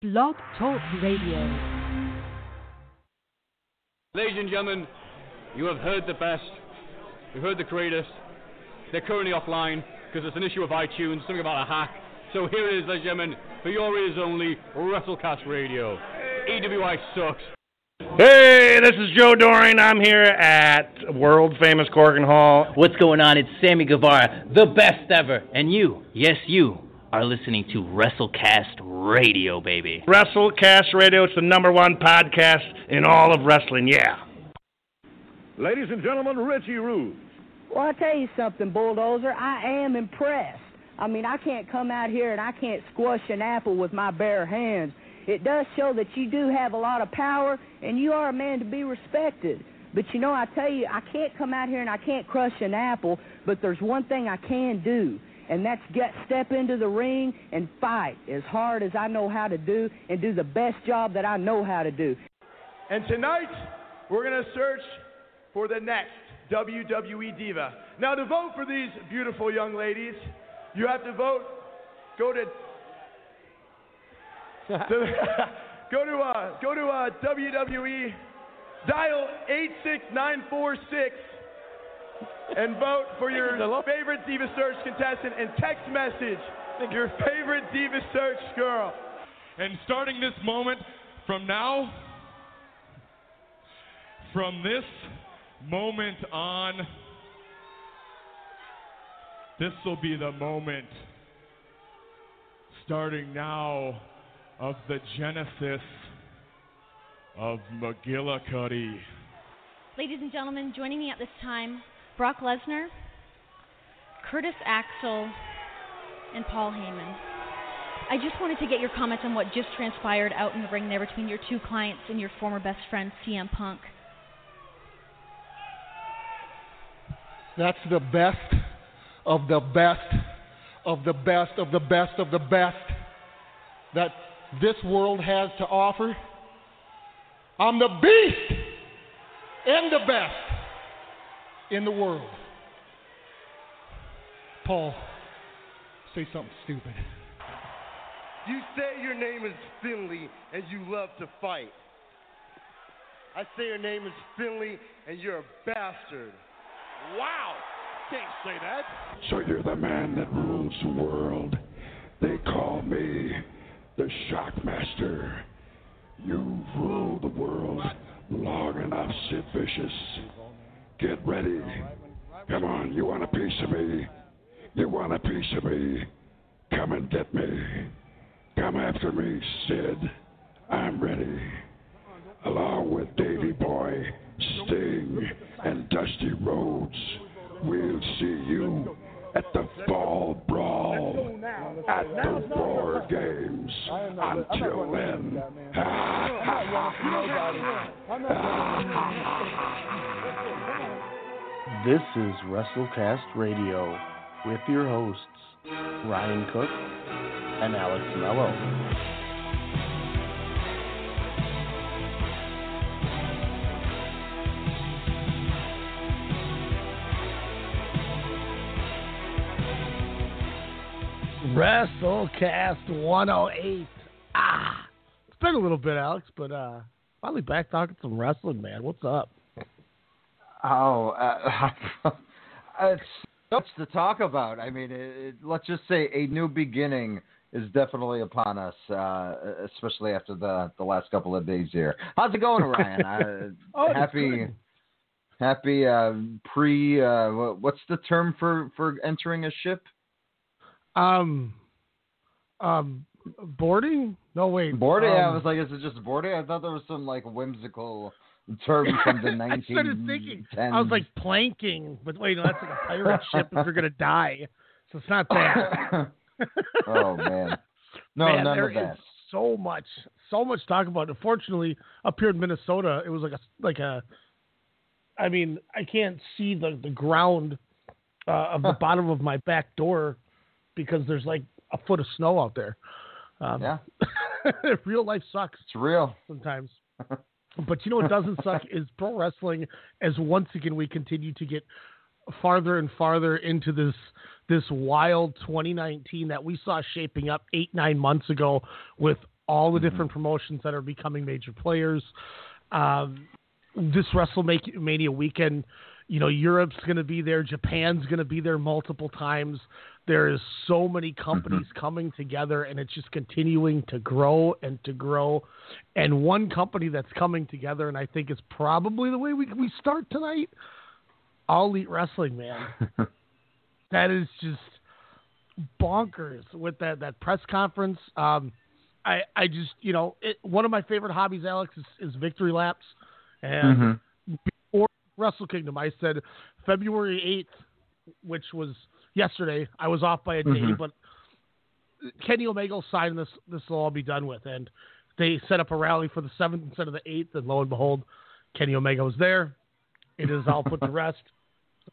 Blog Talk Radio. Ladies and gentlemen, you have heard the best. You've heard the greatest. They're currently offline because it's an issue of iTunes, something about a hack. So here it is, ladies and gentlemen, for your ears only, WrestleCast Radio. EWI sucks. Hey, this is Joe Doering. I'm here at world famous Korakuen Hall. What's going on? It's Sammy Guevara, the best ever. And you, yes, you, are listening to WrestleCast Radio, baby. WrestleCast Radio, it's the number one podcast in all of wrestling, yeah. Ladies and gentlemen, Richie Rude. Well, I tell you something, Bulldozer. I am impressed. I mean, I can't come out here and I can't squash an apple with my bare hands. It does show that you do have a lot of power and you are a man to be respected. But you know, I tell you, I can't come out here and I can't crush an apple, but there's one thing I can do, and that's get step into the ring and fight as hard as I know how to do and do the best job that I know how to do. And tonight, we're going to search for the next WWE Diva. Now, to vote for these beautiful young ladies, you have to vote. Go to. to go to uh, go to uh, WWE. Dial eight six nine four six and vote for your favorite Diva Search contestant and text message your favorite Diva Search girl. And starting this moment from now, from this moment on, this will be the moment, starting now, of the genesis of McGillicuddy. Ladies and gentlemen, joining me at this time, Brock Lesnar, Curtis Axel, and Paul Heyman. I just wanted to get your comments on what just transpired out in the ring there between your two clients and your former best friend, CM Punk. That's the best of the best of the best of the best of the best that this world has to offer. I'm the beast and the best in the world. Paul, say something stupid. You say your name is Finlay and you love to fight. I say your name is Finlay and you're a bastard. Wow! Can't say that. So you're the man that rules the world. They call me the Shockmaster. You've ruled the world long enough, Sid Vicious. Get ready. Come on, you want a piece of me? You want a piece of me? Come and get me. Come after me, Sid. I'm ready. Along with Davy Boy, Sting, and Dusty Rhodes, we'll see you at the Fall Brawl at the War Games. Until then, This is WrestleCast Radio with your hosts, Ryan Cook and Alex Mello. WrestleCast 108. Ah, it's been a little bit, Alex, but uh, finally back talking some wrestling, man. What's up? Oh, uh, it's so much to talk about. I mean, it, it, let's just say a new beginning is definitely upon us, uh, especially after the the last couple of days here. How's it going, Ryan? Uh, Oh, happy, happy uh, pre. Uh, what's the term for for entering a ship? Um, um, boarding? No, wait. Boarding. I um, was like, is it just boarding? I thought there was some like whimsical term from the I started thinking. I was like planking, but wait, no, that's like a pirate ship if you're gonna die. So it's not that. oh man, no, Man, none of that. is so much, so much talk about. Unfortunately, up here in Minnesota, it was like a like a. I mean, I can't see the the ground uh, of the bottom of my back door because there's like a foot of snow out there. Um, Yeah. real life sucks. It's real sometimes. But you know what doesn't suck is pro wrestling. As once again we continue to get farther and farther into this this wild 2019 that we saw shaping up eight nine months ago with all the different promotions that are becoming major players. Um, this WrestleMania weekend, you know, Europe's going to be there, Japan's going to be there multiple times. There is so many companies coming together, and it's just continuing to grow and to grow. And one company that's coming together, and I think is probably the way we we start tonight. All Elite Wrestling, man. that is just bonkers with that that press conference. Um, I I just you know it, one of my favorite hobbies, Alex, is, is victory laps. And Mm-hmm. Wrestle Kingdom, I said February eighth, which was yesterday. I was off by a day, Mhm. but Kenny Omega will sign this. This will all be done with, and they set up a rally for the seventh instead of the eighth. And lo and behold, Kenny Omega was there. It is all put to rest.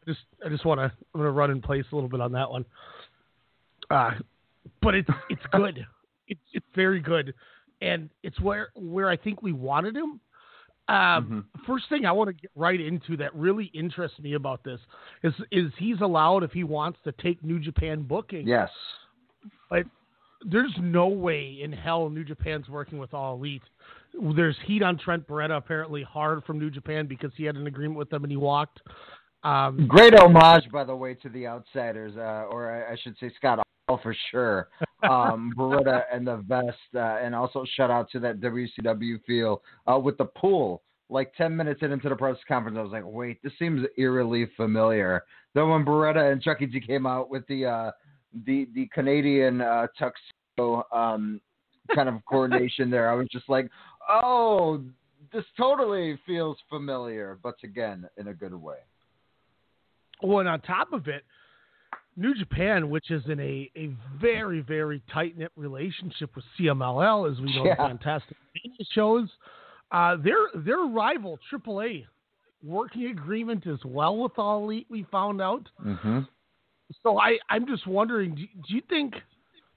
I just I just want to I'm gonna run in place a little bit on that one. Uh, but it's it's good. it's it's very good, and it's where where I think we wanted him. Um, First thing I want to get right into that really interests me about this is is he's allowed if he wants to take New Japan booking. Yes. But there's no way in hell New Japan's working with All Elite. There's heat on Trent Beretta apparently hard from New Japan because he had an agreement with them and he walked. Um, Great homage, by the way, to the Outsiders, uh, or I, I should say Scott Hall for sure. Um, Beretta and the vest, uh, and also shout out to that WCW feel uh, with the pool. Like ten minutes in into the press conference, I was like, "Wait, this seems eerily familiar." Then when Beretta and Chuckie T came out with the uh, the the Canadian uh, tuxedo um, kind of coordination there, I was just like, "Oh, this totally feels familiar," but again, in a good way. Well, and on top of it, New Japan, which is in a, a very, very tight knit relationship with CMLL, as we know, Yeah. the fantastic shows, uh, their their rival AAA working agreement as well with All Elite. We found out. Mm-hmm. So I I'm just wondering, do, do you think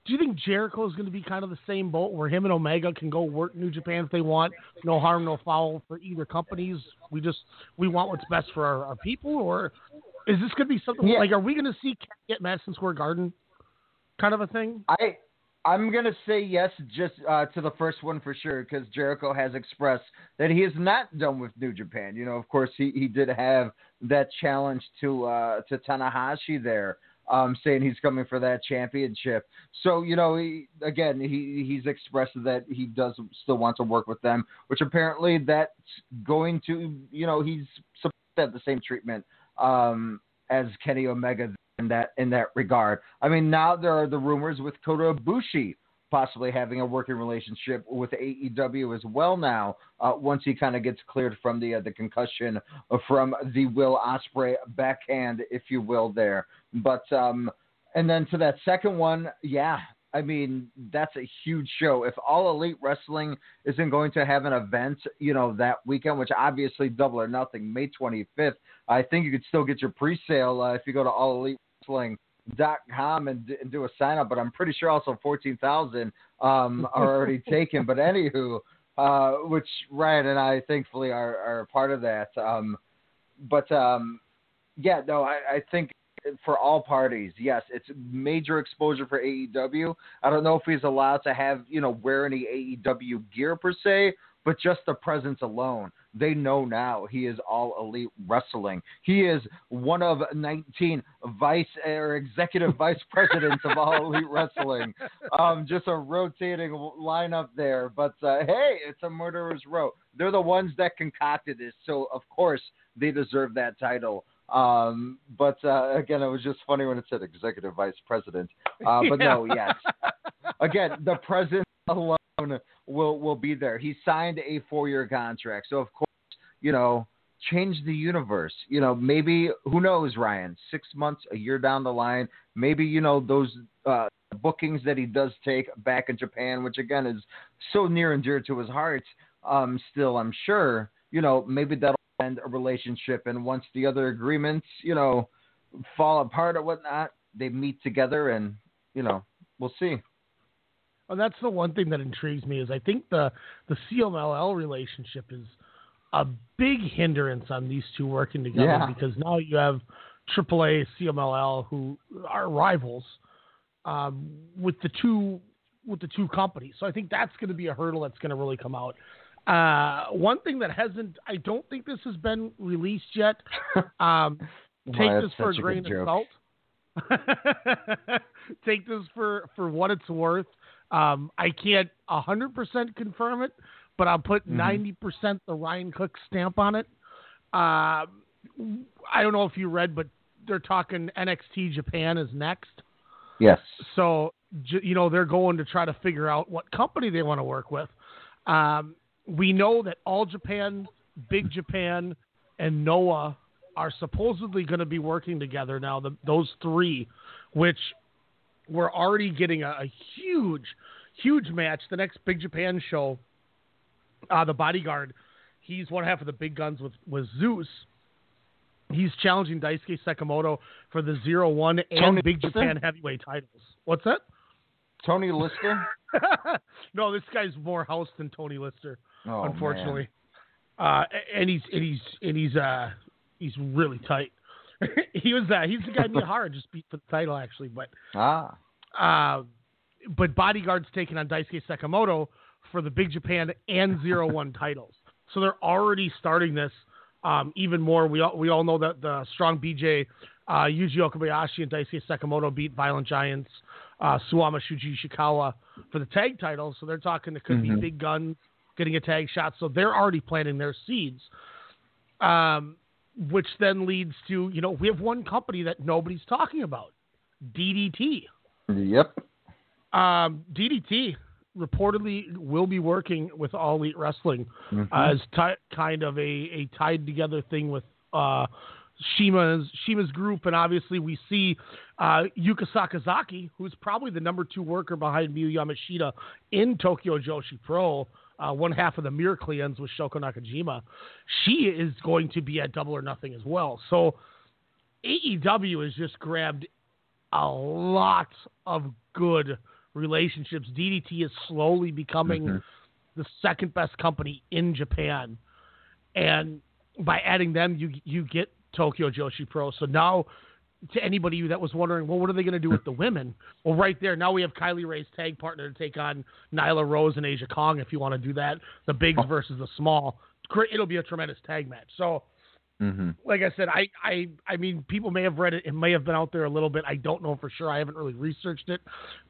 do you think Jericho is going to be kind of the same boat where him and Omega can go work New Japan if they want? No harm, no foul for either companies. We just we want what's best for our, our people, or is this going to be something Yeah. like? Are we going to see get Madison Square Garden kind of a thing? I I'm gonna say yes, just uh, to the first one for sure, because Jericho has expressed that he is not done with New Japan. You know, of course, he, he did have that challenge to uh, to Tanahashi there, um, saying he's coming for that championship. So you know, he, again, he he's expressed that he does still want to work with them, which apparently that's going to you know he's supposed to have the same treatment um, as Kenny Omega in that in that regard. I mean, now there are the rumors with Kota Ibushi possibly having a working relationship with AEW as well. Now, uh, once he kind of gets cleared from the uh, the concussion from the Will Ospreay backhand, if you will, there. But um, and then to that second one, yeah. I mean, that's a huge show. If All Elite Wrestling isn't going to have an event, you know, that weekend, which obviously Double or Nothing, May 25th, I think you could still get your pre-sale uh, if you go to All Elite Wrestling.com and, d- and do a sign up. But I'm pretty sure also 14,000 um, are already taken. But anywho, uh, which Ryan and I thankfully are, are a part of that. Um, but um, yeah, no, I, I think for all parties, yes, it's major exposure for AEW. I don't know if he's allowed to have, you know, wear any AEW gear per se, but just the presence alone. They know now he is all elite wrestling. He is one of 19 vice or executive vice presidents of all elite wrestling. Um, just a rotating lineup there. But uh, hey, it's a murderer's row. They're the ones that concocted this, so of course they deserve that title. Um, but uh, again, it was just funny when it said executive vice president. Uh, but no, yes. Again, the president alone will will be there. He signed a four year contract, so of course, you know, change the universe. You know, maybe who knows, Ryan? Six months, a year down the line, maybe you know those uh, bookings that he does take back in Japan, which again is so near and dear to his heart. Um, still, I'm sure. You know, maybe that'll end a relationship, and once the other agreements, you know, fall apart or whatnot, they meet together, and you know, we'll see. And that's the one thing that intrigues me is I think the the CMLL relationship is a big hindrance on these two working together Yeah. because now you have AAA, CMLL, who are rivals, um, with the two with the two companies. So I think that's going to be a hurdle that's going to really come out. Uh, one thing that hasn't, I don't think this has been released yet. Um, take Wow, this for a grain of salt. take this for for what it's worth. Um, I can't hundred percent confirm it, but I'll put Mhm. 90 percent the Ryan Cook stamp on it. Uh, I don't know if you read, but they're talking NXT Japan is next. Yes. So, you know, they're going to try to figure out what company they want to work with. Um, we know that All Japan, Big Japan, and Noah are supposedly going to be working together now. The, those three, which we're already getting a, a huge, huge match. The next Big Japan show, uh, the Bodyguard, he's one half of the big guns with, with Zeus. He's challenging Daisuke Sekimoto for the zero one and Tony Big Lister? Japan heavyweight titles. What's that? Tony Lister? no, this guy's more house than Tony Lister, Oh, unfortunately. Uh, and he's and he's and he's uh he's really tight. he was uh, he's the guy Miyahara just beat for the title actually, but Ah. uh, but Bodyguard's taking on Daisuke Sekimoto for the Big Japan and Zero One titles. So they're already starting this um, even more. We all, we all know that the Strong BJ, uh, Yuji Okabayashi and Daisuke Sekimoto beat Violent Giants, uh, Suwama Shuji Ishikawa for the tag titles. So they're talking it could be Mhm. big guns getting a tag shot. So they're already planting their seeds. Um, which then leads to, you know, we have one company that nobody's talking about, DDT. Yep. Um, DDT reportedly will be working with All Elite Wrestling Mhm. as ti kind of a, a tied together thing with uh, Shima's Shima's group, and obviously we see uh, Yuka Sakazaki, who's probably the number two worker behind Miyu Yamashita in Tokyo Joshi Pro. Uh, one half of the Miracleans with Shoko Nakajima. She is going to be at Double or Nothing as well. So AEW has just grabbed a lot of good relationships. DDT is slowly becoming Mhm. the second best company in Japan, and by adding them, you you get Tokyo Joshi Pro. So now, to anybody that was wondering, well, what are they going to do with the women? Well, right there, now we have Kylie Rae's tag partner to take on Nyla Rose and Asia Kong. If you want to do that, the bigs versus the small, it'll be a tremendous tag match. So Mm-hmm. like I said, I, I I mean, people may have read it. It may have been out there a little bit. I don't know for sure. I haven't really researched it,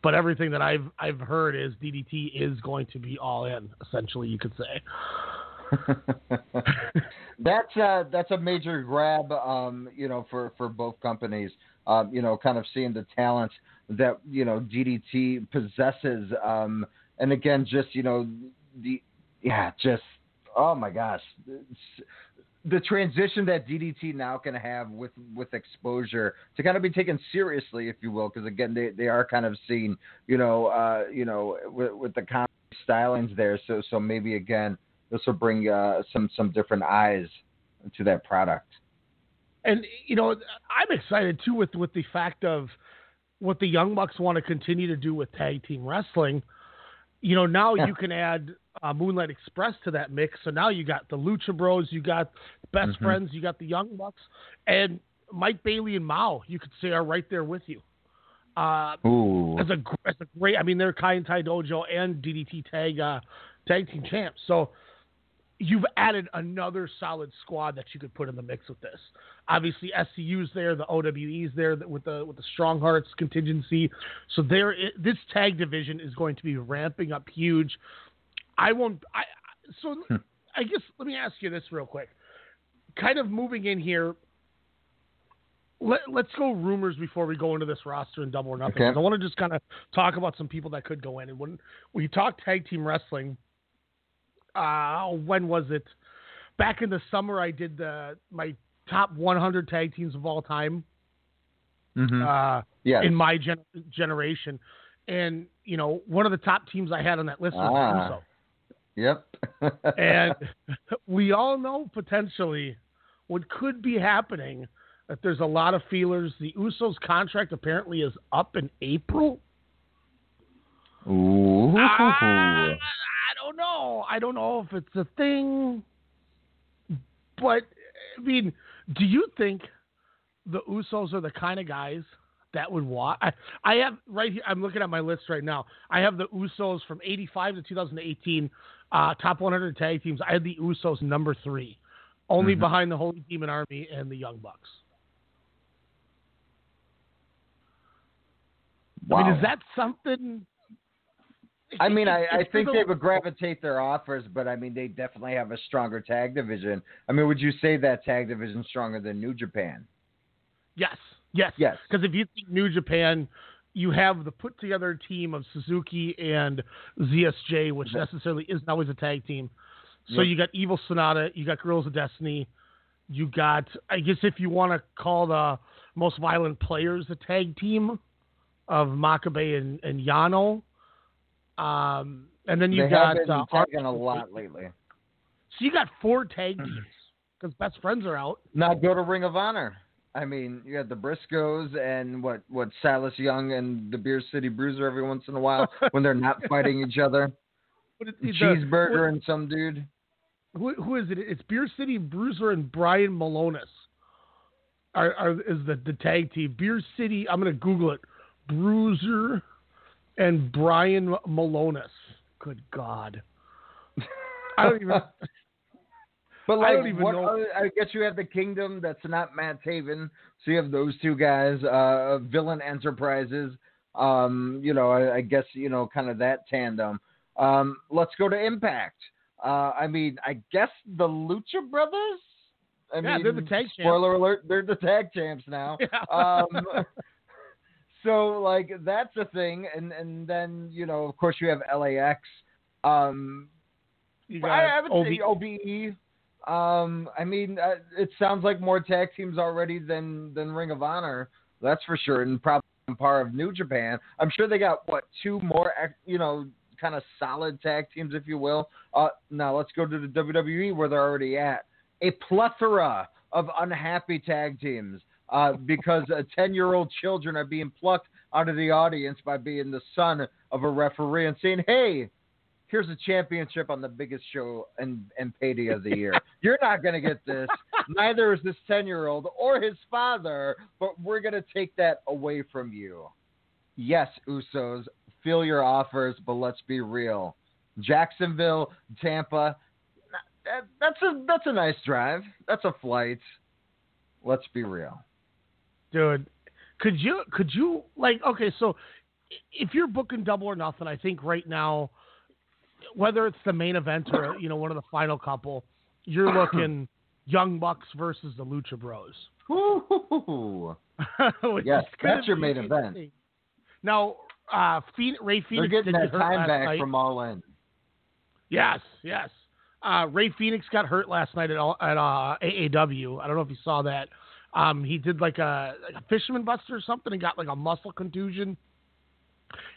but everything that I've I've heard is DDT is going to be all in. Essentially, you could say. that's uh that's a major grab um you know for for both companies um you know kind of seeing the talent that you know DDT possesses um and again just you know the yeah just oh my gosh It's- the transition that DDT now can have with with exposure to kind of be taken seriously if you will because again they they are kind of seen you know uh you know with, with the comedy stylings there. So so maybe again this will bring uh, some some different eyes to that product. And you know, I'm excited too with with the fact of what the Young Bucks want to continue to do with tag team wrestling. You know, now Yeah. you can add uh, Moonlight Express to that mix. So now you got the Lucha Bros, you got Best Mhm. Friends, you got the Young Bucks, and Mike Bailey and Mao. You could say are right there with you. Uh, Ooh. as a as a great, I mean, they're Kai and Tai Dojo and DDT tag uh, tag team champs. So you've added another solid squad that you could put in the mix with this. Obviously, SCU's there, the OWE's there with the with the Strong Hearts contingency. So there, this tag division is going to be ramping up huge. I won't. I so Hmm. I guess let me ask you this real quick. Kind of moving in here. Let, let's go rumors before we go into this roster and double or nothing. Okay. I want to just kind of talk about some people that could go in. And when we talk tag team wrestling, uh, when was it? Back in the summer, I did the my top 100 tag teams of all time Mhm. uh, Yes. in my gen- generation. And, you know, one of the top teams I had on that list was Ah. Uso. Yep. And we all know potentially what could be happening that there's a lot of feelers. The Usos contract apparently is up in April. Ooh. Ah, I don't know. I don't know if it's a thing. But I mean, do you think the Usos are the kind of guys that would watch. I, I have right here. I'm looking at my list right now. I have the Usos from '85 to 2018, uh, top 100 tag teams. I had the Usos number three, only Mhm. behind the Holy Demon Army and the Young Bucks. I mean, Wow. is that something? I mean, I, I think they would gravitate their offers, but I mean, they definitely have a stronger tag division. I mean, would you say that tag division stronger than New Japan? Yes, yes, Yes. Because if you think New Japan, you have the put together team of Suzuki and ZSJ, which necessarily isn't always a tag team. So Yep. you got Evil Sanada, you got Guerrillas of Destiny, you got I guess if you want to call the most violent players a tag team of Makabe and, and Yano. Um, and then you they got have been uh, tagging a lot lately. So you got four tag teams because best friends are out. Now go to Ring of Honor. I mean, you got the Briscoes and what what Silas Young and the Beer City Bruiser every once in a while when they're not fighting each other. But it- the- Cheeseburger what- and some dude. who, who is it? It's Beer City Bruiser and Brian Milonas. Are, are is the, the tag team Beer City? I'm gonna Google it. Bruiser and Brian Milonas. Good God. I don't even. But I like, don't even know- other- I guess you have the Kingdom. That's not Matt Taven. So you have those two guys. Uh, Villain Enterprises. Um, you know, I, I guess you know, kind of that tandem. Um, let's go to Impact. Uh, I mean, I guess the Lucha Brothers. I Yeah, mean, they're the tag champs. Spoiler alert: they're the tag champs now. Um, so like that's a thing, and and then you know, of course, you have LAX. Um, You I, I got would say OVE. Um, I mean, uh, it sounds like more tag teams already than than Ring of Honor. That's for sure, and probably on par of New Japan. I'm sure they got what two more, you know, kind of solid tag teams, if you will. Uh, now let's go to the WWE where they're already at. A plethora of unhappy tag teams uh, because uh, 10 year old children are being plucked out of the audience by being the son of a referee and saying, hey, here's a championship on the biggest show and, and payday of the year. You're not going to get this. Neither is this 10 year old or his father, but we're going to take that away from you. Yes, Usos, feel your offers, but let's be real. Jacksonville, Tampa, that, that's a that's a nice drive. That's a flight. Let's be real. Dude. Could you could you like okay? So if you're booking double or nothing, I think right now, whether it's the main event or you know one of the final couple, you're looking Young Bucks versus the Lucha Bros. Ooh. Yes, that's your main event. Now, uh, Fenix, Rey They're getting that time back night. from All In. Yes, yes. Uh, Rey Fenix got hurt last night at all- at uh, AAW. I don't know if you saw that. Um, he did like a, like a fisherman buster or something and got like a muscle contusion.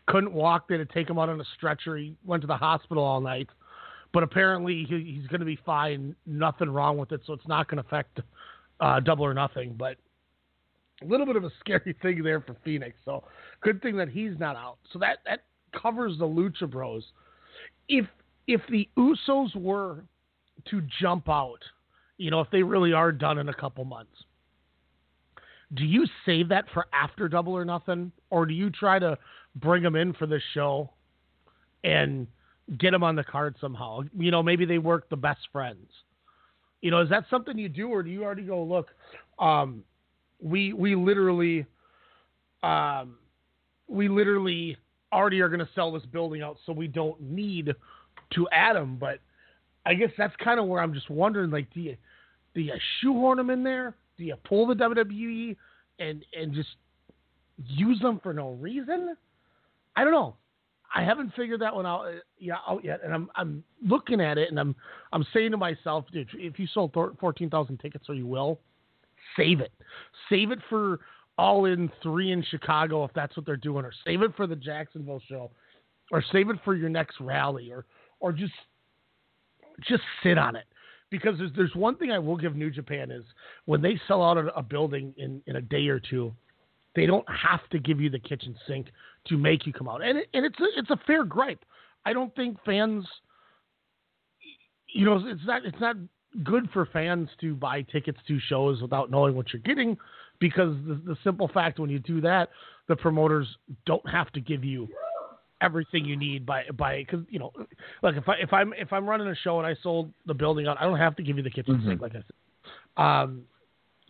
Couldn't walk. They had to take him out on a stretcher. He went to the hospital all night, but apparently he, he's going to be fine. Nothing wrong with it, so it's not going to affect uh, double or nothing. But a little bit of a scary thing there for Fenix. So good thing that he's not out. So that that covers the Lucha Bros. If if the Usos were to jump out, you know, if they really are done in a couple months, do you save that for after Double or Nothing, or do you try to bring them in for this show and get them on the card somehow? You know, maybe they work the best friends. You know, is that something you do, or do you already go look? Um, we we literally, um, we literally already are going to sell this building out, so we don't need to add them. But I guess that's kind of where I'm just wondering, like, do you do you shoehorn them in there? Do you pull the WWE and and just use them for no reason? I don't know. I haven't figured that one out, uh, yeah, out yet, and I'm I'm looking at it, and I'm I'm saying to myself, dude, if you sold fourteen thousand tickets, or you will, save it, save it for All In three in Chicago if that's what they're doing, or save it for the Jacksonville show, or save it for your next rally, or or just just sit on it. Because there's there's one thing I will give New Japan is when they sell out a, a building in, in a day or two, they don't have to give you the kitchen sink to make you come out, and it, and it's a, it's a fair gripe. I don't think fans, you know, it's not it's not good for fans to buy tickets to shows without knowing what you're getting, because the, the simple fact when you do that, the promoters don't have to give you everything you need by by because you know, like if I if I'm if I'm running a show and I sold the building out, I don't have to give you the kitchen Mhm. sink like I said. Um,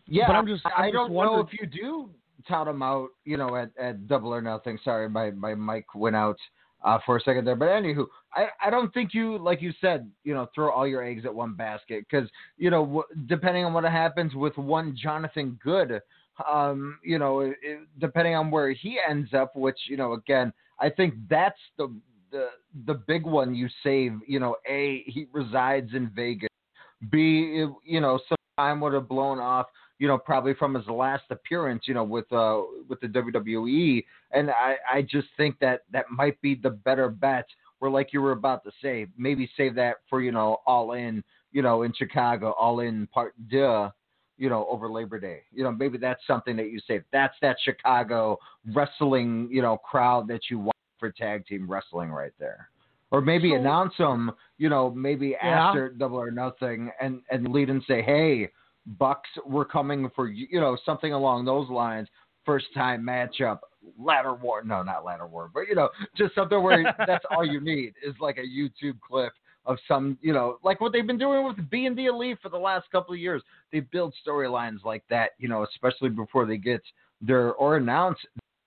Yeah, but I'm just I, I'm I don't know if you do tout them out, you know, at, at double or nothing. Sorry, my, my mic went out uh, for a second there. But anywho, I, I don't think you, like you said, you know, throw all your eggs at one basket because, you know, w- depending on what happens with one Jonathan Good, um, you know, it- depending on where he ends up, which, you know, again, I think that's the, the, the big one you save, you know, A, he resides in Vegas. B, you know, some time would have blown off, you know, probably from his last appearance, you know, with uh with the WWE, and I I just think that that might be the better bet. Where like you were about to say, maybe save that for you know all in, you know, in Chicago, all in part deux, you know, over Labor Day. You know, maybe that's something that you say That's that Chicago wrestling, you know, crowd that you want for tag team wrestling right there or maybe So- announce them, you know, maybe Yeah. after Double or Nothing, and and lead and say, hey, Bucks, we're coming for you, you know, something along those lines. First time matchup, ladder war. No, not ladder war, but you know, just something where that's all you need is like a YouTube clip of some, you know, like what they've been doing with Being The Elite for the last couple of years. They build storylines like that, you know, especially before they get their or announce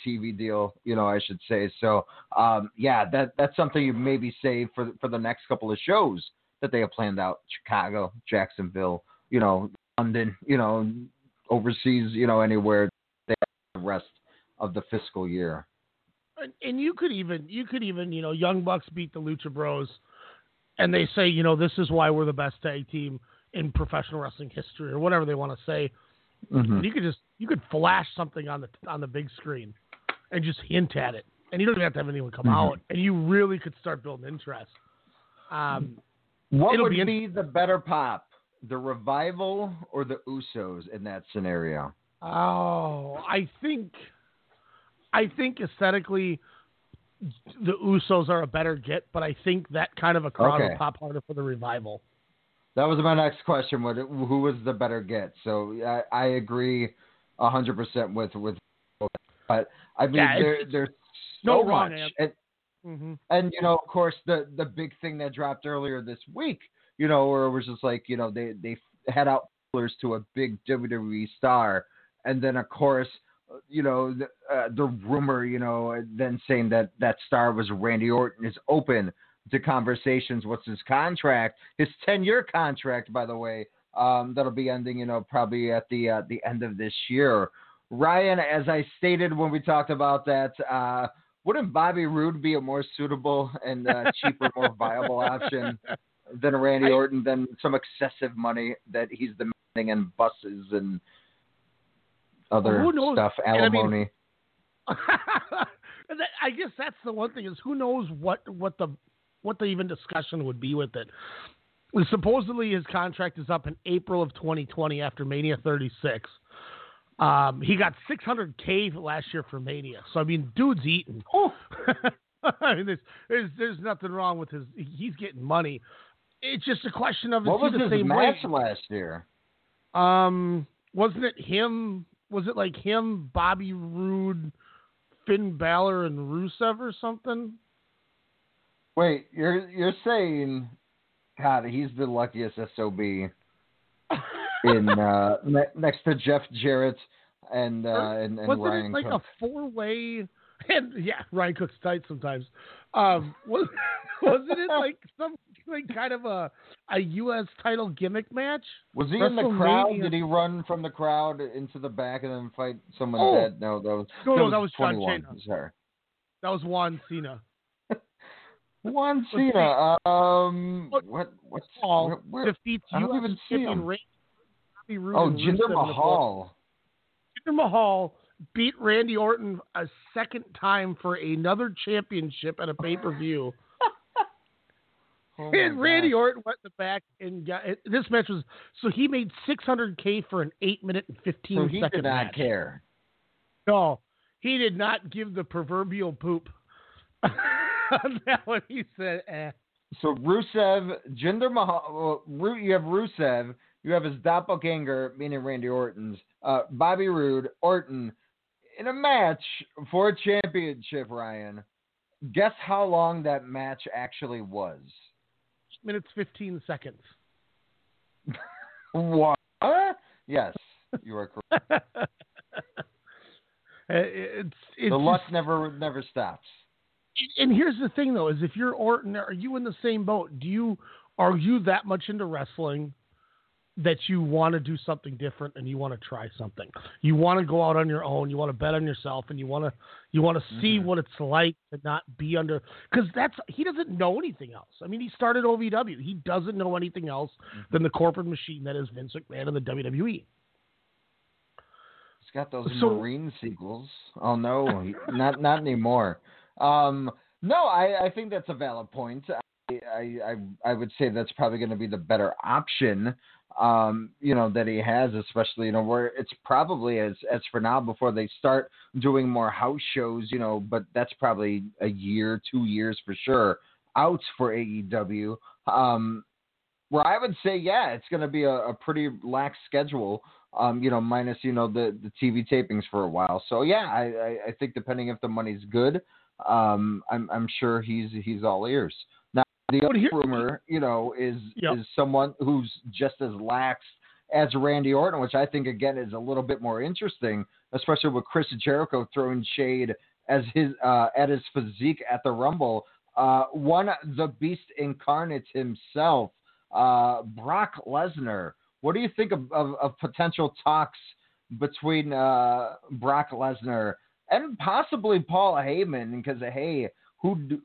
TV deal, you know, I should say. So, um, yeah, that that's something you maybe save for for the next couple of shows that they have planned out: Chicago, Jacksonville, you know, London, you know, overseas, you know, anywhere. They have the rest of the fiscal year. and, and you could even you could even you know Young Bucks beat the Lucha Bros, and they say you know this is why we're the best tag team in professional wrestling history or whatever they want to say. Mhm. You could just you could flash something on the on the big screen, and just hint at it, and you don't even have to have anyone come Mhm. out, and you really could start building interest. Um, What would be be, the better pop, the revival or the Usos in that scenario? Oh, I think, I think aesthetically, the Usos are a better get, but I think that kind of a crowd Okay. will pop harder for the revival. That was my next question. What who was the better get? So I, I agree hundred percent with with. But I mean, Yeah, there there's so wrong much, and, Mm-hmm. and you know, of course, the the big thing that dropped earlier this week, you know, where it was just like you know they they had out to a big WWE star, and then of course, you know, the, uh, the rumor, you know, then saying that that star was Randy Orton is open to conversations. What's his contract? His ten year contract, by the way, um, that'll be ending, you know, probably at the uh, the end of this year. Ryan, as I stated when we talked about that, uh, wouldn't Bobby Roode be a more suitable and uh, cheaper, more viable option than Randy Orton? Than some excessive money that he's demanding in buses and other Who knows? stuff, And I mean- alimony. That- I guess that's the one thing is who knows what what the what the even discussion would be with it. Supposedly his contract is up in April of 2020 after Mania 36. Um, he got 600k last year for Mania, so I mean, dude's eating. I mean, there's, there's there's nothing wrong with his. He's getting money. It's just a question of what was the his same match way? last year? Um, wasn't it him? Was it like him, Bobby Roode, Finn Balor, and Rusev or something? Wait, you're you're saying, God, he's the luckiest sob in uh, ne- next to Jeff Jarrett and uh, and, and wasn't Ryan it like Cook. a four way? And yeah, Ryan Cook's tight sometimes. Um, was wasn't it like some like kind of a a U.S. title gimmick match? Was he in the crowd? Did he run from the crowd into the back and then fight someone Oh. dead? No, that was No, no, that was John Cena. Sorry, That was Juan Cena. Juan Cena. Um, what? What's Paul where, where- defeats I don't U.S. even see him. Roode Oh, Jinder Rusev in a brawl. Mahal. Jinder Mahal beat Randy Orton a second time for another championship at a pay per view. Oh and Randy gosh. Orton went in the back and got it, this match was so he made 600k for an eight minute and 15 So he second did not match. care. No, he did not give the proverbial poop on that one. He said, "Eh." So Rusev, Jinder Mahal, well, you have Rusev, you have his doppelganger, meaning Randy Orton's, uh, Bobby Roode, Orton, in a match for a championship, Ryan. Guess how long that match actually was? Minutes 15 seconds. what? Yes, you are correct. Uh, it's, it's the luck never never stops. and here's the thing though is if you're Orton are you in the same boat do you are you that much into wrestling that you want to do something different and you want to try something you want to go out on your own you want to bet on yourself and you want to you want to see what it's like to not be under because that's he doesn't know anything else i mean he started ovw he doesn't know anything else than the corporate machine that is vince mcmahon and the wwe He's got those So- Marine sequels. Oh no, he- not not anymore. Um, no, I, I think that's a valid point. I I, I would say that's probably going to be the better option. Um, you know that he has, especially you know where it's probably as as for now before they start doing more house shows. You know, but that's probably a year, two years for sure out for AEW. Um, where I would say, yeah, it's going to be a, a pretty lax schedule. Um, you know, minus you know the the TV tapings for a while. So yeah, I, I, I think depending if the money's good, um, I'm I'm sure he's he's all ears. The other rumor, you know, is Yep. is someone who's just as lax as Randy Orton, which I think again is a little bit more interesting, especially with Chris Jericho throwing shade as his uh, at his physique at the Rumble. Uh, one the Beast incarnate himself, uh, Brock Lesnar. What do you think of, of, of potential talks between uh, Brock Lesnar and possibly Paul Heyman? Because hey, who? Do,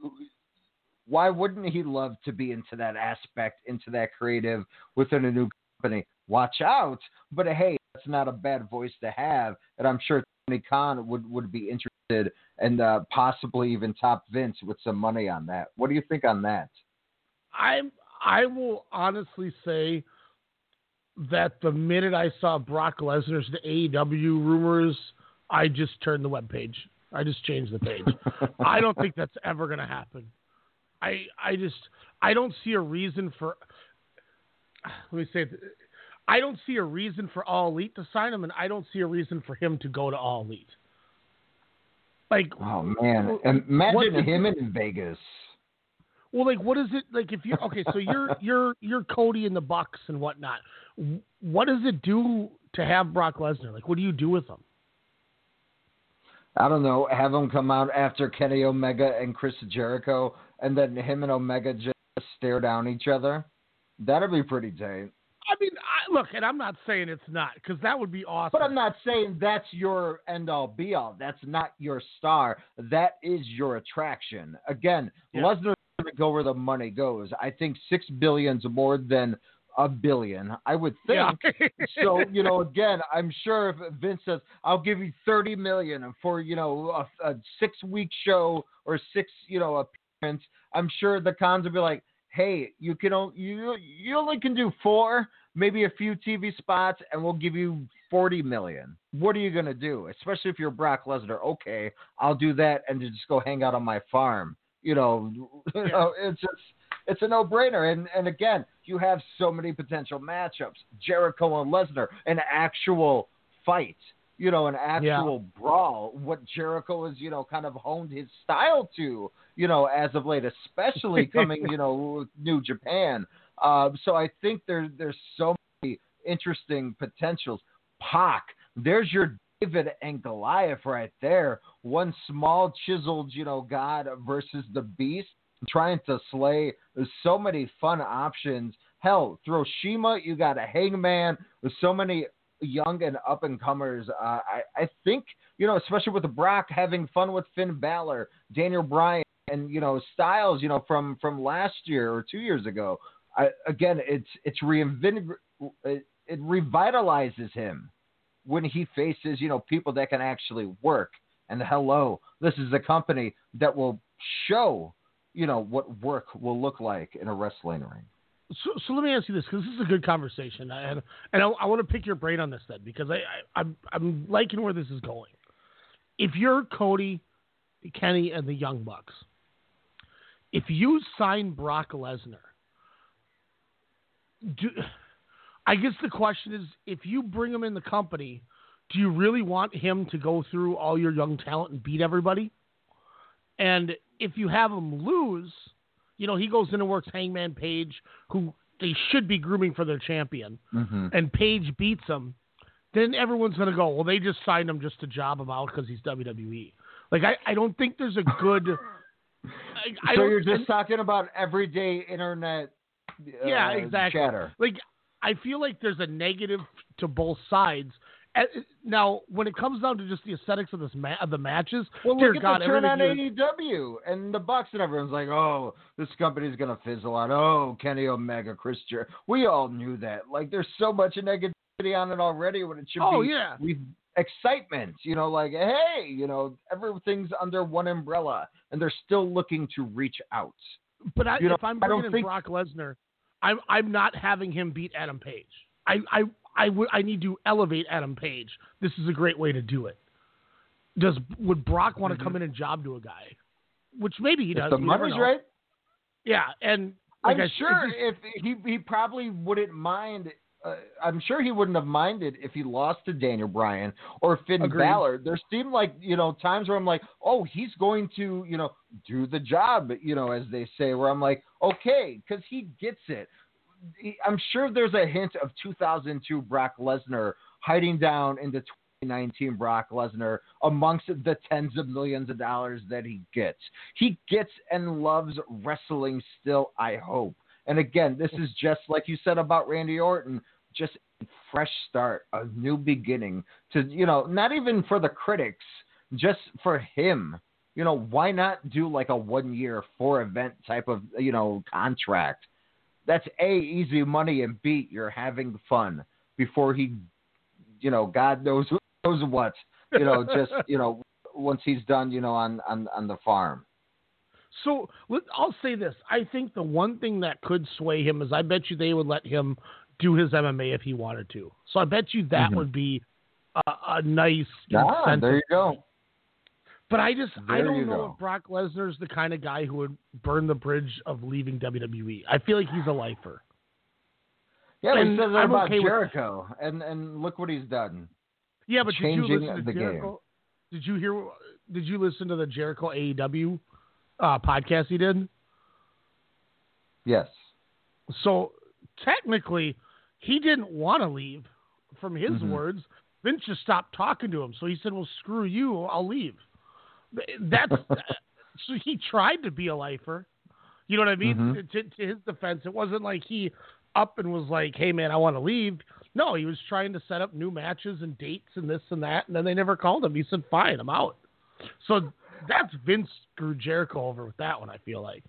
why wouldn't he love to be into that aspect, into that creative within a new company? Watch out! But hey, that's not a bad voice to have, and I'm sure Tony Khan would would be interested and uh, possibly even top Vince with some money on that. What do you think on that? I I will honestly say that the minute I saw Brock Lesnar's the AEW rumors, I just turned the web page. I just changed the page. I don't think that's ever going to happen. I I just I don't see a reason for. Let me say. I don't see a reason for All Elite to sign him, and I don't see a reason for him to go to All Elite. Like, Oh man, imagine did- him in Vegas. Well, like, what is it like? If you okay, so you're you're you're Cody in the Bucks and whatnot. What does it do to have Brock Lesnar? Like, what do you do with him? I don't know, have him come out after Kenny Omega and Chris Jericho, and then him and Omega just stare down each other. That'd be pretty tight. I mean, I, look, and I'm not saying it's not because that would be awesome. But I'm not saying that's your end all be all. That's not your star. That is your attraction. Again, Yeah. Lesnar's going to go where the money goes. I think six billion's more than a billion. I would think. Yeah. so you know, again, I'm sure if Vince says, "I'll give you thirty million for you know a, a six week show or six you know appearance," I'm sure the Khans will be like, "Hey, you can only you you only can do four, maybe a few TV spots, and we'll give you forty million. What are you gonna do? Especially if you're Brock Lesnar. Okay, I'll do that and just go hang out on my farm. You know, you know, it's just it's a no brainer. And and again, you have so many potential matchups. Jericho and Lesnar, an actual fight. You know, an actual brawl. What Jericho has, you know, kind of honed his style to, you know, as of late, especially coming, you know, with New Japan. Um, so I think there there's so many interesting potentials. Pac, there's your David and Goliath right there. One small chiseled, you know, god versus the beast trying to slay. There's so many fun options. Hell, throw Shima, you got a Hangman. There's so many young and up and comers. Uh, I, I think, you know, especially with Brock having fun with Finn Balor, Daniel Bryan, and you know Styles, you know from from last year or two years ago. I, again, it's it's reinvig- it, it revitalizes him when he faces you know people that can actually work. And hello, this is a company that will show you know what work will look like in a wrestling ring. So, so let me ask you this because this is a good conversation, and and I, I want to pick your brain on this then because I, I I'm I'm liking where this is going. If you're Cody, Kenny, and the Young Bucks, if you sign Brock Lesnar, do I guess the question is if you bring him in the company, do you really want him to go through all your young talent and beat everybody? And if you have him lose, you know, he goes in and works Hangman Page, who they should be grooming for their champion, Mm-hmm. and Page beats him, then everyone's going to go, well, they just signed him just to job him out because he's WWE. Like, I, I don't think there's a good. I, I so you're just talking about everyday internet uh, yeah, exactly. chatter. Like I feel like there's a negative to both sides. Uh, Now, when it comes down to just the aesthetics of this ma- of the matches, Well, look at God, the turn on AEW and the Bucks and everyone's like, "Oh, this company's gonna fizzle out." Oh, Kenny Omega, Chris Jer- We all knew that. Like, there's so much negativity on it already when it should Oh, be yeah. excitement. You know, like, hey, you know, everything's under one umbrella, and they're still looking to reach out. But I, You know, if I'm bringing in think- Brock Lesnar, I'm I'm not having him beat Adam Page. I I I would I need to elevate Adam Page. This is a great way to do it. Does would Brock want to come in and job to a guy? Which maybe he If does. the money's right, Yeah, and like I'm I, sure if he he probably wouldn't mind. Uh, I'm sure he wouldn't have minded if he lost to Daniel Bryan or Finn Agreed. Balor. There seemed like you know times where I'm like, oh, he's going to you know do the job, you know, as they say. Where I'm like, okay, because he gets it. I'm sure there's a hint of 2002 Brock Lesnar hiding down into 2019 Brock Lesnar amongst the tens of millions of dollars that he gets. He gets and loves wrestling still, I hope. And again, this is just like you said about Randy Orton, just a fresh start, a new beginning to, you know, not even for the critics, just for him. You know, why not do like a one year, four event type of, you know, contract? That's A, easy money, and B, you're having fun before he, you know, God knows knows what, you know, just, you know, once he's done, you know, on, on, on the farm. So let, I'll say this: I think the one thing that could sway him is I bet you they would let him do his MMA if he wanted to. So I bet you that Mhm. would be a, a nice Ah, there you go. But I just I don't know go. if Brock Lesnar's the kind of guy who would burn the bridge of leaving WWE. I feel like he's a lifer. Yeah, And says that I'm about okay with- Jericho, and and look what he's done. Yeah, but did you Changing listen to the Jericho? Did you hear? Did you listen to the Jericho AEW uh, podcast he did? Yes. So technically, he didn't want to leave. From his Mhm. words, Vince just stopped talking to him. So he said, "Well, screw you. I'll leave." That's so he tried to be a lifer. You know what I mean? Mhm. To, to his defense, it wasn't like he up and was like, "Hey, man, I want to leave." No, he was trying to set up new matches and dates and this and that, and then they never called him. He said, "Fine, I'm out." So that's Vince screwed Jericho over with that one. I feel like.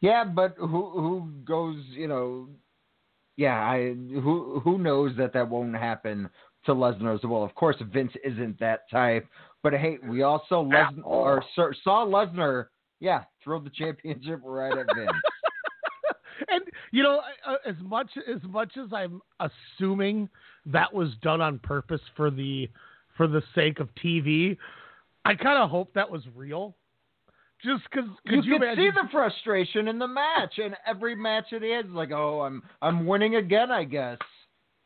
Yeah, but who who goes? You know, yeah, I who who knows that that won't happen to Lesnar as well. Of course, Vince isn't that type. But hey, we also Lesnar or saw Lesnar, yeah, throw the championship right at Vince. and you know, uh, as much as much as I'm assuming that was done on purpose for the for the sake of TV, I kind of hope that was real. Just because, you you could see the frustration in the match, and every match it is like, oh, I'm I'm winning again, I guess.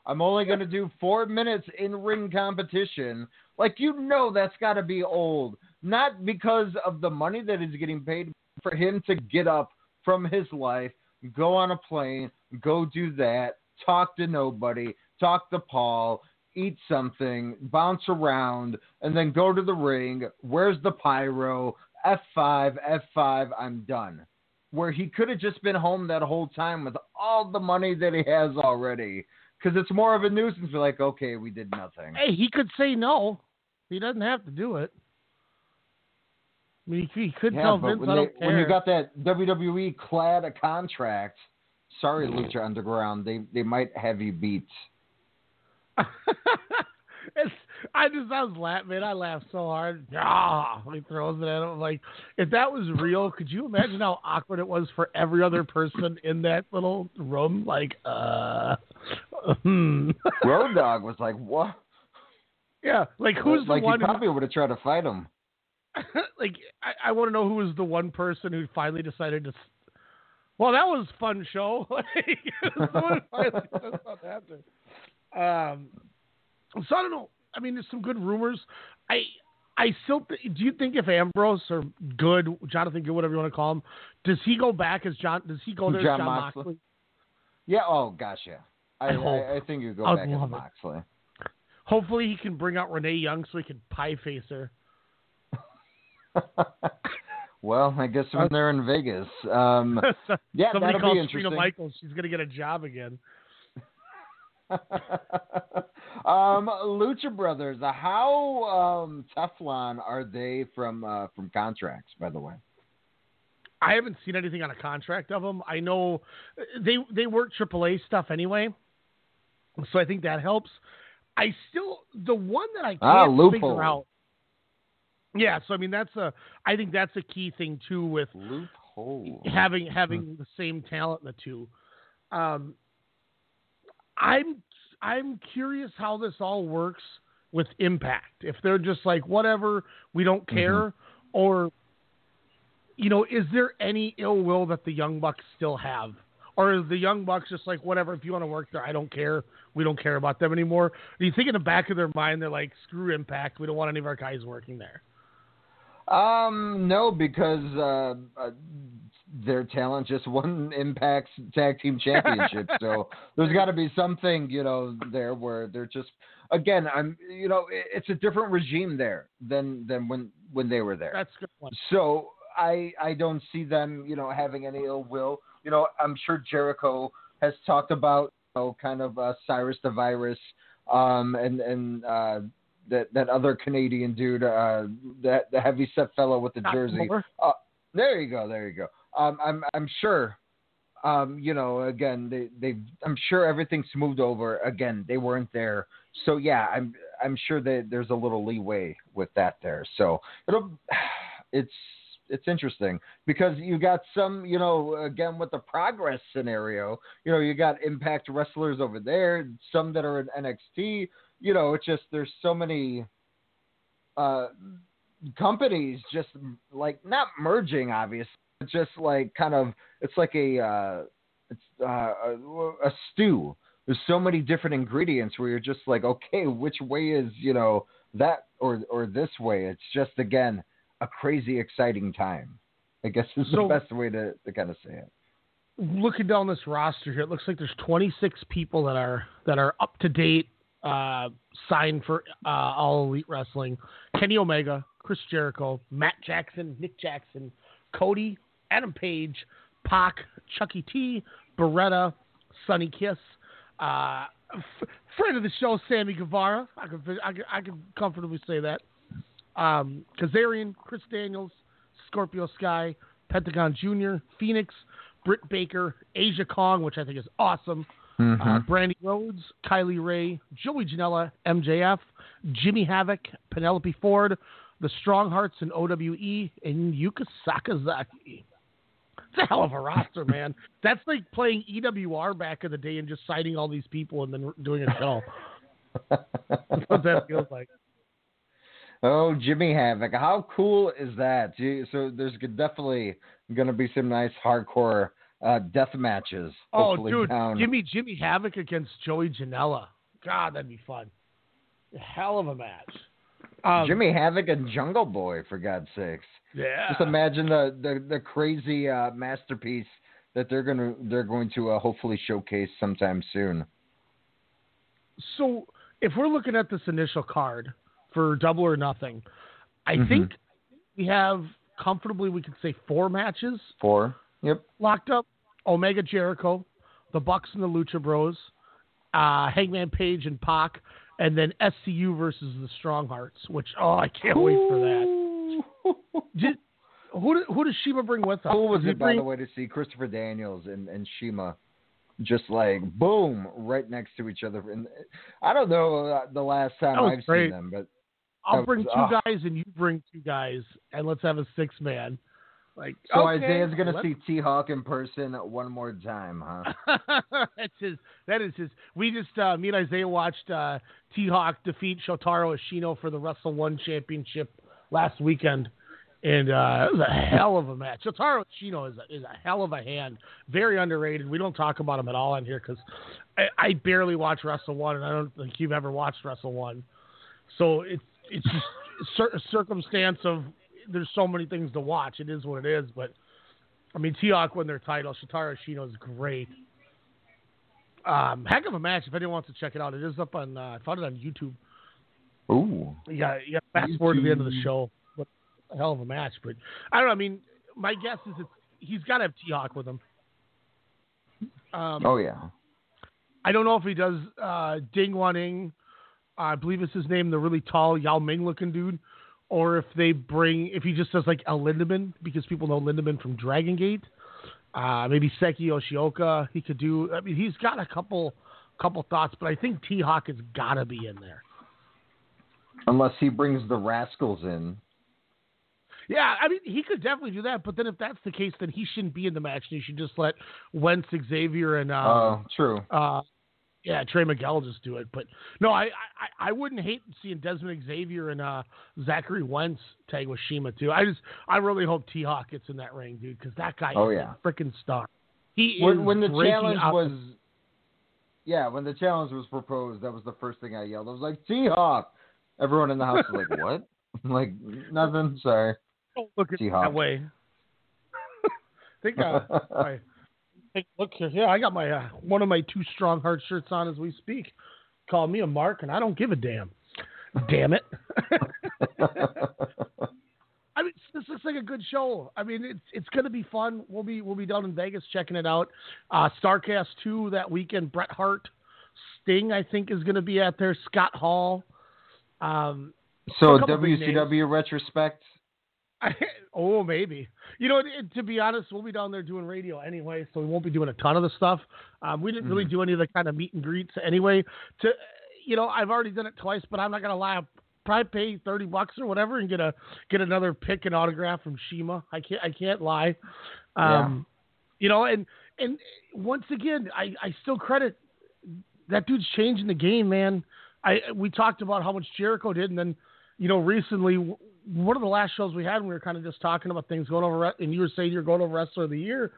I'm only going to do four minutes in ring competition. Like, you know, that's got to be old. Not because of the money that he's getting paid, for him to get up from his life, go on a plane, go do that, talk to nobody, talk to Paul, eat something, bounce around, and then go to the ring. Where's the pyro? F5, F5, I'm done. Where he could have just been home that whole time with all the money that he has already. Because it's more of a nuisance. We're like, okay, we did nothing. Hey, he could say no. He doesn't have to do it. I mean, he, he could Yeah, tell but Vince, when, "I they, don't care." when you got that WWE clad a contract, sorry, Lucha Underground, they they might have you beat. It's, I just I was laughing, man. I laughed so hard. Ah, he throws it at him. Like, if that was real, could you imagine how awkward it was for every other person in that little room? Like, uh. Road Dog was like, what? yeah, like who's like the one? he who- probably would have tried to fight him. like I, I want to know who was the one person who finally decided to. Well, that was fun show. Like, someone finally said. Um, so I don't know. I mean, there's some good rumors. I I still th- do you think if Ambrose or Good Jonathan Good, whatever you want to call him, does he go back as John? Does he go there John as Jon Moxley? Moxley? Yeah. Oh gosh, yeah. I I. I, think you go I'd back as love it. Moxley. Hopefully, he can bring out Renee Young so he can pie face her. Well, I guess when they're in Vegas, um, yeah, Somebody that'll be interesting. Michaels. She's gonna get a job again. um, Lucha Brothers, uh, how um, Teflon are they from uh, from contracts? By the way, I haven't seen anything on a contract of them. I know they they work AAA stuff anyway, so I think that helps. I still the one that I can't Ah, figure out. Yeah, so I mean that's a I think that's a key thing too with loophole having having the same talent in the two. Um, I'm I'm curious how this all works with Impact. If they're just like whatever, we don't care, or you know, is there any ill will that the Young Bucks still have? Or the Young Bucks just like, whatever, if you want to work there, I don't care. We don't care about them anymore. Do you think in the back of their mind, they're like, screw Impact. We don't want any of our guys working there? um, no, because uh, uh, their talent just won Impact's tag team championship, so there's got to be something you know there where they're just again, I'm you know it's a different regime there than than when when they were there. That's a good one. So I I don't see them, you know, having any ill will. You know, I'm sure Jericho has talked about, you know, kind of uh, Cyrus the Virus, um, and and uh, that that other Canadian dude, uh, that the heavy set fellow with the jersey. Uh, there you go, there you go. Um, I'm I'm sure. Um, you know, again, they they I'm sure everything's moved over. Again, they weren't there, so yeah, I'm I'm sure that there's a little leeway with that there. So it'll it's it's interesting because you got some, you know, again with the progress scenario, you know, you got impact wrestlers over there, some that are in NXT, you know, it's just there's so many uh companies just like not merging obviously, just like kind of it's like a uh it's uh, a, a stew. There's so many different ingredients where you're just like, okay, which way is, you know, that or or this way? It's just again a crazy exciting time. I guess is So- the best way to, to kind of say it. looking down this roster here, it looks like there's 26 people that are that are up to date, uh, signed for uh, All Elite Wrestling. Kenny Omega, Chris Jericho, Matt Jackson, Nick Jackson, Cody, Adam Page, Pac, Chuckie T, Beretta, Sonny Kiss, uh, f- friend of the show, Sammy Guevara. I can I can, I can comfortably say that. Um, Kazarian, Chris Daniels, Scorpio Sky, Pentagon Jr., Fenix, Britt Baker, Aja Kong, which I think is awesome. Uh, Brandi Rhodes, Kylie Rae, Joey Janela, MJF, Jimmy Havoc, Penelope Ford, the Strong Hearts in OWE, and Yuka Sakazaki. It's a hell of a roster, man. That's like playing EWR back in the day and just citing all these people and then doing a show. That's what that feels like. Oh, Jimmy Havoc. How cool is that? So there's definitely going to be some nice hardcore uh, death matches. Oh, dude, down. give me Jimmy Havoc against Joey Janela. God, that'd be fun. Hell of a match. Um, Jimmy Havoc and Jungle Boy, for God's sakes. Yeah. Just imagine the the, the crazy uh, masterpiece that they're gonna they're going to uh, hopefully showcase sometime soon. So if we're looking at this initial card for Double or Nothing, I Mhm. think we have comfortably we could say four matches Four. Yep. locked up. Omega Jericho, the Bucks and the Lucha Bros, uh, Hangman Page and Pac, and then SCU versus the Strong Hearts. Which oh, I can't wait for that. Did, who did, who does CIMA bring with her? Cool was it, by the way, to see Christopher Daniels and, and CIMA just like boom right next to each other. And I don't know uh, the last time I've great. seen them, but I'll bring two ah. guys and you bring two guys, and let's have a six man. Like So okay, Isaiah's gonna let's- see T Hawk in person one more time, huh? That's his. That is his. We just uh, me and Isaiah watched uh, T Hawk defeat Shotaro Ashino for the Wrestle One Championship last weekend, and uh, it was a hell of a match. Shotaro Ashino is a, is a hell of a hand, very underrated. We don't talk about him at all on here because I, I barely watch Wrestle One, and I don't think you've ever watched Wrestle One. So it's it's just cir- circumstance of there's so many things to watch. It is what it is, but I mean, T-Hawk won their title. Shotaro Ashino is great. Um, heck of a match. If anyone wants to check it out, it is up on. Uh, I found it on YouTube. Ooh. Yeah, got fast forward to the end of the show. What a hell of a match! But I don't know. I mean, my guess is it's, he's got to have T Hawk with him. Um, oh yeah. I don't know if he does uh, Ding Waning. I believe it's his name, the really tall Yao Ming looking dude, or if they bring if he just does like El Lindaman because people know Lindaman from Dragon Gate. Uh, maybe Seiki Yoshioka. He could do. I mean, he's got a couple couple thoughts, but I think T Hawk has got to be in there. Unless he brings the Rascals in. Yeah, I mean, he could definitely do that. But then, if that's the case, then he shouldn't be in the match. And you should just let Wentz, Xavier, and Oh, uh, true. uh, yeah, Trey Miguel just do it. But no, I, I I wouldn't hate seeing Desmond Xavier and uh, Zachary Wentz tag with CIMA too. I just I really hope T Hawk gets in that ring, dude, because that guy Oh, is yeah. a freaking star. He when, is when the challenge out- was yeah when the challenge was proposed that was the first thing i yelled i was like t-hawk everyone in the house was like what I'm like nothing sorry Don't look at T-Hawk. that way. think uh, I, think, look here. Yeah, I got my uh, one of my two strong heart shirts on as we speak. Call me a mark, and I don't give a damn. Damn it. I mean, this looks like a good show. I mean, it's it's going to be fun. We'll be we'll be down in Vegas checking it out. Uh, Starcast two that weekend. Bret Hart, Sting, I think is going to be out there. Scott Hall. Um, so a couple big names. wcw retrospect I, oh, maybe. You know, it, to be honest, we'll be down there doing radio anyway, so we won't be doing a ton of the stuff. Um, we didn't really do any of the kind of meet and greets anyway. To, you know, I've already done it twice, but I'm not gonna lie. I'll probably pay thirty bucks or whatever and get a get another pick and autograph from CIMA. I can't I can't lie. Um, You know, and and once again, I I still credit that dude's changing the game, man. I we talked about how much Jericho did, and then you know recently one of the last shows we had, we were kind of just talking about things going over, and you were saying you're going over wrestler of the year.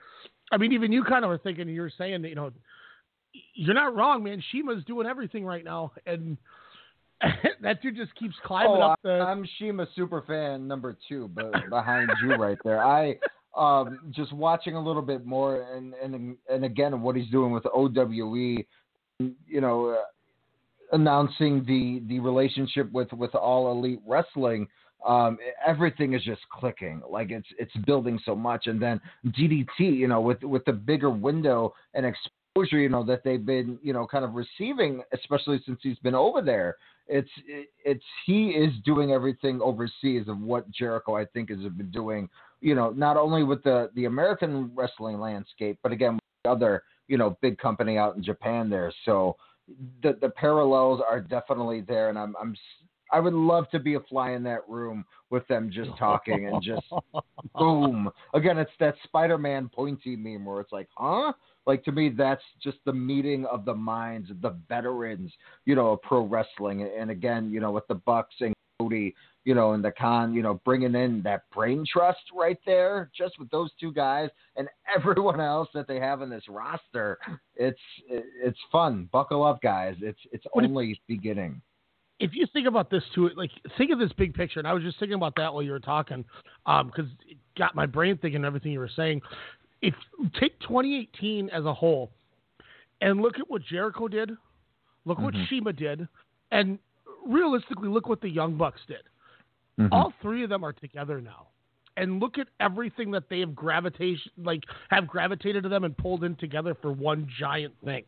I mean, even you kind of were thinking you were saying that you know you're not wrong, man. CIMA's doing everything right now, and that dude just keeps climbing oh, up the. i'm CIMA super fan number two but behind you right there i um just watching a little bit more and and and again what he's doing with owe you know uh, announcing the the relationship with with all elite wrestling um everything is just clicking. Like it's it's building so much. And then ddt you know with with the bigger window and exposure you know that they've been you know kind of receiving especially since he's been over there it's it, it's he is doing everything overseas of what jericho i think has been doing you know not only with the the american wrestling landscape but again with the other you know big company out in japan there. So the the parallels are definitely there, and I'm I'm I would love to be a fly in that room with them just talking and just boom. Again, it's that Spider-Man pointy meme where it's like, huh? Like to me, that's just the meeting of the minds of the veterans, you know, of pro wrestling. And again, you know, with the Bucks and Cody, you know, and the con, you know, bringing in that brain trust right there, just with those two guys and everyone else that they have in this roster. It's it's fun. Buckle up, guys. It's it's only beginning. If you think about this too, like think of this big picture, and I was just thinking about that while you were talking, because it got my brain thinking everything you were saying. If take 2018 as a whole, and look at what Jericho did, look what Mhm. CIMA did, and realistically look what the Young Bucks did. Mhm. All three of them are together now. And look at everything that they have gravitation like have gravitated to them and pulled in together for one giant thing.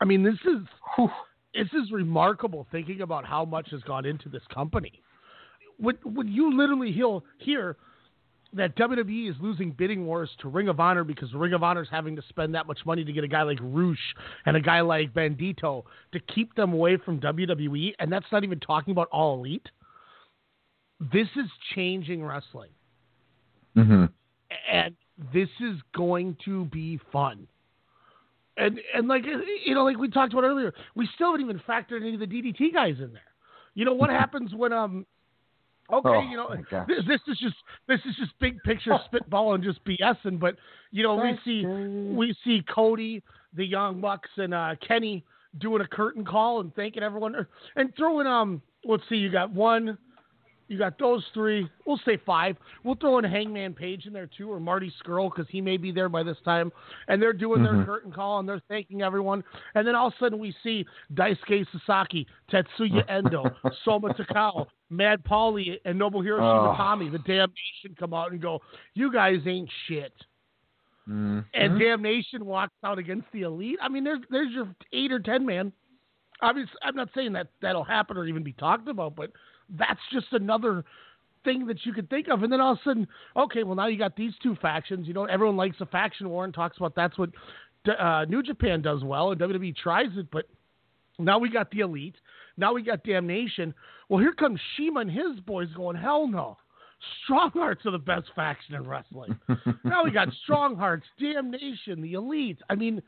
I mean, this is this is remarkable thinking about how much has gone into this company. Would would you literally hear hear that WWE is losing bidding wars to Ring of Honor because Ring of Honor is having to spend that much money to get a guy like Rush and a guy like Bandido to keep them away from WWE, and that's not even talking about All Elite. This is changing wrestling, Mm-hmm. and this is going to be fun. And and like you know, like we talked about earlier, we still haven't even factored any of the DDT guys in there. You know what happens when um Okay, Oh, you know, this, this is just this is just big picture spitball and just BSing. But you know, we see we see Cody, the Young Bucks, and uh, Kenny doing a curtain call and thanking everyone er, and throwing um. Let's see, you got one, you got those three. We'll say five. We'll throw in Hangman Page in there too, or Marty Scurll because he may be there by this time. And they're doing their Mhm. curtain call and they're thanking everyone. And then all of a sudden we see Daisuke Sasaki, Tetsuya Endo, Soma Takao, Mad Paulie, and Nobuhiro Oh. Shimatani, the Damnation, come out and go, "You guys ain't shit." Mhm. And Damnation walks out against the Elite. I mean, there's there's your eight or ten man. Obviously, I'm not saying that that'll happen or even be talked about, but that's just another thing that you could think of. And then all of a sudden, okay, well now you got these two factions. You know, everyone likes a faction war and talks about that's what uh, New Japan does well, and WWE tries it, but now we got the Elite. Now we got Damnation. Well, here comes CIMA and his boys going, hell no. Strong Hearts are the best faction in wrestling. now we got Strong Hearts, Damnation, the Elite. I mean,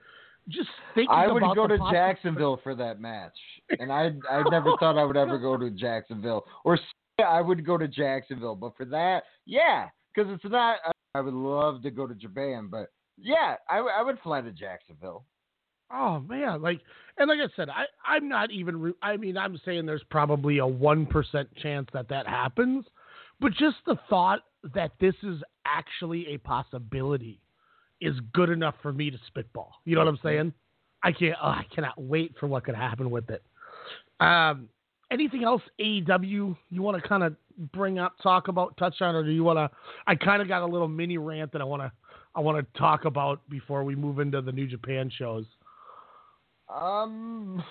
just thinking I would about go to Jacksonville for that match, and I I never thought I would ever go to Jacksonville. Or I would go to Jacksonville, but for that, yeah, because it's not. I would love to go to Japan, but yeah, I, I would fly to Jacksonville. Oh man, like and like I said, I I'm not even. Re- I mean, I'm saying there's probably a one percent chance that that happens, but just the thought that this is actually a possibility is good enough for me to spitball. You know what I'm saying? I can't. Oh, I cannot wait for what could happen with it. Um, anything else AEW you want to kind of bring up, talk about, touch on, or do you want to? I kind of got a little mini rant that I want to. I want to talk about before we move into the New Japan shows. Um,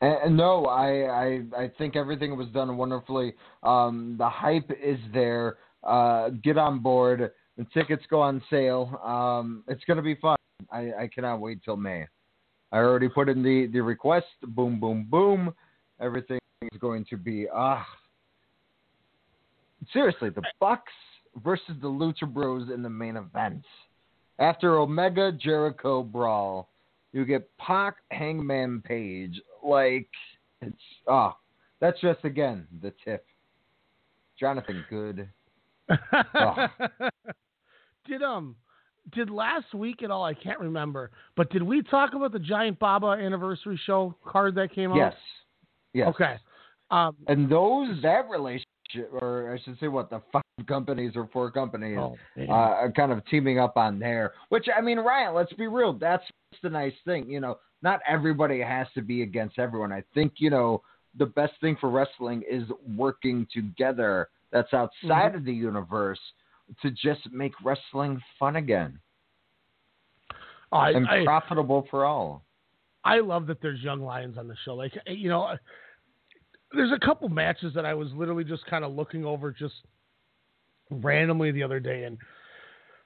and no, I, I I think everything was done wonderfully. Um, the hype is there. Uh, get on board. The tickets go on sale. Um, it's gonna be fun. I, I cannot wait till May. I already put in the the request. Boom, boom, boom. Everything is going to be ah. seriously, the Bucks versus the Lucha Bros in the main event. After Omega Jericho brawl, you get Pac Hangman Page. Like it's ah, that's just again the tip. Jonathan Good. Oh. did um did last week at all? I can't remember, but did we talk about the Giant Baba anniversary show card that came out? Yes. Yes. Okay. Um, And those that relationship, or I should say, what the five companies or four companies, Oh, uh, are kind of teaming up on there. Which I mean, Ryan, let's be real. That's the nice thing. You know, not everybody has to be against everyone. I think you know the best thing for wrestling is working together. That's outside Mhm. of the universe to just make wrestling fun again I, and I, profitable for all. I love that there's young lions on the show. Like you know, there's a couple matches that I was literally just kind of looking over just randomly the other day, and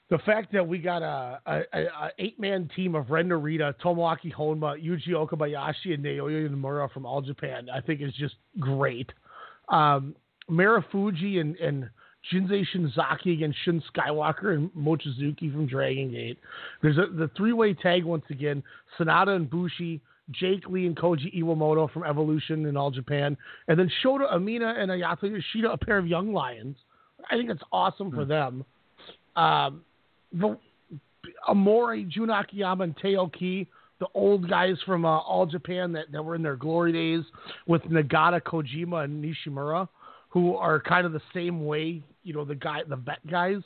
the fact that we got a, a, a, eight man team of Ren Narita, Tomoaki Honma, Yuji Okabayashi, and Naoya Nomura from All Japan, I think is just great. Um, and, and Jinsei Shinzaki against Shin Skywalker and Mochizuki from Dragon Gate. There's a, the three way tag once again Sanada and Bushi, Jake Lee and Koji Iwamoto from Evolution in All Japan, and then Shota Amina and Ayato Yoshida, a pair of young lions. I think that's awesome for them. Um, the Omori, Jun Akiyama, and Taiyo Kea, the old guys from uh, All Japan that, that were in their glory days with Nagata, Kojima, and Nishimura, who are kind of the same way, you know, the guy, the vet guys.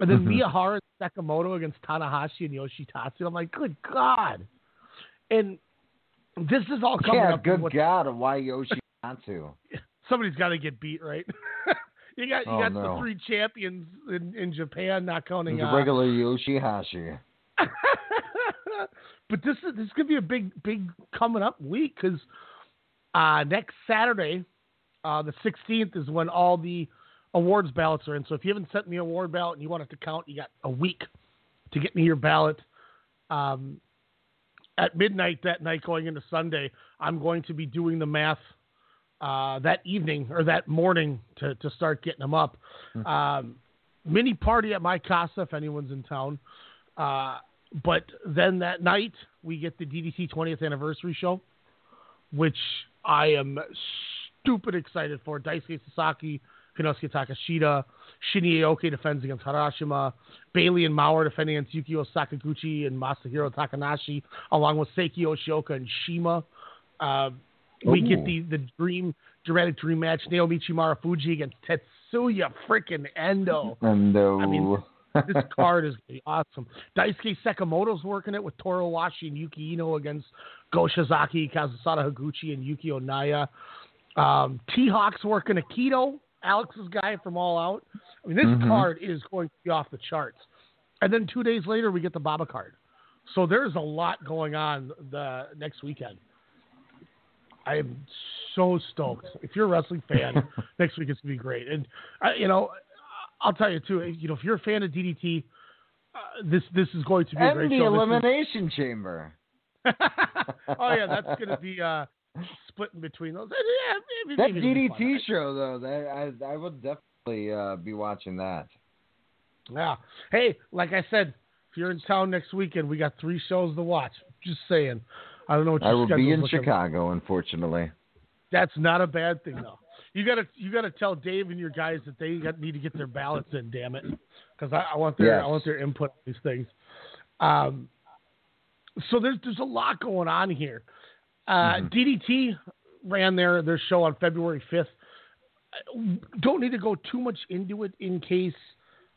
And then Mhm. Miyahara and Sakamoto against Tanahashi and Yoshitatsu. I'm like, good God. And this is all coming Yeah, up. good with- God, why Yoshi not somebody's got to get beat, right? you got you Oh, got no. the three champions in, in Japan, not counting. The regular Yoshihashi. but this is this is gonna be a big big coming up week because uh, next Saturday, uh, the 16th, is when all the awards ballots are in. So if you haven't sent me an award ballot and you want it to count, you got a week to get me your ballot. Um, at midnight that night, going into Sunday, I'm going to be doing the math uh, that evening or that morning to, to start getting them up. Um, mini party at my casa if anyone's in town. Uh, but then that night we get the DDT 20th anniversary show, which I am stupid excited for. Daisuke Sasaki, Konosuke Takashita, Shinya Aoki defends against Harashima, Bailey and Mao defending against Yukio Sakaguchi and Masahiro Takanashi, along with Seiki Yoshioka and CIMA. Uh, we Ooh. get the the dream dramatic dream match: Naomichi Marufuji against Tetsuya freaking Endo. Uh, I mean, this card is gonna be awesome. Daisuke Sekimoto's working it with Toru Owashi and Yuki Iino against Go Shiozaki, Kazusada Higuchi, and Yuki Onaya. Um, T Hawk's working Akito, Alex's guy from All Out. I mean, this Mhm. card is going to be off the charts. And then two days later, we get the Baba card. So there's a lot going on the next weekend. I am so stoked. If you're a wrestling fan, next week it's gonna be great. And uh, you know, I'll tell you too. You know, if you're a fan of DDT, uh, this this is going to be a great the show. This is- elimination chamber. oh yeah, that's gonna be uh, split in between those. Yeah, maybe, That maybe it'll be fun. DDT show though, that I I would definitely uh, be watching that. Yeah. Hey, like I said, if you're in town next weekend, we got three shows to watch. Just saying. I don't know what I will be in looking like. Chicago, unfortunately. That's not a bad thing though. You gotta you gotta tell Dave and your guys that they got, need to get their ballots in. Damn it, because I, I want their Yes. I want their input on these things. Um, so there's there's a lot going on here. Uh, Mm-hmm. DDT ran their their show on February 5th. Don't need to go too much into it in case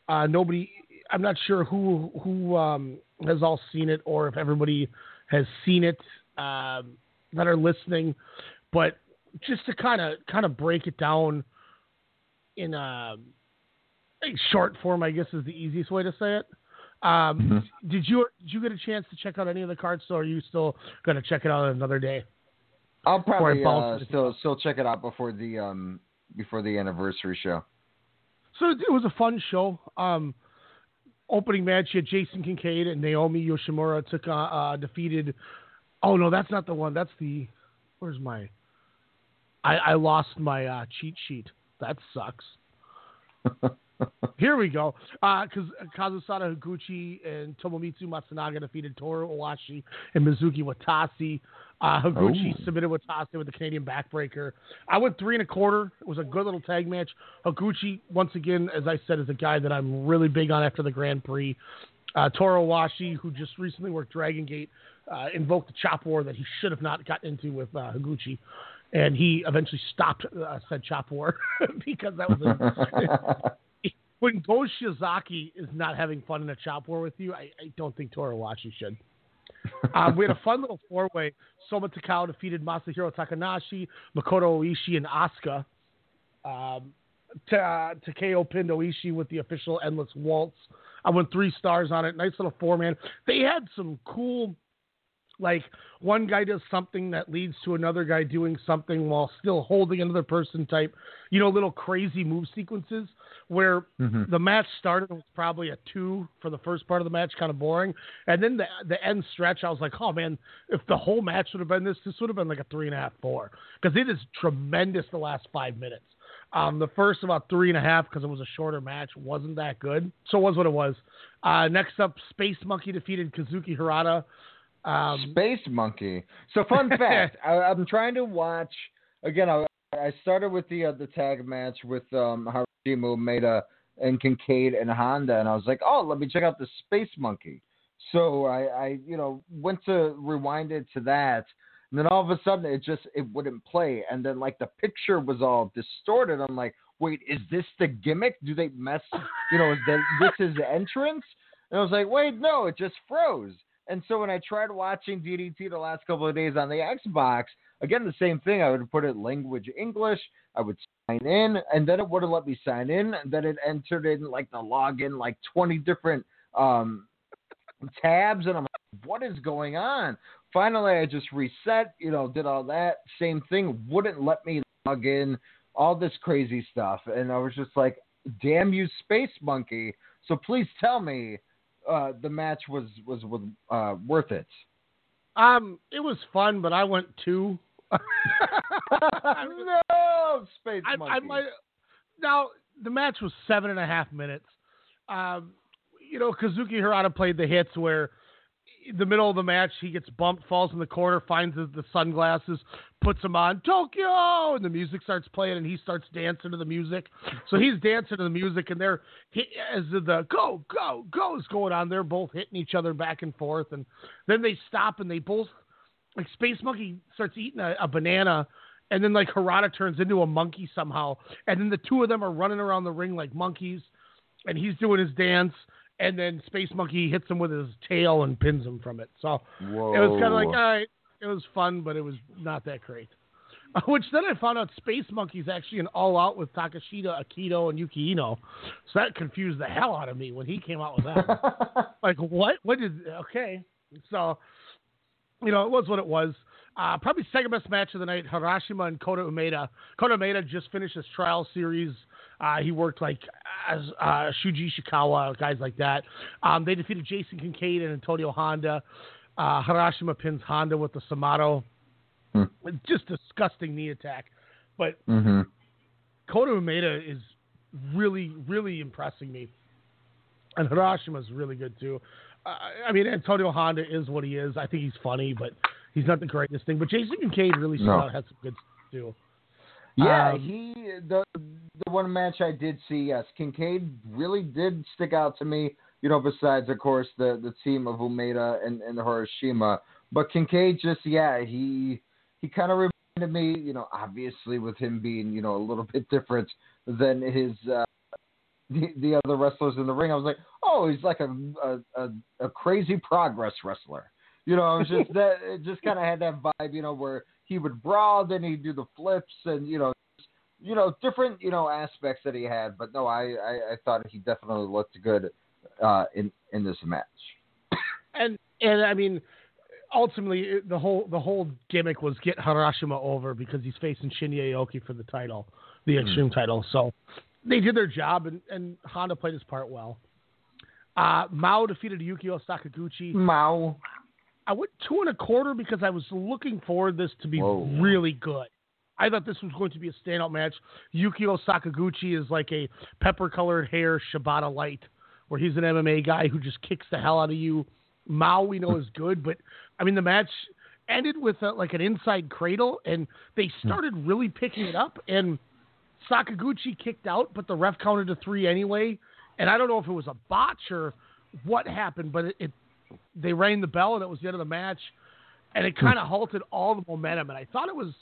uh, nobody. I'm not sure who who um, has all seen it or if everybody has seen it um, that are listening, but just to kind of kind of break it down in a, a short form, I guess is the easiest way to say it. Um, Did you did you get a chance to check out any of the cards, or are you still going to check it out another day? I'll probably uh, still still check it out before the um before the anniversary show. So it was a fun show. Um, opening match, you had Jason Kincaid and Naomi Yoshimura took uh, uh, defeated. Oh no, that's not the one. That's the. Where's my? I, I lost my uh, cheat sheet. That sucks. Here we go. Because Kazusada Higuchi and Tomomitsu Matsunaga defeated Toru Owashi and Mizuki Watase. Uh, Higuchi Oh. submitted Watase with the Canadian backbreaker. I went three and a quarter. It was a good little tag match. Higuchi, once again, as I said, is a guy that I'm really big on after the Grand Prix. Uh, Toru Owashi, who just recently worked Dragon Gate, uh, invoked the chop war that he should have not gotten into with uh, Higuchi. And he eventually stopped uh, said chop war because that was a, when Go Shiozaki is not having fun in a chop war with you, I, I don't think Toru Owashi should. um, we had a fun little four way. Soma Takao defeated Masahiro Takanashi, Makoto Oishi, and Asuka. Um, Ta- Takao pinned Oishi with the official Endless Waltz. I went three stars on it. Nice little four man. They had some cool, like one guy does something that leads to another guy doing something while still holding another person type, you know, little crazy move sequences where Mhm. the match started was probably a two for the first part of the match, kind of boring, and then the the end stretch, I was like, oh man, if the whole match would have been this, this would have been like a three and a half, four, because it is tremendous the last five minutes. Um, the first about three and a half because it was a shorter match wasn't that good. So it was what it was. Uh, next up, Space Monkey defeated Kazuki Hirata. Um, Space Monkey. So fun fact, I, I'm trying to watch again. I, I started with the uh, the tag match with um, Harashima, Maeda, and Kincaid and Honda, and I was like, oh, let me check out the Space Monkey. So I, I you know went to rewind it to that, and then all of a sudden it just it wouldn't play, and then like the picture was all distorted. I'm like, wait, is this the gimmick? Do they mess? You know, is that this is the entrance? And I was like, wait, no, it just froze. And so when I tried watching DDT the last couple of days on the Xbox, again the same thing. I would put it language English. I would sign in, and then it wouldn't let me sign in. And then it entered in like the login, like 20 different um, tabs, and I'm like, what is going on? Finally, I just reset. You know, did all that same thing. Wouldn't let me log in. All this crazy stuff, and I was just like, damn you, Space Monkey. So please tell me uh, the match was was, was uh, worth it. um, it was fun, but I went two. no, Space I, I Monkey. might now the match was seven and a half minutes. Um, you know, Kazuki Hirata played the hits where in the middle of the match, he gets bumped, falls in the corner, finds the sunglasses, puts him on, Tokyo, and the music starts playing, and he starts dancing to the music. So he's dancing to the music, and they're he, as the go go go is going on, they're both hitting each other back and forth, and then they stop and they both like Space Monkey starts eating a, a banana. And then like Hirata turns into a monkey somehow, and then the two of them are running around the ring like monkeys, and he's doing his dance, and then Space Monkey hits him with his tail and pins him from it. So Whoa. it was kind of like, all right, it was fun, but it was not that great. Which then I found out Space Monkey's actually an all out with Takashita, Akito, and Yuki Iino. So that confused the hell out of me when he came out with that. like, what? What did. Okay. So, you know, it was what it was. Uh, probably second best match of the night, Harashima and Kota Umeda. Kota Umeda just finished his trial series. Uh, he worked like as uh, Shuji Ishikawa, guys like that. Um, they defeated Jason Kincaid and Antonio Honda. Uh, Harashima pins Honda with the Somato. Hmm. Just disgusting knee attack. But Mm-hmm. Kota Umeda is really, really impressing me. And Harashima is really good too. Uh, I mean, Antonio Honda is what he is. I think he's funny, but he's not the greatest thing. But Jason Kincaid really No. out, had some good stuff too. Yeah, Um, he the the one match I did see, yes, Kincaid really did stick out to me. You know, besides of course the the team of Umeda and and Harashima, but Kincaid just yeah he he kind of reminded me, you know, obviously with him being you know a little bit different than his uh, the the other wrestlers in the ring. I was like, oh, he's like a a, a, a crazy progress wrestler. You know, it was just that it just kind of had that vibe, you know, where he would brawl, then he'd do the flips, and you know, you know, different you know aspects that he had. But no, I I, I thought he definitely looked good uh, in in this match. and and I mean, ultimately the whole the whole gimmick was get Harashima over because he's facing Shinya Aoki for the title, the Hmm. Extreme title. So they did their job, and, and Honda played his part well. Uh, Mao defeated Yukio Sakaguchi. Mao. I went two and a quarter because I was looking forward this to be Whoa. really good. I thought this was going to be a standout match. Yukio Sakaguchi is like a pepper colored hair Shibata light, where he's an MMA guy who just kicks the hell out of you. Mao we know is good, but I mean the match ended with a, like an inside cradle, and they started really picking it up. And Sakaguchi kicked out, but the ref counted to three anyway. And I don't know if it was a botch or what happened, but it, it they rang the bell and it was the end of the match, and it kind of halted all the momentum. And I thought it was,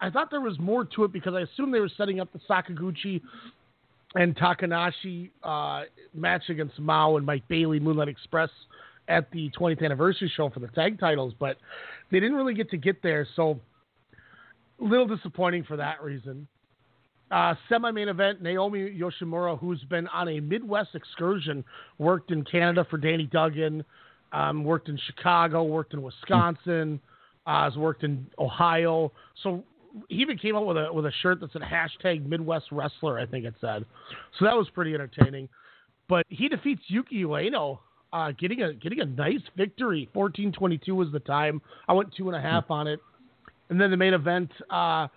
I thought there was more to it because I assumed they were setting up the Sakaguchi and Takanashi uh, match against Mao and Mike Bailey, Moonlight Express, at the 20th anniversary show for the tag titles, but they didn't really get to get there. So, a little disappointing for that reason. Uh, semi-main event: Naomi Yoshimura, who's been on a Midwest excursion, worked in Canada for Danny Duggan, um, worked in Chicago, worked in Wisconsin, uh, has worked in Ohio. So he even came out with a with a shirt that said hashtag Midwest Wrestler, I think it said. So that was pretty entertaining. But he defeats Yuki Ueno, uh, getting a getting a nice victory. Fourteen twenty two was the time. I went two and a half on it. And then the main event, uh,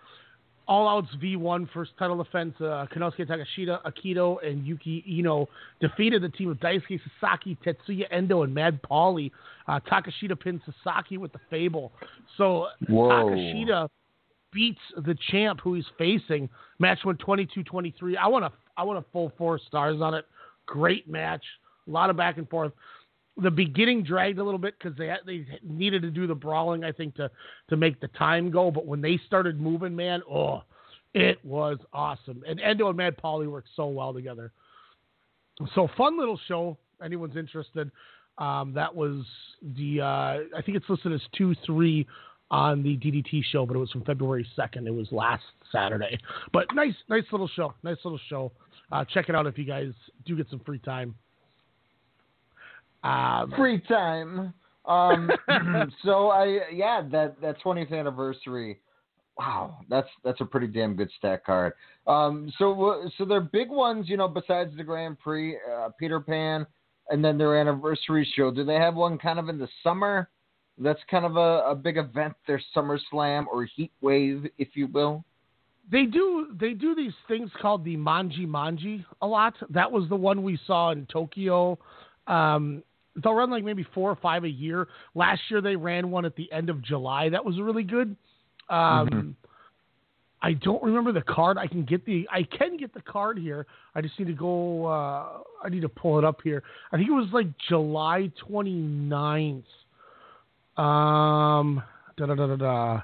All Out's V1 first title defense. Uh, Konosuke Takashita, Akito, and Yuki Iino defeated the team of Daisuke Sasaki, Tetsuya Endo, and Mad Paulie. Uh, Takashita pinned Sasaki with the Fable. So Whoa. Takashita beats the champ who he's facing. Match went 22-23. I want a I want a full four stars on it. Great match. A lot of back and forth. The beginning dragged a little bit because they they needed to do the brawling, I think, to to make the time go. But when they started moving, man, oh, it was awesome. And Endo and Mad Paulie worked so well together. So fun little show. Anyone's interested? Um, that was the uh, I think it's listed as two three on the DDT show, but it was from February second. It was last Saturday. But nice nice little show. Nice little show. Uh, check it out if you guys do get some free time. Um, Free time. Um, so I yeah that that 20th anniversary. Wow, that's that's a pretty damn good stat card. Um, so so their big ones, you know, besides the Grand Prix, uh, Peter Pan, and then their anniversary show. Do they have one kind of in the summer? That's kind of a, a big event. Their Summer Slam or Heat Wave, if you will. They do they do these things called the Maji Manji a lot. That was the one we saw in Tokyo. Um, they'll run like maybe four or five a year. Last year they ran one at the end of July. That was really good. Um, Mhm. I don't remember the card. I can get the I can get the card here. I just need to go uh I need to pull it up here. I think it was like July 29th. Um da da da da da.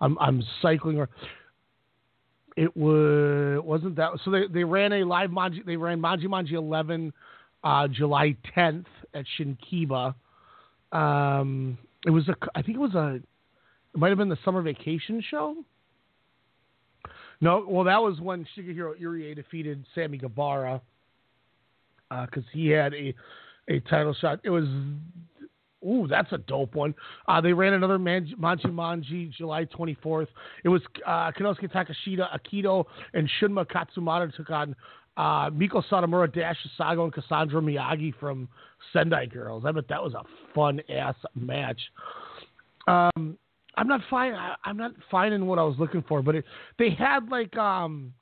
I'm I'm cycling or it was wasn't that so they they ran a live Manji they ran Maji Manji 11 uh July 10th at Shinkiba. Um it was a I think it was a it might have been the summer vacation show. No, well, that was when Shigehiro Irie defeated Sammy Guevara because he had a a title shot. It was, ooh, that's a dope one. Uh, they ran another Man- Maji Manji July 24th. It was uh, Konosuke Takeshita, Akito, and Shunma Katsumata took on uh, Meiko Satomura, Dash and Cassandra Miyagi from Sendai Girls. I bet that was a fun ass match. Um, I'm not fine. I'm not finding what I was looking for, but it, they had like um,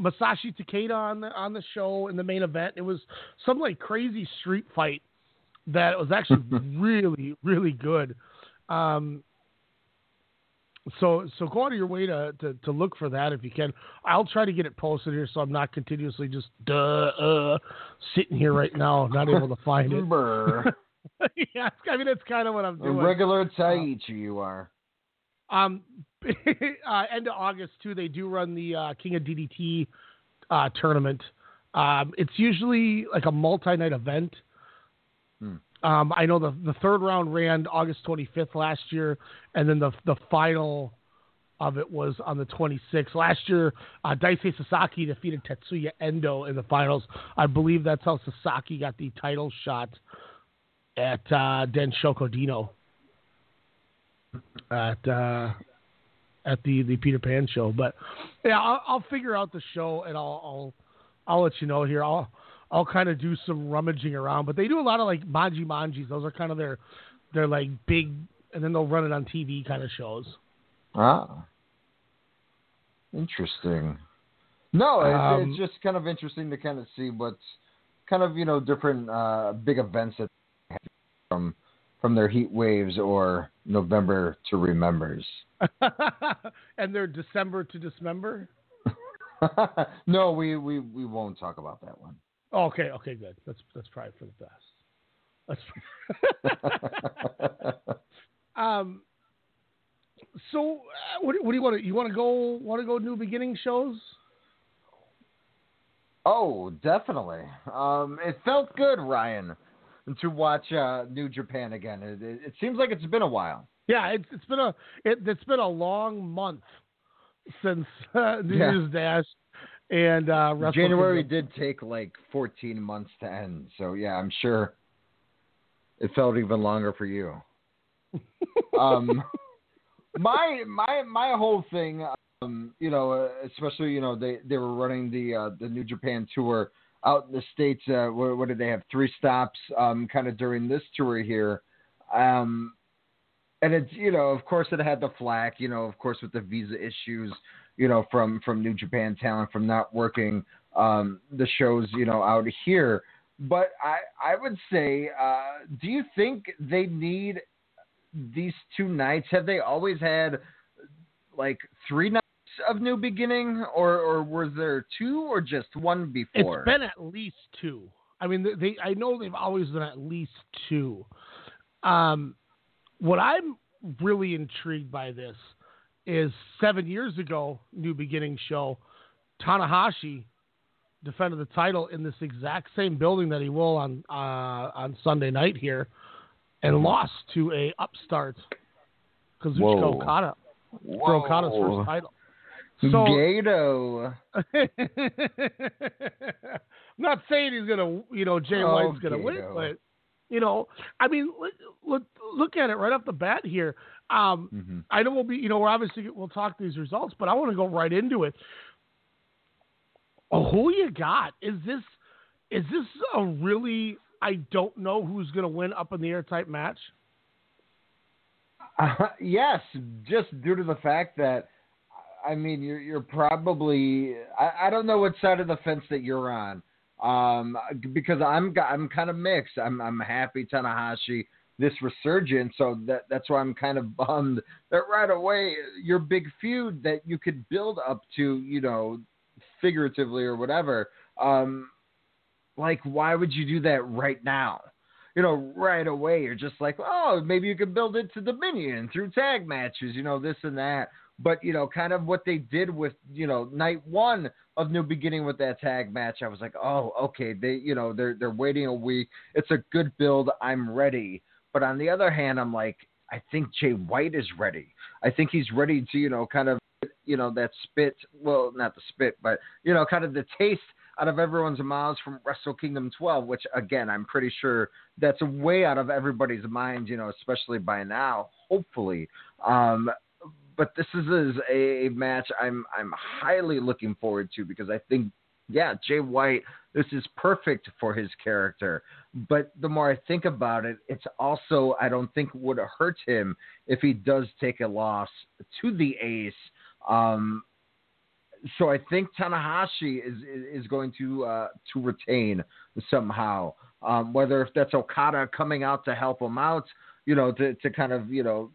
Masashi Takeda on the on the show in the main event. It was some like crazy street fight that was actually really really good. Um, so so go out of your way to, to to look for that if you can. I'll try to get it posted here so I'm not continuously just duh uh, sitting here right now not able to find it. Yeah, I mean that's kind of what I'm A doing. regular Taichi you are. Um, uh, end of August too. They do run the uh, King of DDT uh, tournament. Um, it's usually like a multi-night event. Um, I know the the third round ran August 25th last year, and then the the final of it was on the 26th. Last year, uh, Sasaki defeated Tetsuya Endo in the finals. I believe that's how Sasaki got the title shot at uh, Shokodino at uh, at the, the Peter Pan show. But yeah, I'll, I'll figure out the show and I'll I'll I'll let you know here. I'll I'll kind of do some rummaging around. But they do a lot of like maji manjis. Those are kind of their their like big, and then they'll run it on TV kind of shows. Ah. Interesting. No, it's, Um, it's just kind of interesting to kind of see what's kind of you know different uh, big events that they have from from their heat waves or November to remembers. and they're December to dismember. no, we, we we won't talk about that one. Okay, okay, good. That's that's probably for the best. That's um. So, uh, what, do- what do you want to? You want to go? Want to go new beginning shows? Oh, definitely. Um, it felt good, Ryan, to watch uh, New Japan again. It, it, it seems like it's been a while. Yeah, it's it's been a it, it's been a long month since uh, New Yeah. Year's Dash and uh, January did take like 14 months to end, so yeah, I'm sure it felt even longer for you. um, my my my whole thing, um, you know, uh, especially you know they they were running the uh, the New Japan tour out in the states. Uh, what, what did they have? Three stops, um, kind of during this tour here. Um, and it's you know of course it had the flack you know of course with the visa issues you know from from New Japan talent from not working um, the shows you know out here. But I I would say, uh, do you think they need these two nights? Have they always had like three nights of New Beginning, or or was there two or just one before? It's been at least two. I mean, they, they I know they've always done at least two. Um, what I'm really intrigued by this is seven years ago, New Beginning show, Tanahashi defended the title in this exact same building that he will on uh, on Sunday night here, and lost to a upstart Kazuchika. Okada for Okada's first title. So Gedo. I'm not saying he's gonna, you know, Jay Oh, White's gonna win, but you know, I mean, look, look, look at it right off the bat here. Um, Mm-hmm. I know we'll be, you know, we're obviously we'll talk these results, but I want to go right into it. Oh, who you got? Is this is this a really I don't know who's gonna win up in the air type match? Uh, yes, just due to the fact that I mean you're you're probably I, I don't know what side of the fence that you're on. Um, because I'm I'm kind of mixed. I'm I'm happy Tanahashi this resurgence, so that that's why I'm kind of bummed that right away your big feud that you could build up to, you know, figuratively or whatever. Um, like why would you do that right now? You know, right away you're just like, oh, maybe you could build it to Dominion through tag matches, you know, this and that. But you know, kind of what they did with you know night one of New Beginning with that tag match, I was like, oh, okay, they you know they're they're waiting a week. It's a good build. I'm ready. But on the other hand, I'm like, I think Jay White is ready. I think he's ready to, you know, kind of, you know, that spit. Well, not the spit, but you know, kind of the taste out of everyone's mouths from Wrestle Kingdom 12, which again, I'm pretty sure that's way out of everybody's mind, you know, especially by now, hopefully. Um, but this is, is a match I'm I'm highly looking forward to because I think yeah, Jay White, this is perfect for his character. But the more I think about it, it's also I don't think would hurt him if he does take a loss to the Ace. Um, so I think Tanahashi is is going to uh, to retain somehow. Um, whether if that's Okada coming out to help him out, you know, to to kind of you know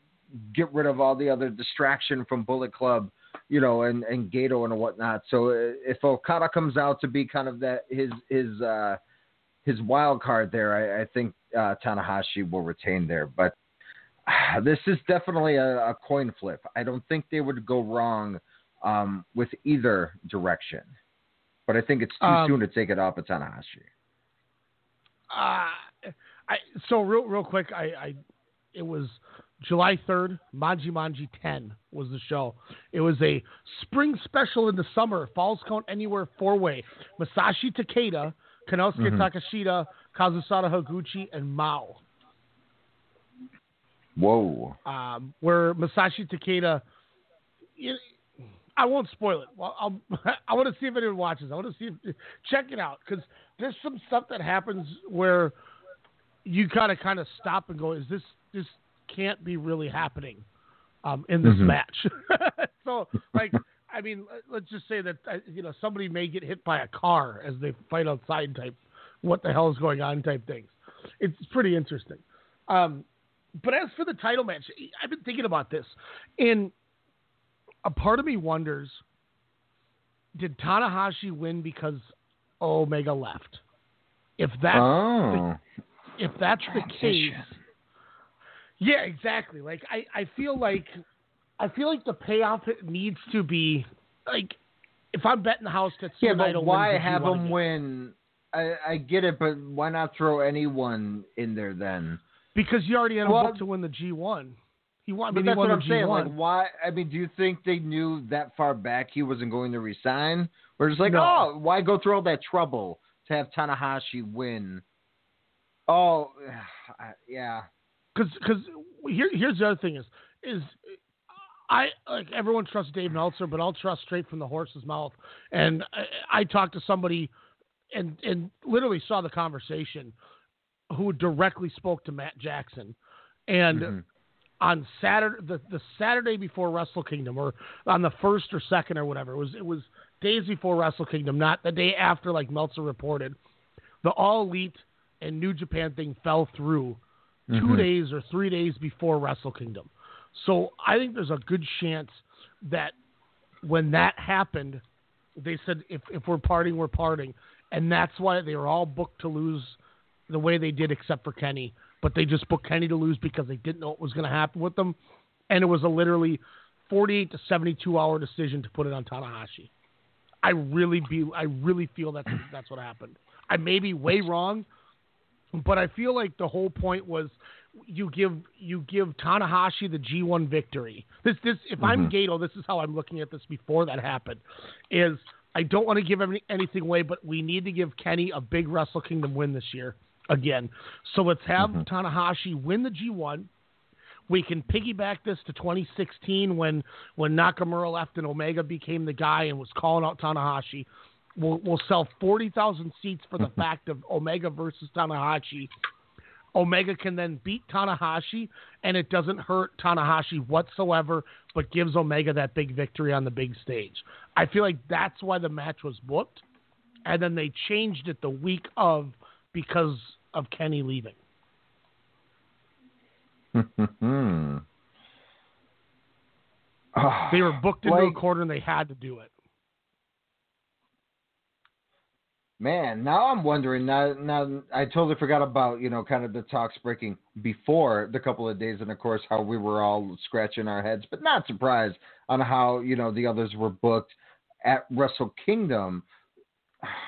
get rid of all the other distraction from Bullet Club you know, and and Gedo and whatnot. So uh, if Okada comes out to be kind of that his his uh, his wild card there, I, I think uh, Tanahashi will retain there. But uh, this is definitely a, a, coin flip. I don't think they would go wrong um, with either direction. But I think it's too um, soon to take it off of Tanahashi. Uh, I so real real quick, I, I it was July 3rd, Maji Manji 10 was the show. It was a spring special in the summer, Falls Count Anywhere four way. Masashi Takeda, Konosuke mm-hmm. Takeshita, Kazusada Higuchi, and Mao. Whoa. Um, where Masashi Takeda, I won't spoil it. Well, I'll, I want to see if anyone watches. I want to see if, check it out because there's some stuff that happens where you kind of kind of stop and go, is this this can't be really happening um, in this mm-hmm. match. so, like, I mean, let's just say that uh, you know somebody may get hit by a car as they fight outside. Type, what the hell is going on? Type things. It's pretty interesting. Um, but as for the title match, I've been thinking about this, and a part of me wonders: Did Tanahashi win because Omega left? If that's oh. the, if that's Transition. the case, yeah, exactly. Like I, I feel like I feel like the payoff needs to be like if I'm betting the house that yeah, but why have him win? I, I get it, but why not throw anyone in there then? Because you already had a book to win the G1. He won. But I mean, that's what I'm G1. saying. Like, why? I mean, do you think they knew that far back he wasn't going to resign? We're just like, no. oh, why go through all that trouble to have Tanahashi win? Oh, yeah because because here here's the other thing is is I like everyone trusts Dave Meltzer, but I'll trust straight from the horse's mouth. And I, I talked to somebody and and literally saw the conversation who directly spoke to Matt Jackson, and. Mm-hmm. On Saturday, the, the Saturday before Wrestle Kingdom, or on the first or second or whatever, it was it was days before Wrestle Kingdom, not the day after, like Meltzer reported. The All Elite and New Japan thing fell through 2 mm-hmm. days or three days before Wrestle Kingdom. So I think there's a good chance that when that happened, they said if if we're parting, we're parting, and that's why they were all booked to lose the way they did, except for Kenny. But they just booked Kenny to lose because they didn't know what was going to happen with them, and it was a literally 48 to 72 hour decision to put it on Tanahashi. I really be I really feel that that's what happened. I may be way wrong, but I feel like the whole point was you give you give Tanahashi the G1 victory. This this if mm-hmm. I'm Gedo, this is how I'm looking at this before that happened. Is I don't want to give any, anything away, but we need to give Kenny a big Wrestle Kingdom win this year again. So let's have mm-hmm. Tanahashi win the G1. We can piggyback this to 2016 when when Nakamura left and Omega became the guy and was calling out Tanahashi. We'll, we'll sell 40,000 seats for the fact of Omega versus Tanahashi. Omega can then beat Tanahashi, and it doesn't hurt Tanahashi whatsoever, but gives Omega that big victory on the big stage. I feel like that's why the match was booked. and then they changed it the week of because of Kenny leaving. They were booked into a Like- quarter and they had to do it. Man, now I'm wondering. Now, now I totally forgot about you know kind of the talks breaking before the couple of days, and of course how we were all scratching our heads, but not surprised on how you know the others were booked at Wrestle Kingdom.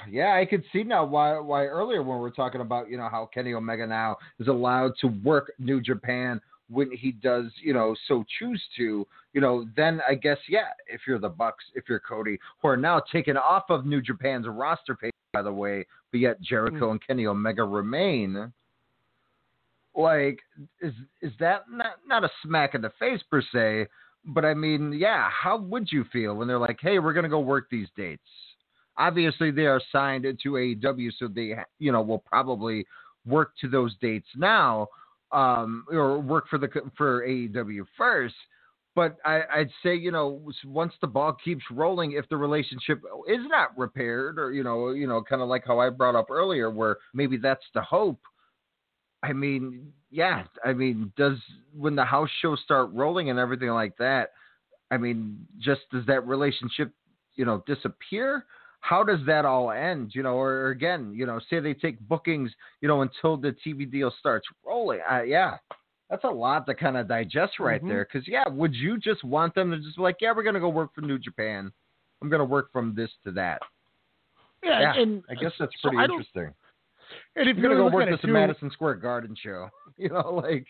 Yeah, I could see now why why earlier when we were talking about you know how Kenny Omega now is allowed to work New Japan when he does you know so choose to you know then I guess yeah if you're the Bucks if you're Cody who are now taken off of New Japan's roster page by the way but yet Jericho and Kenny Omega remain. Like is is that not not a smack in the face per se but I mean yeah how would you feel when they're like hey we're gonna go work these dates. Obviously they are signed into AEW, so they you know will probably work to those dates now, um, or work for the for AEW first. But I, I'd say you know once the ball keeps rolling, if the relationship is not repaired, or you know you know kind of like how I brought up earlier, where maybe that's the hope. I mean, yeah, I mean, does when the house shows start rolling and everything like that, I mean, just does that relationship, you know, disappear? How does that all end? You know, or again, you know, say they take bookings, you know, until the TV deal starts rolling. Uh, yeah, that's a lot to kind of digest right Mhm. there. Because yeah, would you just want them to just be like, yeah, we're gonna go work for New Japan. I'm gonna work from this to that. Yeah, Yeah, and I guess that's pretty don't- interesting. And if you're gonna go work this too, Madison Square Garden show. You know, like,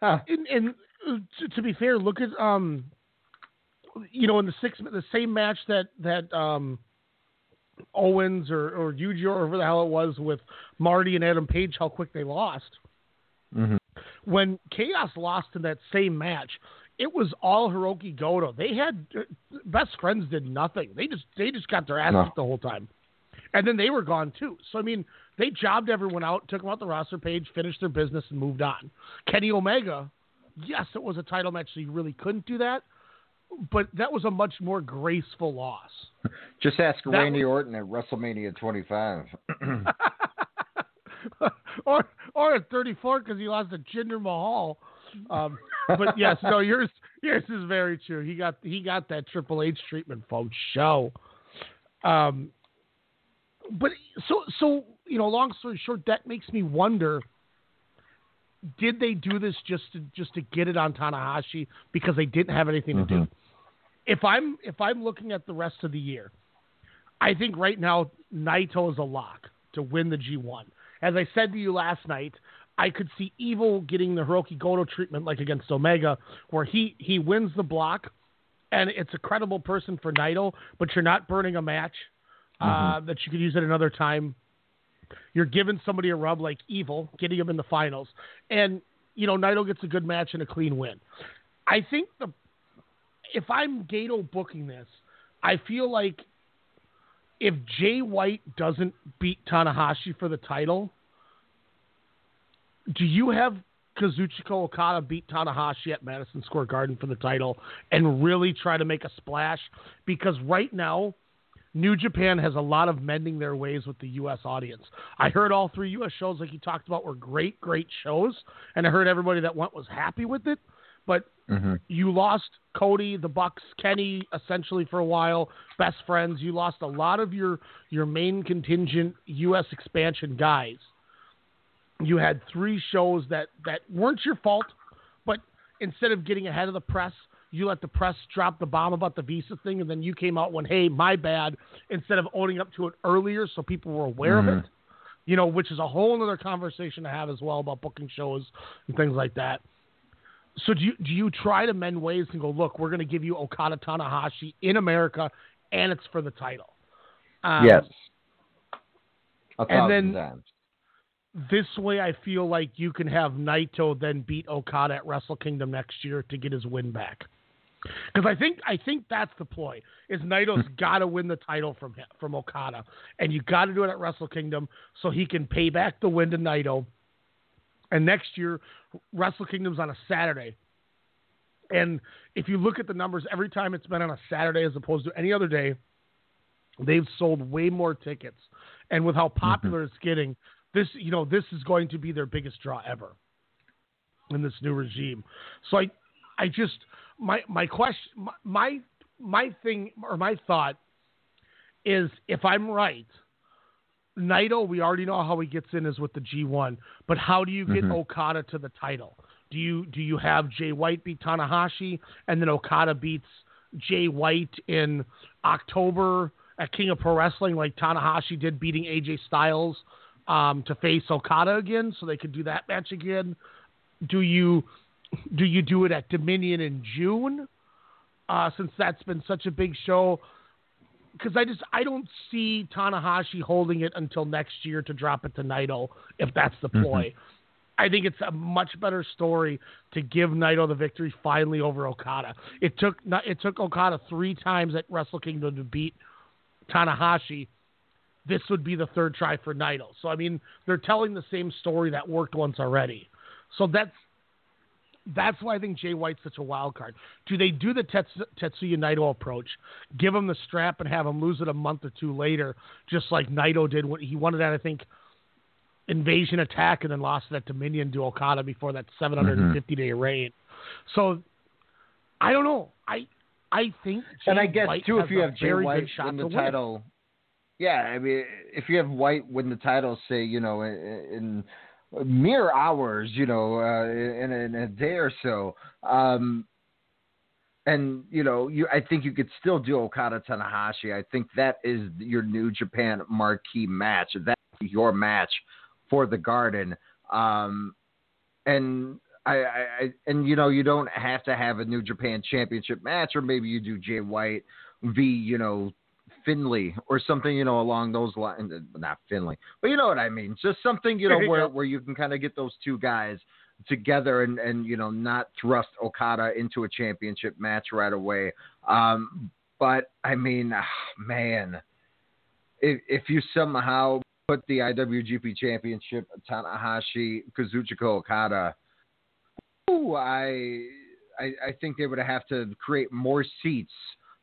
huh. And, and uh, to, to be fair, look at um, you know, in the six, the same match that that um, Owens or or Yuji or whatever the hell it was with Marty and Adam Page, how quick they lost. Mhm. When Chaos lost in that same match, it was all Hirooki Goto. They had best friends did nothing. They just they just got their ass No. the whole time, and then they were gone too. So I mean, they jobbed everyone out, took them out the roster page, finished their business, and moved on. Kenny Omega, yes, it was a title match, so you really couldn't do that, but that was a much more graceful loss. Just ask That Randy Orton at WrestleMania 25. or or at 34 because he lost to Jinder Mahal. Um, but yes, no, yours yours is very true. He got he got that Triple H treatment for show. Um, but so so you know, long story short, that makes me wonder. Did they do this just to just to get it on Tanahashi because they didn't have anything to do? If I'm if I'm looking at the rest of the year, I think right now Naito is a lock to win the G1. As I said to you last night, I could see Evil getting the Hirooki Goto treatment like against Omega, where he he wins the block, and it's a credible person for Naito, but you're not burning a match uh, that you could use at another time. You're giving somebody a rub like Evil, getting him in the finals, and you know Naito gets a good match and a clean win. I think the if I'm Gedo booking this, I feel like if Jay White doesn't beat Tanahashi for the title, do you have Kazuchika Okada beat Tanahashi at Madison Square Garden for the title and really try to make a splash? Because right now, New Japan has a lot of mending their ways with the U.S. audience. I heard all three U.S. shows, like you talked about, were great, great shows, and I heard everybody that went was happy with it. But you lost Cody, the Bucks, Kenny, essentially for a while, best friends. You lost a lot of your your main contingent U.S. expansion guys. You had three shows that that weren't your fault, but instead of getting ahead of the press, you let the press drop the bomb about the visa thing, and then you came out when, hey, my bad, instead of owning up to it earlier so people were aware of Mhm. it. You know, which is a whole other conversation to have as well about booking shows and things like that. So do you do you try to mend ways and go, look, we're going to give you Okada Tanahashi in America, and it's for the title. Um, yes. And then- times. This way, I feel like you can have Naito then beat Okada at Wrestle Kingdom next year to get his win back. Because I think I think that's the ploy. Is Naito's got to win the title from him, from Okada, and you got to do it at Wrestle Kingdom so he can pay back the win to Naito. And next year, Wrestle Kingdom's on a Saturday. And if you look at the numbers, every time it's been on a Saturday as opposed to any other day, they've sold way more tickets and with how popular mm-hmm. it's getting, this you know this is going to be their biggest draw ever in this new regime. So I, I just my my question my my, my thing or my thought is if I'm right. Naito, we already know how he gets in is with the G1, but how do you get Mhm. Okada to the title? Do you do you have Jay White beat Tanahashi and then Okada beats Jay White in October at King of Pro Wrestling like Tanahashi did beating AJ Styles um, to face Okada again so they could do that match again? Do you do you do it at Dominion in June? Uh, since that's been such a big show, because I just I don't see Tanahashi holding it until next year to drop it to Naito if that's the Mhm. ploy. I think it's a much better story to give Naito the victory finally over Okada. It took it took Okada three times at Wrestle Kingdom to beat Tanahashi. This would be the third try for Naito. So I mean, they're telling the same story that worked once already. So that's that's why I think Jay White's such a wild card. Do they do the Tets, Tetsuya Naito approach, give him the strap and have him lose it a month or two later, just like Naito did when he won that, I think Invasion Attack and then lost that Dominion to Okada before that 750 day mm-hmm. reign. So I don't know. I I think Jay and I guess White too, if you have Jay White win the to win title, yeah, I mean, if you have White win the title, say you know in, in mere hours, you know, uh, in, in a day or so, um, and you know, you I think you could still do Okada Tanahashi. I think that is your New Japan marquee match. That's your match for the Garden. Um, and I, I, I and you know you don't have to have a New Japan Championship match, or maybe you do Jay White v you know Finlay or something you know along those lines. Not Finlay, but you know what I mean. Just something you know where where you can kind of get those two guys together and and you know not thrust Okada into a championship match right away. Um, but I mean, ah, man, if if you somehow put the IWGP Championship Tanahashi Kazuchika Okada, ooh, I, I I think they would have to create more seats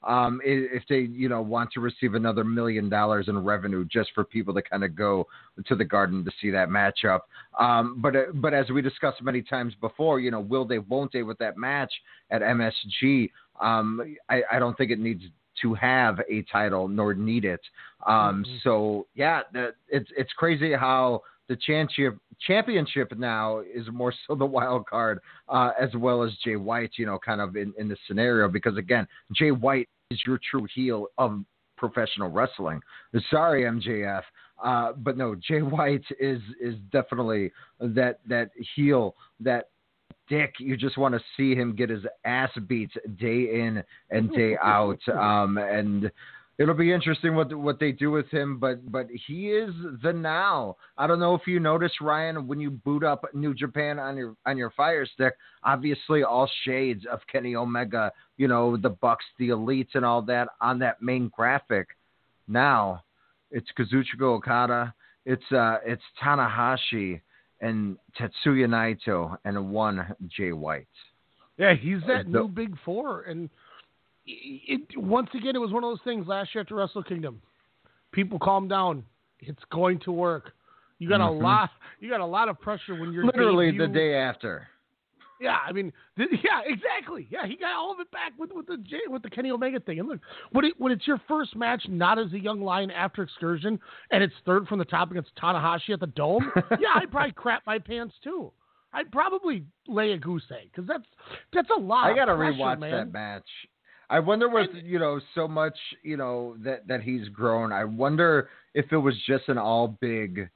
um, if they you know want to receive another million dollars in revenue just for people to kind of go to the Garden to see that matchup. Um, but uh, but as we discussed many times before, you know, will they, won't they with that match at MSG? Um, I, I don't think it needs to have a title nor need it. Um, So yeah, that, it's it's crazy how the championship championship now is more so the wild card uh, as well as Jay White. You know, kind of in in this scenario because again, Jay White is your true heel of professional wrestling. Sorry, MJF. Uh, but no, Jay White is is definitely that that heel that dick. You just want to see him get his ass beat day in and day out. Um, and it'll be interesting what what they do with him. But but he is the now. I don't know if you noticed Ryan when you boot up New Japan on your on your Fire Stick. Obviously, all shades of Kenny Omega. You know the Bucks, the Elites, and all that on that main graphic. Now it's Kazuchika Okada. It's uh it's Tanahashi and Tetsuya Naito and one Jay White. Yeah, he's that The- new big four, and it, once again it was one of those things last year at the Wrestle Kingdom. People calm down. It's going to work. You got Mhm. a lot. You got a lot of pressure when you're Literally the day after. Yeah, I mean, th- yeah, exactly. Yeah, he got all of it back with with the with the Kenny Omega thing. And look, when it, when it's your first match, not as a young lion after excursion, and it's third from the top against Tanahashi at the Dome, yeah, I'd probably crap my pants too. I'd probably lay a goose egg because that's that's a lot. I gotta pressure, rewatch man. that match. I wonder with you know so much you know that that he's grown. I wonder if it was just an all big,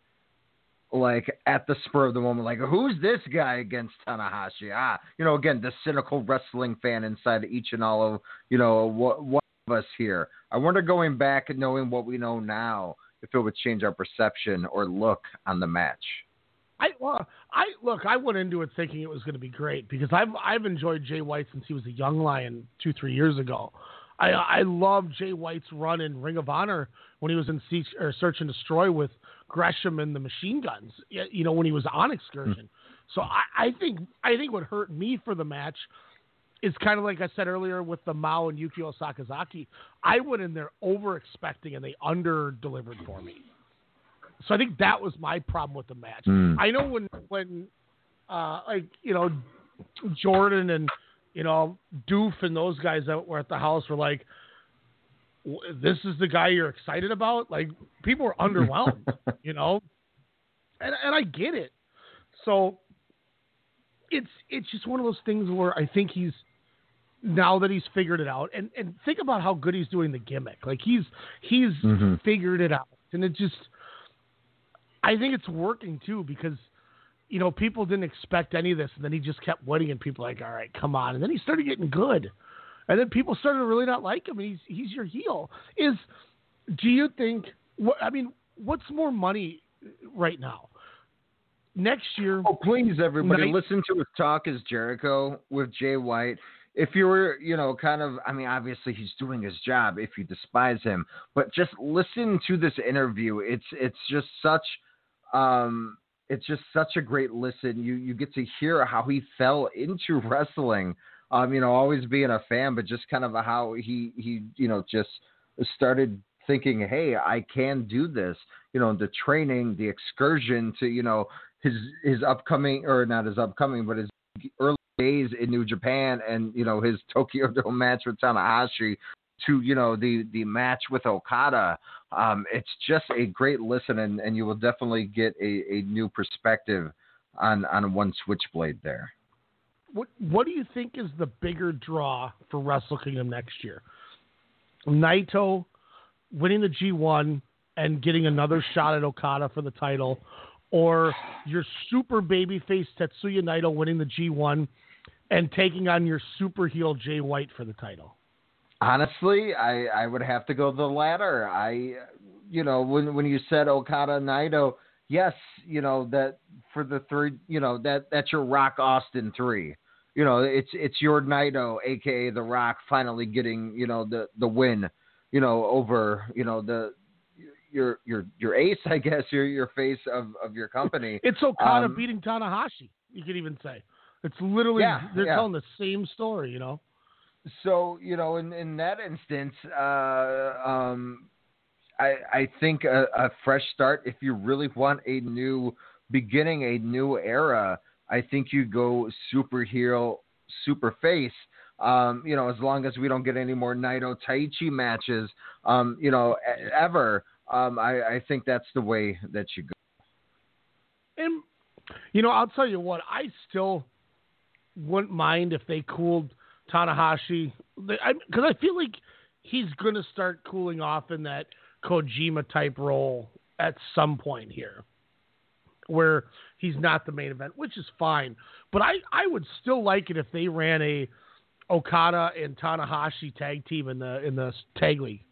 like at the spur of the moment, like who's this guy against Tanahashi? Ah, you know, again the cynical wrestling fan inside each and all of you know what one of us here. I wonder going back and knowing what we know now, if it would change our perception or look on the match. I well, I look. I went into it thinking it was going to be great because I've I've enjoyed Jay White since he was a young lion two three years ago. I I love Jay White's run in Ring of Honor when he was in or Search and Destroy with Gresham and the Machine Guns. You know when he was on excursion. Hmm. So I, I think I think what hurt me for the match is kind of like I said earlier with the Mao and Yukio Sakazaki. I went in there over expecting and they under delivered for me. So I think that was my problem with the match. Mm. I know when when uh, like you know Jordan and you know Doof and those guys that were at the house were like, "This is the guy you're excited about." Like people were underwhelmed, you know, and and I get it. So it's it's just one of those things where I think he's now that he's figured it out, and and think about how good he's doing the gimmick. Like he's he's Mhm. figured it out, and it just I think it's working too because you know people didn't expect any of this, and then he just kept winning, and people were like, all right, come on, and then he started getting good, and then people started to really not like him, and he's he's your heel. Is do you think? What I mean, what's more money right now? Next year, Oh, please, everybody, Night- listen to his Talk Is Jericho with Jay White. If you were, you know, kind of, I mean, obviously he's doing his job. If you despise him, but just listen to this interview. It's it's just such, um, it's just such a great listen. You you get to hear how he fell into wrestling. Um, you know, always being a fan, but just kind of how he he you know just started thinking, hey, I can do this. You know, the training, the excursion to you know his his upcoming or not his upcoming, but his early days in New Japan and you know his Tokyo Dome match with Tanahashi to you know the the match with Okada. Um, it's just a great listen, and, and you will definitely get a, a new perspective on on one switchblade there. what what do you think is the bigger draw for Wrestle Kingdom next year? Naito winning the G1 and getting another shot at Okada for the title, or your super babyface Tetsuya Naito winning the G1 and taking on your super heel Jay White for the title? Honestly, I, I would have to go the latter. I, you know, when when you said Okada Naito, yes, you know that for the third, you know that that's your Rock Austin three. You know, it's it's your Naito, aka the Rock, finally getting you know the the win, you know, over you know the your your your ace, I guess, your your face of of your company. It's Okada Um, beating Tanahashi. You could even say it's literally Yeah, they're yeah. telling the same story. You know. So you know in in that instance uh um i i think a, a fresh start if you really want a new beginning a new era i think you go superhero, super face um you know as long as we don't get any more naito taichi matches um you know ever um i i think that's the way that you go. And you know, I'll tell you what, I still wouldn't mind if they cooled Tanahashi because I, feel like he's going to start cooling off in that Kojima type role at some point here, where he's not the main event, which is fine. But I I would still like it if they ran a Okada and Tanahashi tag team in the in the tag league.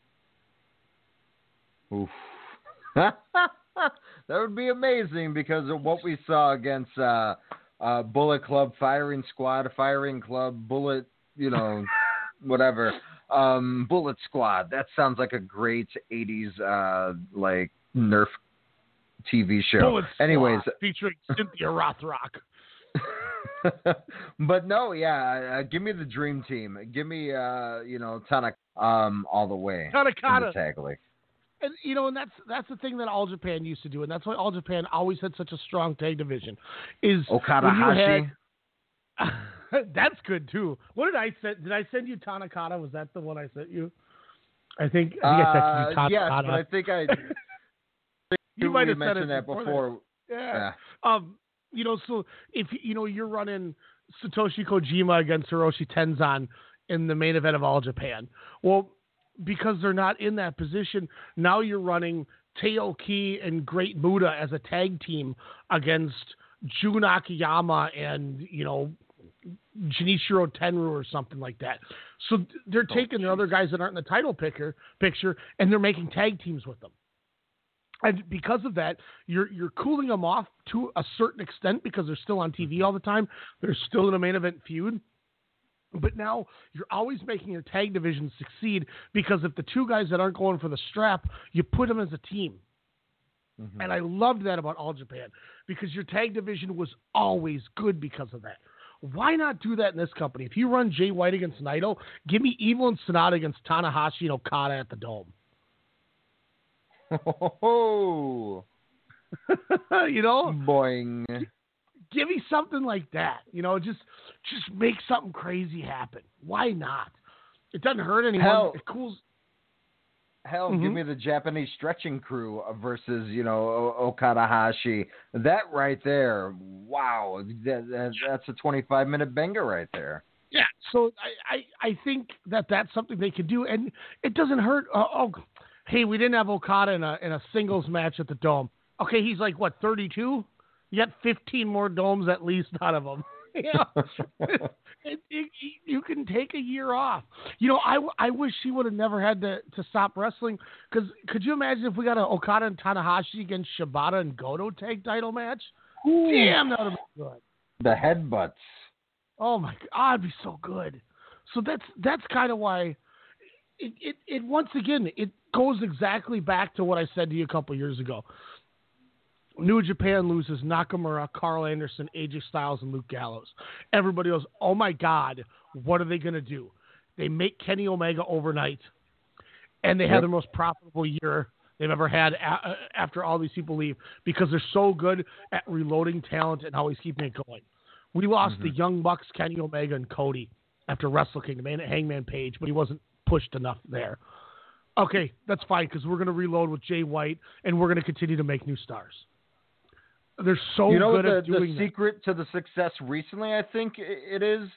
Oof. that would be amazing because of what we saw against uh, uh, Bullet Club, Firing Squad, Firing Club, Bullet, you know, whatever. Um, Bullet Squad. That sounds like a great '80s uh, like Nerf TV show. Bullet Squad Anyways, featuring Cynthia Rothrock. but no, yeah, uh, give me the dream team. Give me, uh, you know, Tanak um, all the way. Tanakata. tag league. And you know, and that's that's the thing that All Japan used to do, and that's why All Japan always had such a strong tag division. Is Okada Hashi. had- that's good too. What did I send? Did I send you Tanakata? Was that the one I sent you? I think I think I texted you Uh, yes, Tanakata. but I think I. you might have mentioned that before. Yeah. Um, you know, so if you know you're running Satoshi Kojima against Hiroshi Tenzan in the main event of All Japan, well, because they're not in that position, now you're running Taiyo Kea and Great Muta as a tag team against Jun Akiyama and you know Genichiro Tenryu or something like that. So they're oh, taking the other guys that aren't in the title picker picture and they're making tag teams with them. And because of that, you're you're cooling them off to a certain extent because they're still on TV mm-hmm. all the time. They're still in a main event feud. But now you're always making your tag division succeed because if the two guys that aren't going for the strap, you put them as a team. Mm-hmm. And I loved that about All Japan because your tag division was always good because of that. Why not do that in this company? If you run Jay White against Naito, give me Evil and Sanada against Tanahashi and Okada at the Dome. Oh, you know, boing. Give me something like that. You know, just just make something crazy happen. Why not? It doesn't hurt anyone. Hell, it cools. Hell, Mhm. give me the Japanese stretching crew versus you know o- Okada Hashi. That right there, wow, that, that, that's a 25 minute banger right there. Yeah, so I, I, I think that that's something they could do, and it doesn't hurt. Uh, oh, hey, we didn't have Okada in a in a singles match at the Dome. Okay, he's like what 32? You got 15 more domes at least out of him. yeah, it, it, you can take a year off. You know, I, I wish he would have never had to, to stop wrestling. Because could you imagine if we got an Okada and Tanahashi against Shibata and Goto tag title match? Damn, that would have been good. The headbutts. Oh my god, it'd be so good. So that's that's kind of why it, it it once again it goes exactly back to what I said to you a couple years ago. New Japan loses Nakamura, Carl Anderson, AJ Styles, and Luke Gallows. Everybody goes, "Oh my God, what are they going to do?" They make Kenny Omega overnight, and they have Yep. the most profitable year they've ever had a- uh, after all these people leave because they're so good at reloading talent and always keeping it going. We lost the Young Bucks, Kenny Omega, and Cody after Wrestle Kingdom and Hangman Page, but he wasn't pushed enough there. Okay, that's fine because we're going to reload with Jay White and we're going to continue to make new stars. They're so you know good the, at doing the that. secret to the success recently i think it is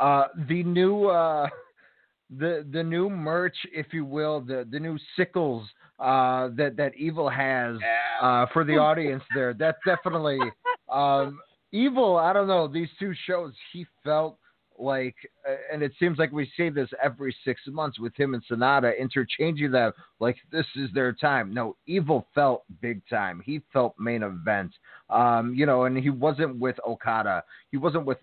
uh, the new uh, the the new merch if you will the the new sickles uh, that that evil has uh, for the audience there that's definitely um, evil i don't know these two shows he felt like and it seems like we see this every six months with him and sanada interchanging them like this is their time. No evil felt big time. He felt main event. Um, you know and he wasn't with okada. He wasn't with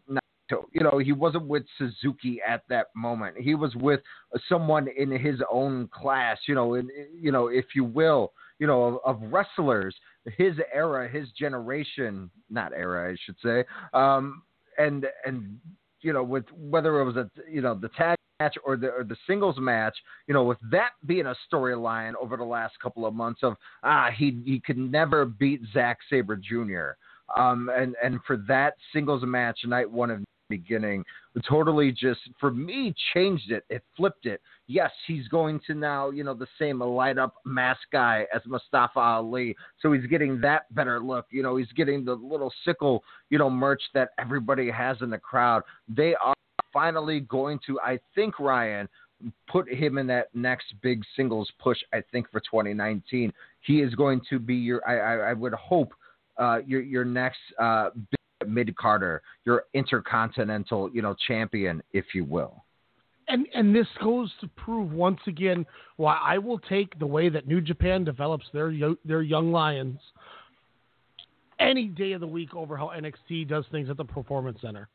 you know he wasn't with suzuki at that moment. He was with someone in his own class you know in you know if you will you know of, of wrestlers his era his generation not era i should say um, and and you know, with whether it was a you know the tag match or the or the singles match, you know, with that being a storyline over the last couple of months of ah he he could never beat Zack Sabre Jr. Um, and and for that singles match night one of beginning. Totally just for me changed it. It flipped it. Yes he's going to now you know the same light up mask guy as mustafa ali. So he's getting that better look. You know he's getting the little sickle you know merch that everybody has in the crowd. They are finally going to i think ryan put him in that next big singles push i think for 2019 he is going to be your i i, I would hope uh, your your next uh, mid Carter, your intercontinental, you know, champion, if you will. and and this goes to prove once again why I will take the way that New Japan develops their their young lions any day of the week over how NXT does things at the Performance Center.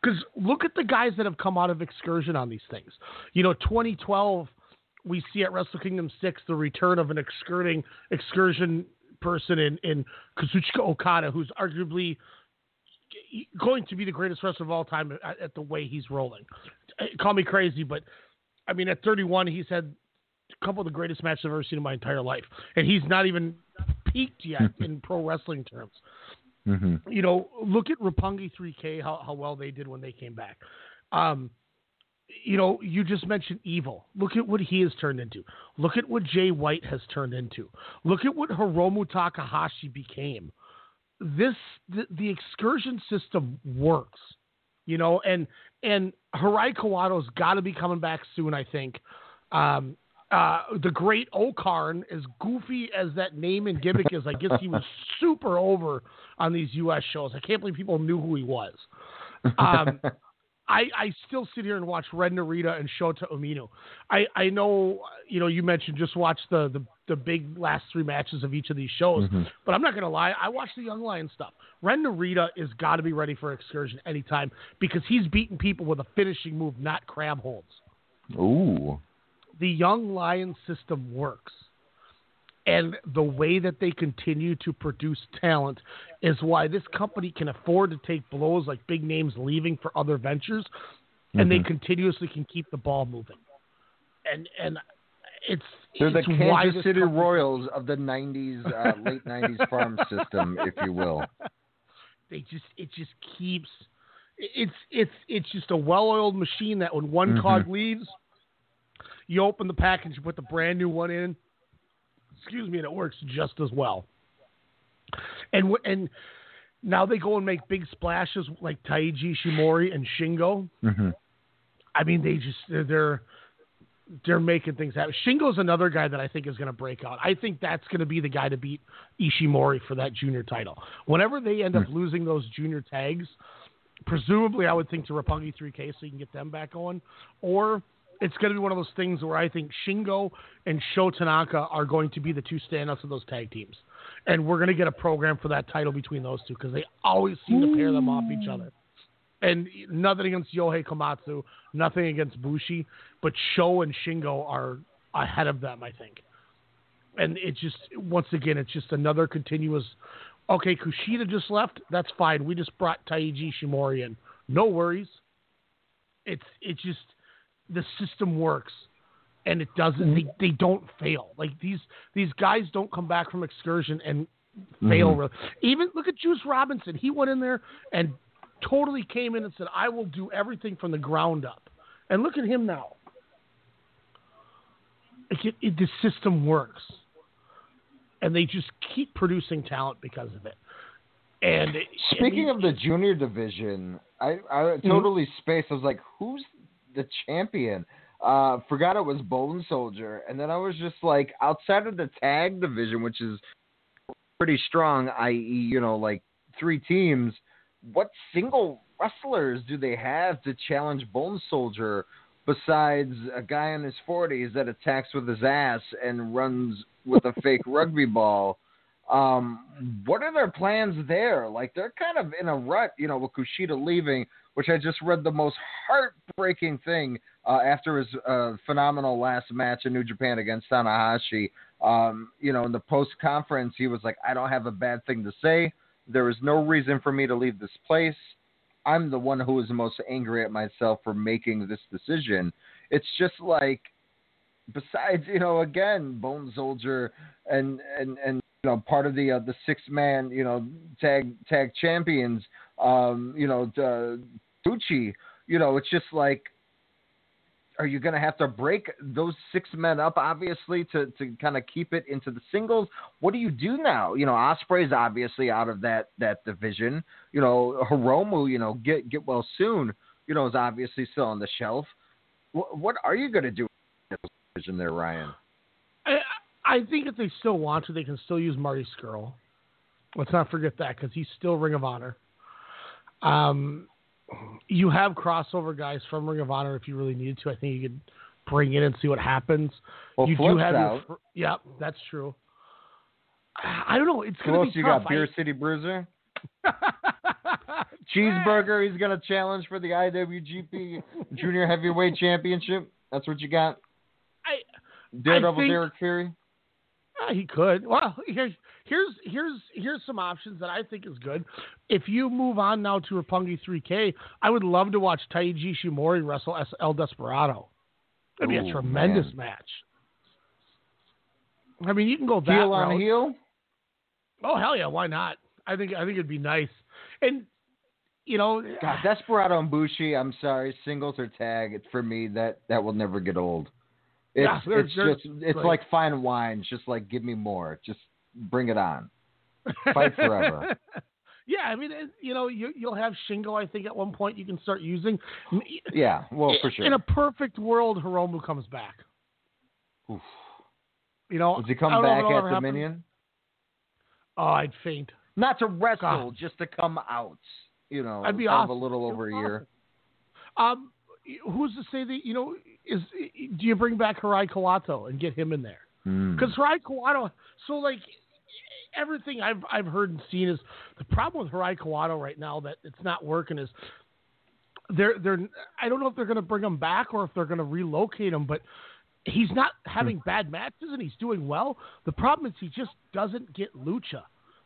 Because look at the guys that have come out of Excursion on these things. You know, 2012, we see at Wrestle Kingdom 6 the return of an excurting excursion person in, in Kazuchika Okada, who's arguably going to be the greatest wrestler of all time at, at the way he's rolling. Uh, Call me crazy, but I mean, at 31, he's had a couple of the greatest matches I've ever seen in my entire life, and he's not even peaked yet in pro wrestling terms. Mm-hmm. You know, look at Roppongi 3K, how, how well they did when they came back. Um, you know, you just mentioned Evil. Look at what he has turned into. Look at what Jay White has turned into. Look at what Hiromu Takahashi became. This the, the excursion system works, you know, and and Hirai Kawato's got to be coming back soon. I think. Um, uh, the great Okarn, as goofy as that name and gimmick is, I guess he was super over on these U.S. shows. I can't believe people knew who he was. Um, I, I still sit here and watch Ren Narita and Shota Umino. I, I know, you know, you mentioned just watch the, the, the big last three matches of each of these shows, Mhm. but I'm not going to lie. I watch the Young Lion stuff. Ren Narita is got to be ready for excursion anytime because he's beating people with a finishing move, not crab holds. Ooh. The Young Lion system works. And the way that they continue to produce talent is why this company can afford to take blows like big names leaving for other ventures, and they Mhm. continuously can keep the ball moving. And and it's They're the it's why Kansas City company- Royals of the '90s, uh, late '90s farm system, if you will. they just it just keeps it's it's it's just a well-oiled machine that when one Mhm. cog leaves, you open the package, you put the brand new one in. Excuse me, and it works just as well. And and now they go and make big splashes like Taiji Ishimori and Shingo. Mm-hmm. I mean, they just they're they're, they're making things happen. Shingo's another guy that I think is going to break out. I think that's going to be the guy to beat Ishimori for that junior title. Whenever they end up hmm. losing those junior tags, presumably I would think to Roppongi 3K so you can get them back going, or it's going to be one of those things where I think Shingo and Sho Tanaka are going to be the two standouts of those tag teams, and we're going to get a program for that title between those two because they always seem to pair them off each other. And nothing against Yohei Komatsu, nothing against Bushi, but Sho and Shingo are ahead of them, I think. And it just once again, it's just another continuous. Okay, Kushida just left. That's fine. We just brought Taiji Ishimori in. No worries. It's it's just the system works, and it doesn't. They, they don't fail. Like these these guys don't come back from excursion and fail. Mhm. Even look at Juice Robinson. He went in there and totally came in and said, "I will do everything from the ground up." And look at him now. It, it, the system works, and they just keep producing talent because of it. And it- I Speaking mean, of the junior division, I, I totally spaced. I was like, who's the champion? Uh, forgot it was Bone Soldier. And then I was just like, outside of the tag division, which is pretty strong, i.e., you know, like three teams, what single wrestlers do they have to challenge Bone Soldier besides a guy in his 40s that attacks with his ass and runs with a fake rugby ball? Um, what are their plans there? Like they're kind of in a rut, you know, with Kushida leaving, which I just read the most heartbreaking thing uh, after his uh, phenomenal last match in New Japan against Tanahashi. Um, you know, in the post conference, he was like, "I don't have a bad thing to say. There is no reason for me to leave this place. I'm the one who is most angry at myself for making this decision." It's just like besides, you know, again, Bone Soldier and and and you know part of the uh, the six man you know tag tag champions, um, you know, uh, Gucci. You know, it's just like. Are you going to have to break those six men up, obviously, to, to kind of keep it into the singles? What do you do now? You know, Ospreay's obviously out of that that division. You know, Hiromu, you know, get get well soon. You know, is obviously still on the shelf. What, are you going to do in division there, Ryan? I, I think if they still want to, they can still use Marty Scurll. Let's not forget that because he's still Ring of Honor. Um, you have crossover guys from Ring of Honor if you really needed to. I think you could bring in and see what happens. Well, you do have out. your, yeah, that's true. I don't know. It's going to be you tough. got? Beer City Bruiser? Cheeseburger, he's going to challenge for the IWGP Junior Heavyweight Championship. That's what you got? I, Daredevil think- Derek Fury? Uh, he could. Well, here's here's here's here's some options that I think is good. If you move on now to Roppongi 3K, I would love to watch Taiji Ishimori wrestle El Desperado. That'd be Ooh, a tremendous man. match. I mean, you can go that Heel on heel? Oh hell yeah, why not? I think I think it'd be nice. And you know, God, Desperado and Bushi, I'm sorry, singles or tag, it's for me that that will never get old. It's Yeah, they're- it's they're just it's great. like fine wine, just like give me more. Just bring it on. Fight forever. yeah, I mean, it, you know, you, you'll have Shingo. I think at one point you can start using. Yeah, well for sure. In a perfect world, Hiromu comes back. Oof. You know, Does he come don't know if back at happen. Dominion? Oh, I'd faint. Not to wrestle, God. just to come out. You know, I'd be kind of awesome. a little over a year. Um, who's to say that you know? Is do you bring back Hirai Kawato and get him in there? Hmm. Because Hirai Kawato, so like everything I've I've heard and seen is the problem with Hirai Kawato right now that it's not working is they're they're I don't know if they're going to bring him back or if they're going to relocate him, but he's not having bad matches and he's doing well. The problem is he just doesn't get lucha.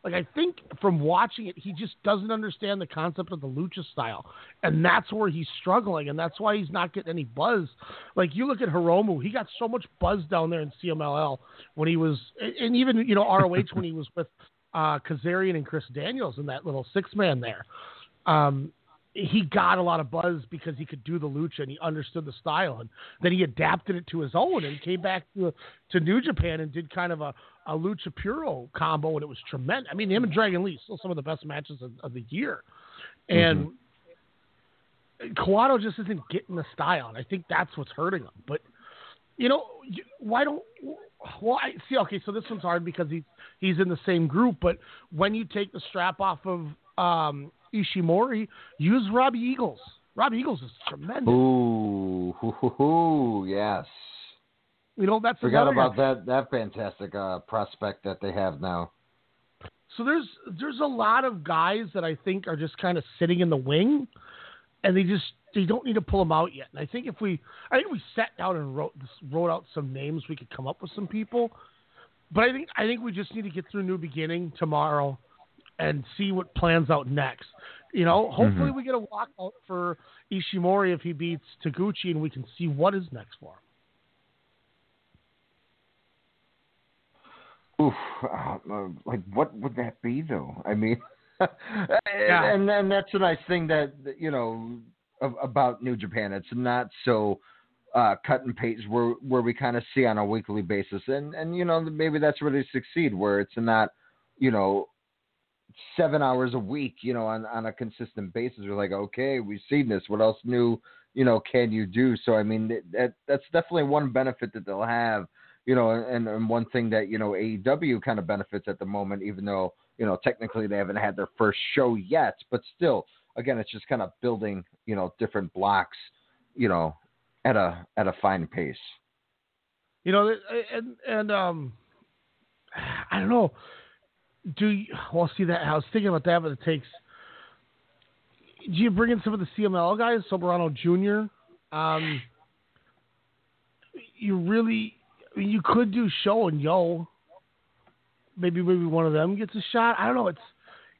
Like I think from watching it, he just doesn't understand the concept of the lucha style, and that's where he's struggling, and that's why he's not getting any buzz. Like you look at Hiromu, he got so much buzz down there in CMLL when he was, and even you know ROH when he was with uh, Kazarian and Chris Daniels in that little six man there. Um, he got a lot of buzz because he could do the lucha and he understood the style and then he adapted it to his own and came back to to New Japan and did kind of a, a lucha puro combo and it was tremendous. I mean, him and Dragon Lee still some of the best matches of, of the year, and mm-hmm. Just isn't getting the style, and I think that's what's hurting him. But you know, why don't well, I see. Okay, so this one's hard because he's he's in the same group. But when you take the strap off of um, Ishimori, use Robbie Eagles. Robbie Eagles is tremendous. Ooh, hoo, hoo, hoo, yes. You know that's forgot about that that fantastic uh, prospect that they have now. So there's there's a lot of guys that I think are just kind of sitting in the wing, and they just they don't need to pull them out yet. And I think if we I think we sat down and wrote wrote out some names, we could come up with some people. But I think I think we just need to get through New Beginning tomorrow and see what plans out next. You know, hopefully mm-hmm. we get a walkout for Ishimori if he beats Taguchi, and we can see what is next for him. Oof, uh, like what would that be though? I mean, yeah. and and that's a nice thing that you know about New Japan. It's not so uh, cut and paste where where we kind of see on a weekly basis, and and you know maybe that's where they succeed, where it's not you know seven hours a week, you know, on, on a consistent basis. We're like, okay, we've seen this. What else new, you know, can you do? So, I mean, that that's definitely one benefit that they'll have, you know, and, and one thing that, you know, AEW kind of benefits at the moment, even though, you know, technically they haven't had their first show yet, but still, again, it's just kind of building, you know, different blocks, you know, at a, at a fine pace. You know, and, and, um, I don't know do you, well see that I was thinking about that, but it takes. Do you bring in some of the CML guys, Soberano Jr.? Um, you really, I mean, you could do show and yo. Maybe maybe one of them gets a shot. I don't know. It's.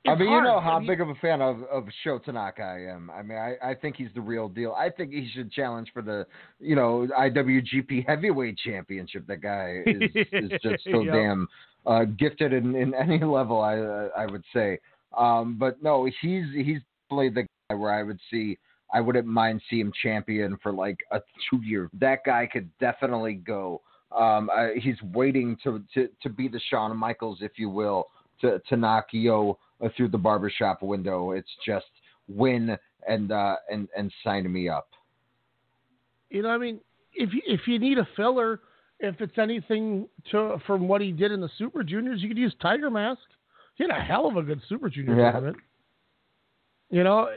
it's I mean, hard. you know how I mean, big of a fan of, of Sho Tanaka I am. I mean, I, I think he's the real deal. I think he should challenge for the, you know, IWGP Heavyweight Championship. That guy is, is just so Yep. damn uh, gifted in, in any level. I uh, I would say. Um, but no, he's he's played the guy where I would see. I wouldn't mind see him champion for like a two year. That guy could definitely go. Um, he's waiting to, to, to be the Shawn Michaels, if you will, to, to knock Yoh uh, through the barbershop window. It's just win and uh, and and sign me up. You know, I mean, if you, if you need a filler, if it's anything to from what he did in the Super Juniors, you could use Tiger Mask. He had a hell of a good Super Junior Yeah. tournament. You know,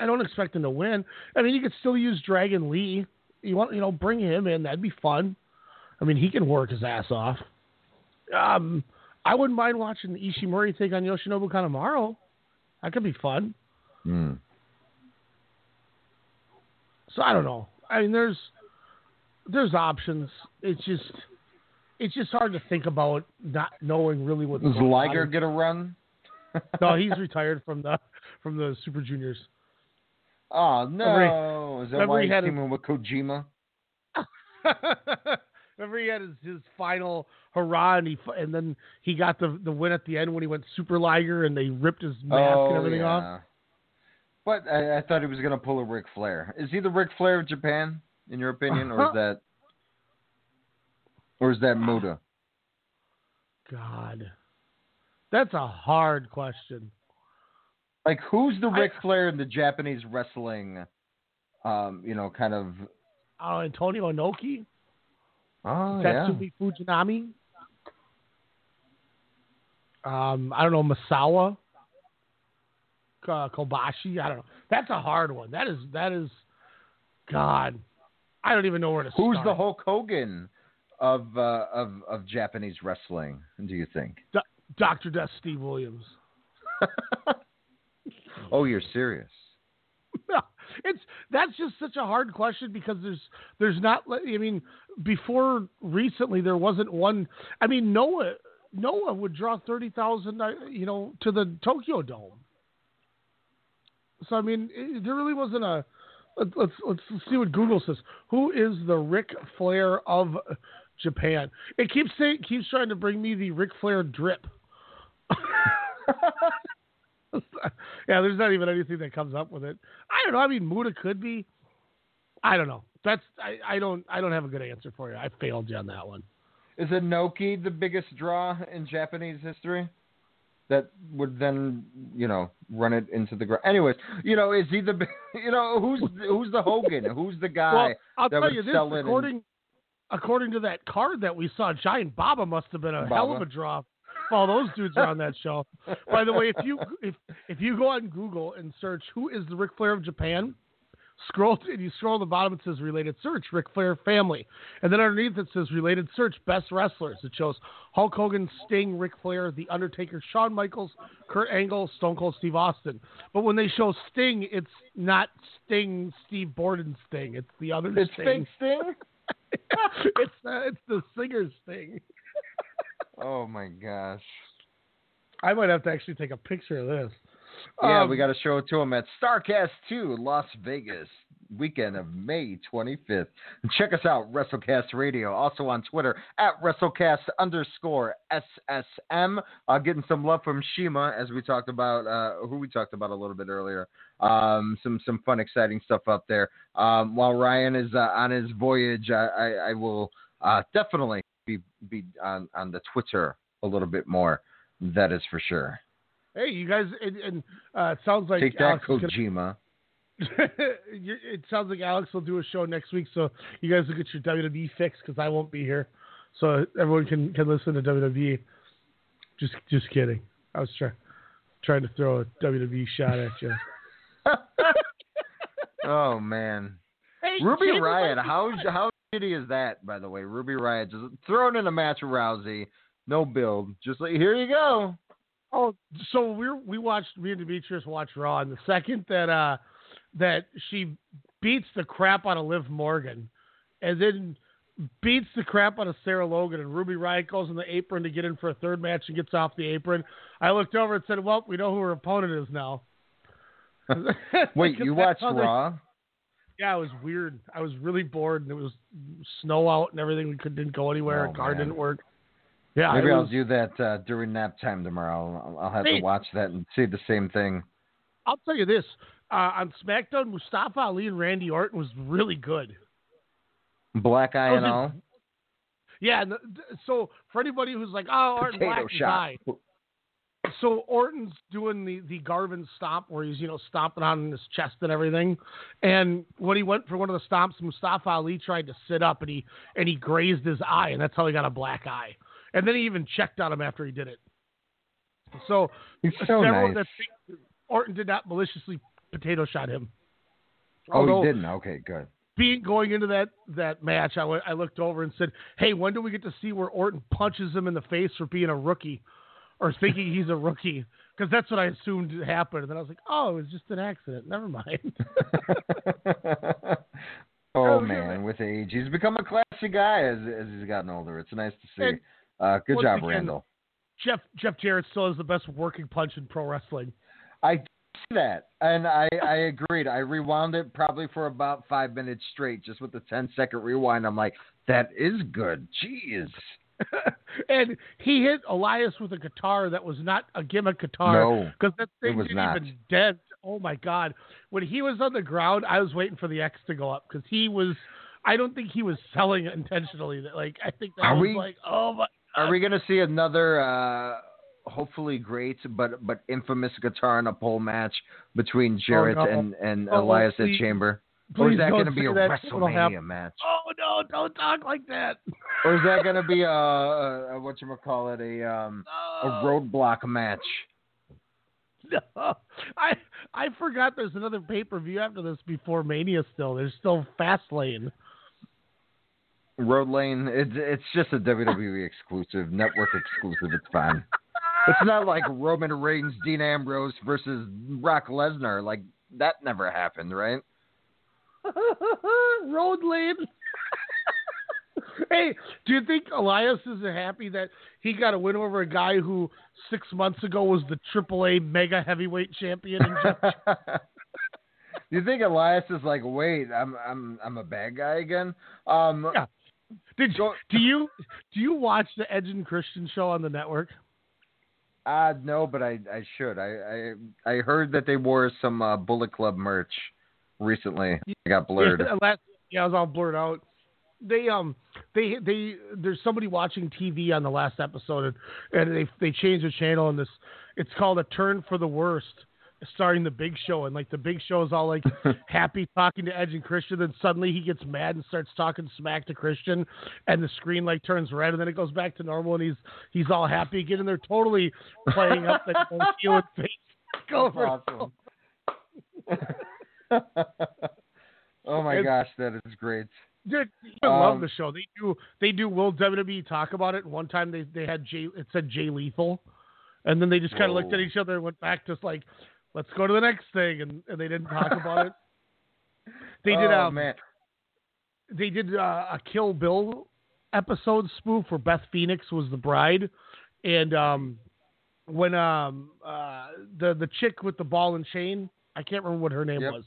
I don't expect him to win. I mean, you could still use Dragon Lee. You want, you know, bring him in. That'd be fun. I mean, he can work his ass off. Um, I wouldn't mind watching Ishimori take on Yoshinobu Kanemaru. That could be fun. Hmm. So I don't know. I mean, there's there's options. It's just it's just hard to think about not knowing really what's Does Liger on. get a run? no, he's retired from the from the Super Juniors. Oh no! Remember Is that why he he's had his- with Kojima? Remember he had his, his final hurrah, and he and then he got the the win at the end when he went Super Liger, and they ripped his mask oh, and everything yeah. off. But I, I thought he was going to pull a Ric Flair. Is he the Ric Flair of Japan, in your opinion, or is that, or is that Muta? God, that's a hard question. Like, who's the Ric Flair in the Japanese wrestling? Um, you know, kind of. Uh, Antonio Inoki, Oh yeah. Tatsumi Fujinami. Um, I don't know Misawa, uh, Kobashi. I don't know. That's a hard one. That is that is, God, I don't even know where to Who's start. Who's the Hulk Hogan of uh, of of Japanese wrestling? Do you think? Do- Dr. Death Steve Williams. Oh, you're serious. it's that's just such a hard question because there's there's not I mean before recently there wasn't one I mean Noah Noah would draw thirty thousand, uh, you know, to the Tokyo Dome. So I mean, it, there really wasn't a. Let's, let's see what Google says. Who is the Ric Flair of Japan? It keeps saying keeps trying to bring me the Ric Flair drip. yeah, there's not even anything that comes up with it. I don't know. I mean, Muta could be. I don't know. That's I, I don't I don't have a good answer for you. I failed you on that one. Is Inoki the biggest draw in Japanese history? That would then, you know, run it into the ground. Anyways, you know, is he the, you know, who's who's the Hogan? Who's the guy well, I'll tell you this. According and- according to that card that we saw, Giant Baba must have been a hell of a draw. All those dudes are on that show. By the way, if you if if you go on Google and search who is the Ric Flair of Japan, scroll to, and you scroll to the bottom, it says related search Ric Flair family, and then underneath it says related search best wrestlers. It shows Hulk Hogan, Sting, Ric Flair, The Undertaker, Shawn Michaels, Kurt Angle, Stone Cold Steve Austin. But when they show Sting, it's not Sting, Steve Borden Sting. It's the other It's Sting. Sting. it's uh, it's the singer's Sting. oh my gosh. I might have to actually take a picture of this. Yeah, Um, we got to show it to him at Starrcast 2, Las Vegas, weekend of May 25th. And check us out, WrestleCast Radio, also on Twitter at WrestleCast underscore SSM. Uh, getting some love from Shima, as we talked about, uh, who we talked about a little bit earlier. Um, some some fun, exciting stuff up there. Um, while Ryan is uh, on his voyage, I, I, I will uh, definitely be be on on the Twitter a little bit more. That is for sure. Hey, you guys, and, and uh, it sounds like Take that, Alex is Kojima. gonna- it sounds like Alex will do a show next week, so you guys will get your WWE fix because I won't be here, so everyone can, can listen to WWE. Just just kidding. I was trying trying to throw a WWE shot at you. Oh man, Hey, Ruby Chamber Riot. How how shitty is that? By the way, Ruby Riot just thrown in a match with Rousey, no build, just like here you go. Oh, so we we watched me and Demetrius watch Raw, and the second that uh that she beats the crap out of Liv Morgan, and then beats the crap out of Sarah Logan, and Ruby Riot goes in the apron to get in for a third match and gets off the apron. I looked over and said, "Well, we know who her opponent is now." Wait, you watched how they- Raw? Yeah, it was weird. I was really bored, and it was snow out and everything. We could, didn't go anywhere. Oh, Our car man. didn't work. Yeah, Maybe it I'll do that uh, during nap time tomorrow. I'll, I'll have Hey. to watch that and see the same thing. I'll tell you this: uh, on SmackDown, Mustafa Ali and Randy Orton was really good. Black eye and was all. Yeah, so for anybody who's like, "Oh, Orton Potato Black shot. high," so Orton's doing the the Garvin stomp where he's you know stomping on his chest and everything, and when he went for one of the stomps, Mustafa Ali tried to sit up and he and he grazed his eye, and that's how he got a black eye. And then he even checked on him after he did it. So He's so nice. that Orton did not maliciously potato shot him. Oh, he didn't. Okay, good. being going into that that match, I went- I looked over and said, "Hey, when do we get to see where Orton punches him in the face for being a rookie, or thinking he's a rookie?" Because that's what I assumed happened. And then I was like, "Oh, it was just an accident. Never mind." oh man, with age, he's become a classy guy as as he's gotten older. It's nice to see. And uh, good once job, again, Randall. Jeff Jeff Jarrett still has the best working punch in pro wrestling. I see that, and I I agreed. I rewound it probably for about five minutes straight, just with the 10 second rewind. I'm like, that is good. Jeez. and he hit Elias with a guitar that was not a gimmick guitar. No, because that thing was didn't not. even dent. Oh my god! When he was on the ground, I was waiting for the X to go up because he was. I don't think he was selling it intentionally. Like I think that Are was we- like, oh my. Are we gonna see another, uh, hopefully great but but infamous guitar in a pole match between Jarrett Oh, no. and and Oh, Elias please- at Chamber? Or is that gonna be a WrestleMania match? Oh no! Don't talk like that. Or is that gonna be a, a, a what you call it a um a roadblock match? No, I I forgot there's another pay per view after this before Mania. Still, there's still Fastlane. Road Lane, it's it's just a WWE exclusive, network exclusive. It's fine. It's not like Roman Reigns, Dean Ambrose versus Brock Lesnar. Like that never happened, right? Road Lane. hey, do you think Elias is happy that he got a win over a guy who six months ago was the AAA mega heavyweight champion? In you think Elias is like, wait, I'm I'm I'm a bad guy again? Um, yeah. Did you, do you do you watch the Edge and Christian show on the network? Uh no, but I I should. I I, I heard that they wore some uh, Bullet Club merch recently. I got blurred. Yeah, last, yeah, I was all blurred out. They um they they there's somebody watching TV on the last episode and, and they they changed the channel and this it's called a turn for the worst starting the Big Show, and like the Big Show is all like happy talking to Edge and Christian, then suddenly he gets mad and starts talking smack to Christian, and the screen like turns red, and then it goes back to normal, and he's he's all happy again, and they're totally playing up that heel face. Go for awesome. oh my gosh, that is great. Dude, I love Um, the show. They do they do Will WWE talk about it. One time they they had Jay it said Jay Lethal, and then they just kind of looked at each other and went back to like, let's go to the next thing, and, and they didn't talk about it. They did oh um, man. they did uh, a Kill Bill episode spoof where Beth Phoenix was the bride, and um, when um uh the the chick with the ball and chain, I can't remember what her name Yep. was.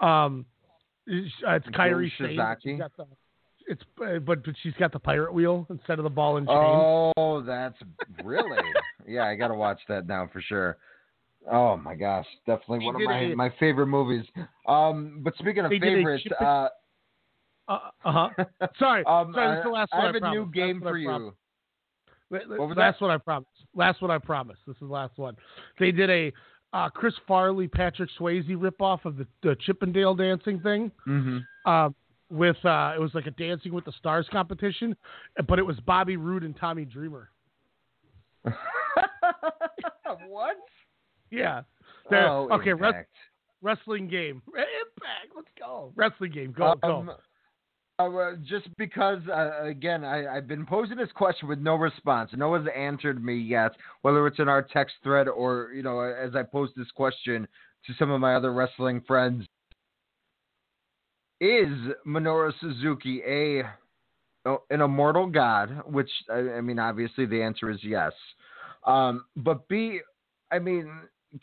Um, it's, uh, it's Kairi Joe Sane. but she's Shiozaki? got the- It's uh, but but she's got the pirate wheel instead of the ball and chain. Oh, that's really. yeah, I got to watch that now for sure. Oh my gosh, definitely one of my a- my favorite movies. Um, but speaking of They did a favorites, uh, Uh huh. Sorry, um, sorry. This is the I- last I one. have a new game for you. What last that? one I promised. Last one I promised. This is the last one. They did a uh, Chris Farley, Patrick Swayze ripoff of the, the Chippendale dancing thing. Mm-hmm. Um, with uh, it was like a Dancing with the Stars competition, but it was Bobby Roode and Tommy Dreamer. what? Yeah. They're- Oh, okay. Wrestling game. Impact. Let's go. Wrestling game. Go. Um, go. uh, just because, uh, again, I, I've been posing this question with no response. No one's answered me yet, whether it's in our text thread or, you know, as I pose this question to some of my other wrestling friends. Is Minoru Suzuki a an immortal god? Which I, I mean, obviously the answer is yes. Um, but B, I mean,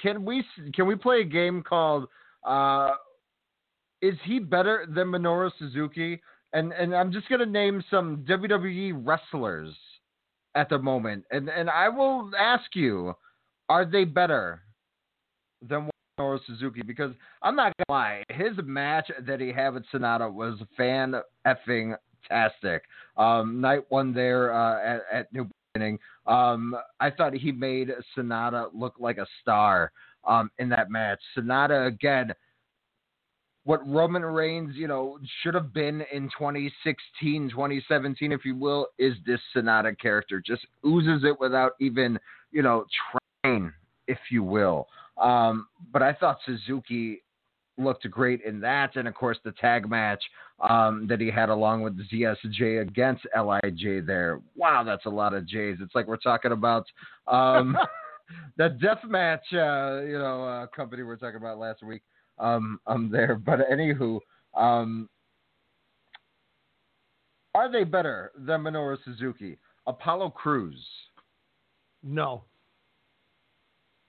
can we can we play a game called uh, is he better than Minoru Suzuki? And and I'm just gonna name some WWE wrestlers at the moment, and and I will ask you, are they better than Minoru Suzuki? Because I'm not gonna lie, his match that he had with Sanada was fan effing tastic. Um, night one there uh, at, at New Beginning, um, I thought he made Sanada look like a star um, in that match. Sanada again what Roman Reigns, you know, should have been in 2016, 2017, if you will, is this Sanada character. Just oozes it without even, you know, trying, if you will. Um, but I thought Suzuki looked great in that, and of course the tag match um, that he had along with ZSJ against Lij there. Wow, that's a lot of J's. It's like we're talking about um, that death match, uh, you know, uh, company we were talking about last week um, um there. But anywho, um, are they better than Minoru Suzuki? Apollo Crews, No.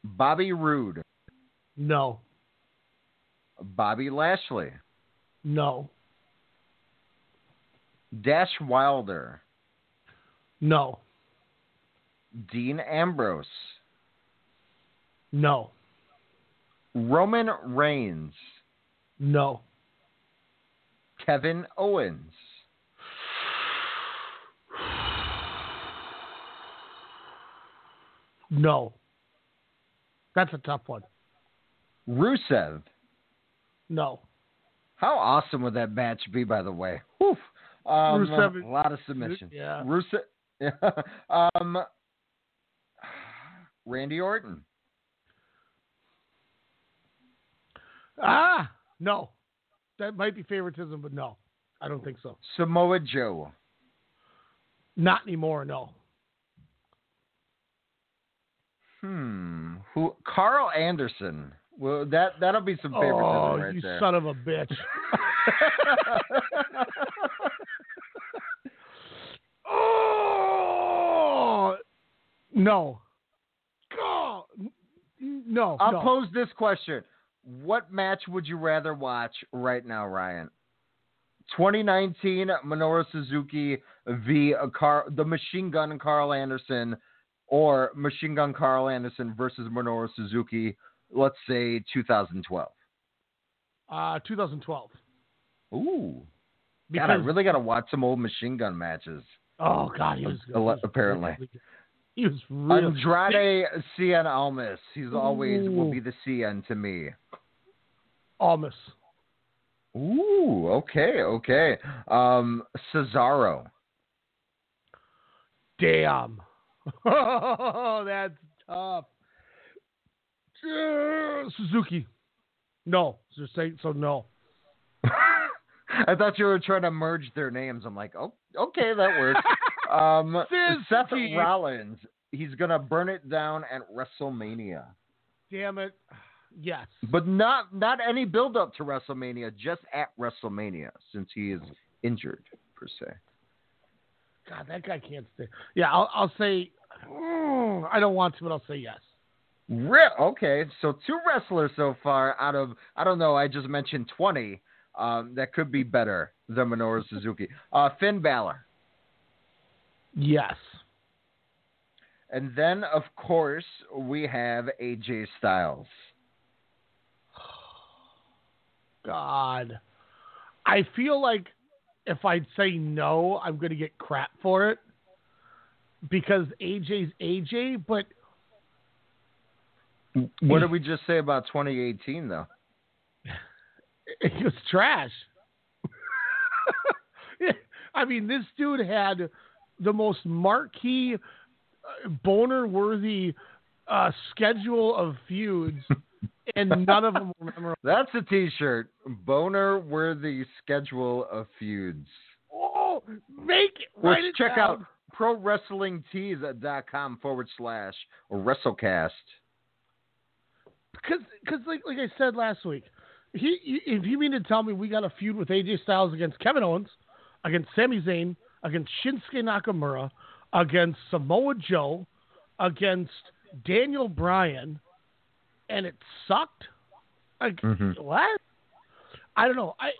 Bobby Roode, No. Bobby Lashley, No. Dash Wilder, No. Dean Ambrose, No. Roman Reigns, No. Kevin Owens, No. That's a tough one. Rusev. No. How awesome would that match be, by the way? Whew. Um, Rusev- a lot of submissions. Yeah. Rusev. Yeah. um, Randy Orton. Ah, no. That might be favoritism, but no. I don't think so. Samoa Joe. Not anymore, no. Hmm. Who? Karl Anderson. Well, that that'll be some favoritism oh, right you there. son of a bitch. oh no. God, no. I'll no. pose this question: What match would you rather watch right now, Ryan? 2019 Minoru Suzuki v uh, Car- the Machine Gun Karl Anderson, or Machine Gun Karl Anderson versus Minoru Suzuki Let's say 2012. Uh, 2012. Ooh. Because, God, I really got to watch some old Machine Gun matches. oh God, he was good. He was Apparently. He was really Andrade Cien Almas. He's always will be the Cien to me. Almas. Ooh, okay, okay. Um, Cesaro. Damn. Oh, that's tough. Uh, Suzuki. No. Just say so. No. I thought you were trying to merge their names. I'm like, oh, okay, that works. um, Seth. Rollins. He's gonna burn it down at WrestleMania, Damn it. Yes. but not not any build up to WrestleMania, just at WrestleMania, since he is injured per se. God, that guy can't stay. Yeah, I'll, I'll say. mm, I don't want to, but I'll say yes. Re- okay, so two wrestlers so far out of I don't know. I just mentioned twenty. Um, that could be better than Minoru Suzuki. Uh, Finn Balor, Yes. and then of course we have AJ Styles. God. I feel like if I say no, I'm going to get crap for it because AJ's AJ, but What did we just say about 2018 though? it was trash. I mean, this dude had the most marquee, uh, boner-worthy uh, schedule of feuds, and none of them were memorable. That's a T-shirt. Boner worthy schedule of feuds. Oh, make it. It check down. out ProWrestlingTees.com forward slash WrestleCast. Because because like like I said last week, he if you mean to tell me we got a feud with AJ Styles against Kevin Owens, against Sami Zayn, against Shinsuke Nakamura, against Samoa Joe, against Daniel Bryan, and it sucked. Like Mhm. what? I don't know. I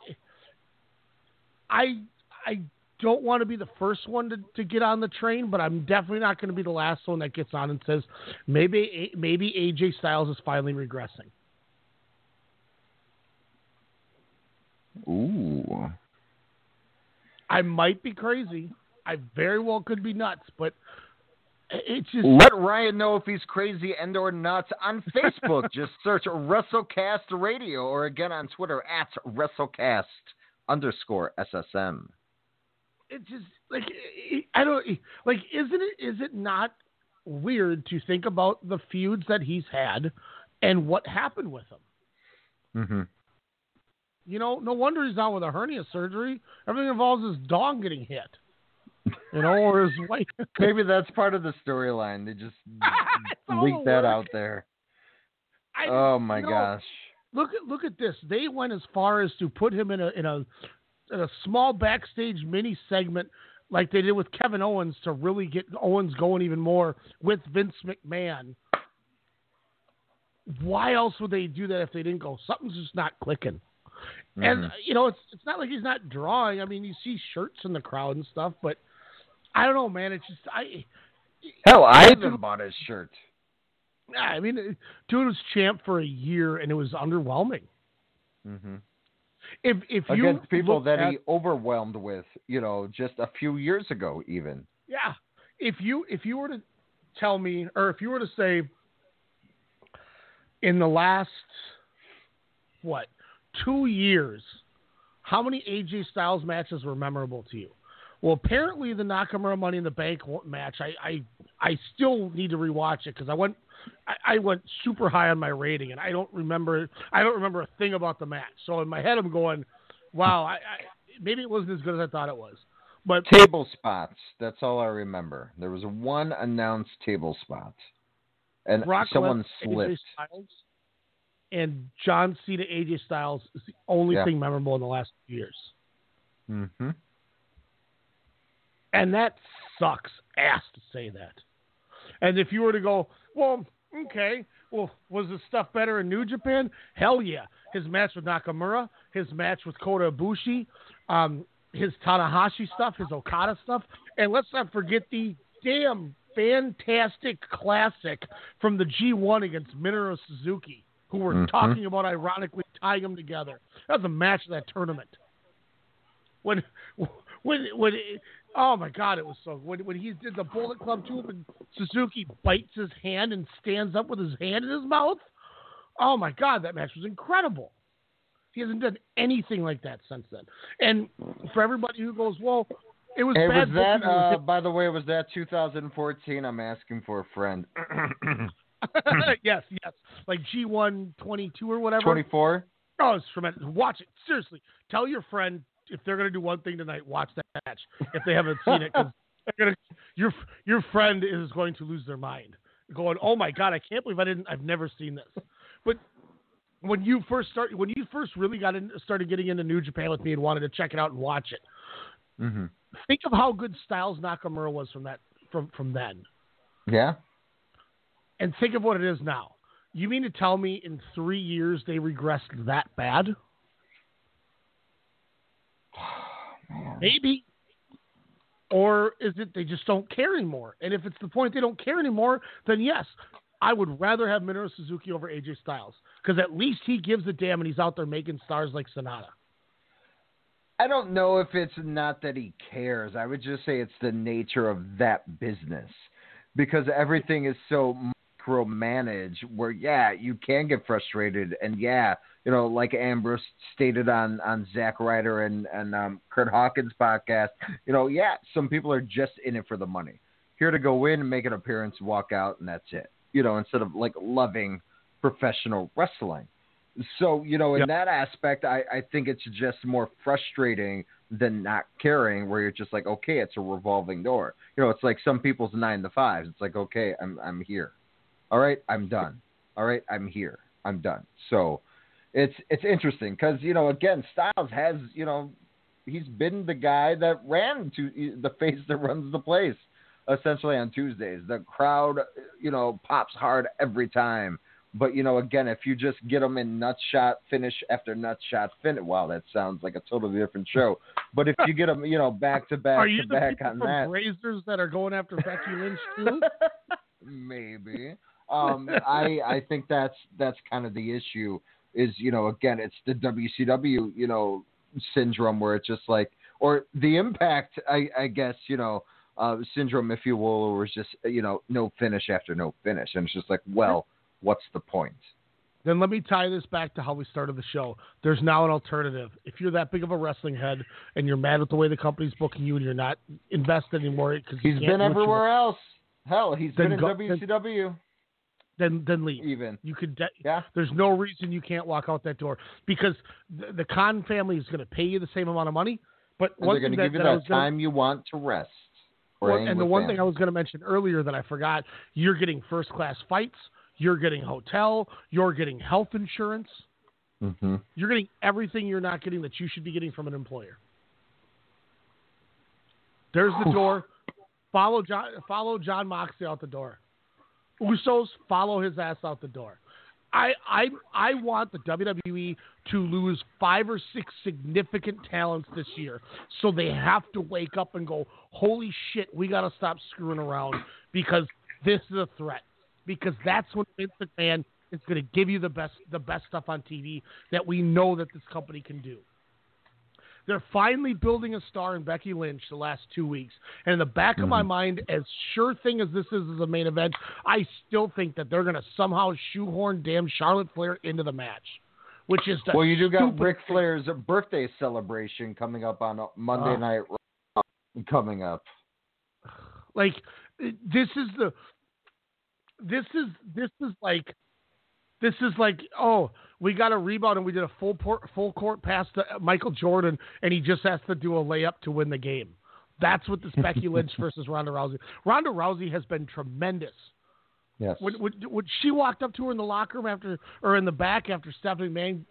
I I don't want to be the first one to, to get on the train, but I'm definitely not going to be the last one that gets on and says maybe maybe AJ Styles is finally regressing. Ooh. I might be crazy. I very well could be nuts, but it's just Let Ryan know if he's crazy and or nuts on Facebook. Just search WrestleCast Radio or again on Twitter at WrestleCast underscore SSM. It's just like I don't like. Isn't it? Is it not weird to think about the feuds that he's had and what happened with him? Mm-hmm. You know, no wonder he's out with a hernia surgery. Everything involves his dog getting hit. You know, or his wife. Maybe that's part of the storyline. They just all leak that work. out there. I- oh my gosh. Look at look at this. They went as far as to put him in a in a a small backstage mini segment like they did with Kevin Owens to really get Owens going even more with Vince McMahon. Why else would they do that if they didn't go? Something's just not clicking. And Mhm. you know, it's it's not like he's not drawing. I mean, you see shirts in the crowd and stuff, but I don't know, man. It's just I. Hell, I even bought his shirt. Yeah, I mean, dude was champ for a year, and it was underwhelming. Mm-hmm. If if you Against people that at- he overwhelmed with, you know, just a few years ago, even. Yeah. If you if you were to tell me or if you were to say in the last what, 2 years, how many AJ Styles matches were memorable to you? Well, apparently the Nakamura Money in the Bank match, I I, I still need to rewatch it because I went I, I went super high on my rating and I don't remember I don't remember a thing about the match. So in my head I'm going, wow, I, I maybe it wasn't as good as I thought it was. But Table spots. That's all I remember. There was one announced table spot, and Brock someone slipped. Styles, and John Cena, AJ Styles is the only Yeah. thing memorable in the last few years, Mm-hmm. and that sucks ass to say that. And if you were to go, well, okay, well, was the stuff better in New Japan? Hell yeah. His match with Nakamura, his match with Kota Ibushi, um, his Tanahashi stuff, his Okada stuff, and let's not forget the damn fantastic classic from the G1 against Minoru Suzuki, who were Mhm. talking about ironically tying them together. That was a match of that tournament. When, when, when, oh my God, it was so when when he did the Bullet Club to him and Suzuki bites his hand and stands up with his hand in his mouth. Oh my God, that match was incredible. He hasn't done anything like that since then. And for everybody who goes, well, it was Hey, bad. was that, uh, by the way, was that 2014? I'm asking for a friend. yes, yes. Like G1 22 or whatever. 24? Oh, it's tremendous. Watch it. Seriously. Tell your friend if they're going to do one thing tonight, watch that match. If they haven't seen it, because gonna, your your friend is going to lose their mind, going, "Oh my God, I can't believe I didn't. I've never seen this." But when you first start, when you first really got in, started getting into New Japan with me and wanted to check it out and watch it, Mm-hmm. think of how good Styles Nakamura was from that from from then, Yeah. and think of what it is now. You mean to tell me in three years they regressed that bad? Maybe. Or is it they just don't care anymore? And if it's the point they don't care anymore, then yes, I would rather have Minoru Suzuki over AJ Styles because at least he gives a damn and he's out there making stars like Sanada. I don't know if it's not that he cares. I would just say it's the nature of that business because everything is so micromanaged where, yeah, you can get frustrated. And, yeah, you know, like Ambrose stated on, on Zack Ryder and, and um, Kurt Hawkins' podcast, you know, yeah, some people are just in it for the money. Here to go in, and make an appearance, walk out, and that's it. You know, instead of like loving professional wrestling. So, you know, in Yep. that aspect, I, I think it's just more frustrating than not caring, where you're just like, okay, it's a revolving door. You know, it's like some people's nine to fives. It's like, okay, I'm I'm here. All right, I'm done. All right, I'm here. I'm done. So, it's it's interesting because you know, again, Styles has you know, he's been the guy that ran to the face that runs the place essentially on Tuesdays. The crowd, you know, pops hard every time. But you know, again, if you just get them in nut shot finish after nut shot finish, wow, that sounds like a totally different show. But if you get them, you know, back to back Are you to the back on that, Brazers that are going after Becky Lynch too? maybe. Um, I I think that's that's kind of the issue. Is you know, again, it's the WCW you know syndrome where it's just like, or the impact, I I guess you know. Uh, syndrome, if you will, or it's just you know no finish after no finish, and it's just like, well, what's the point? Then let me tie this back to how we started the show. There's now an alternative. If you're that big of a wrestling head and you're mad at the way the company's booking you and you're not invested anymore because He's been everywhere else. Hell, he's been in go- WCW. Then then leave. Even you could. De- yeah. There's no reason you can't walk out that door because the, the Khan family is going to pay you the same amount of money. But And they're going to that, give you that that was gonna- time you want to rest. Well, and the one family. thing I was going to mention earlier that I forgot, you're getting first class fights, you're getting hotel, you're getting health insurance, Mhm. you're getting everything you're not getting that you should be getting from an employer. There's the door. Follow Jon. Follow Jon Moxley out the door. Usos follow his ass out the door. I I I want the WWE to lose five or six significant talents this year, so they have to wake up and go, "Holy shit, we got to stop screwing around because this is a threat." Because that's when Vince McMahon is going to give you the best the best stuff on TV that we know that this company can do. They're finally building a star in Becky Lynch the last two weeks. And in the back of my mind, as sure thing as this is as a main event, I still think that they're going to somehow shoehorn damn Charlotte Flair into the match, which is Well, you do got Ric Flair's birthday celebration coming up on uh, Monday Oh. Night Raw coming up. like this is the this is this is like this is like oh we got a rebound and we did a full port, full court pass to Michael Jordan and he just has to do a layup to win the game. That's what this Becky Lynch versus Ronda Rousey. Ronda Rousey has been tremendous. Yes. When, when, when she walked up to her in the locker room after, or in the back after Stephanie Mann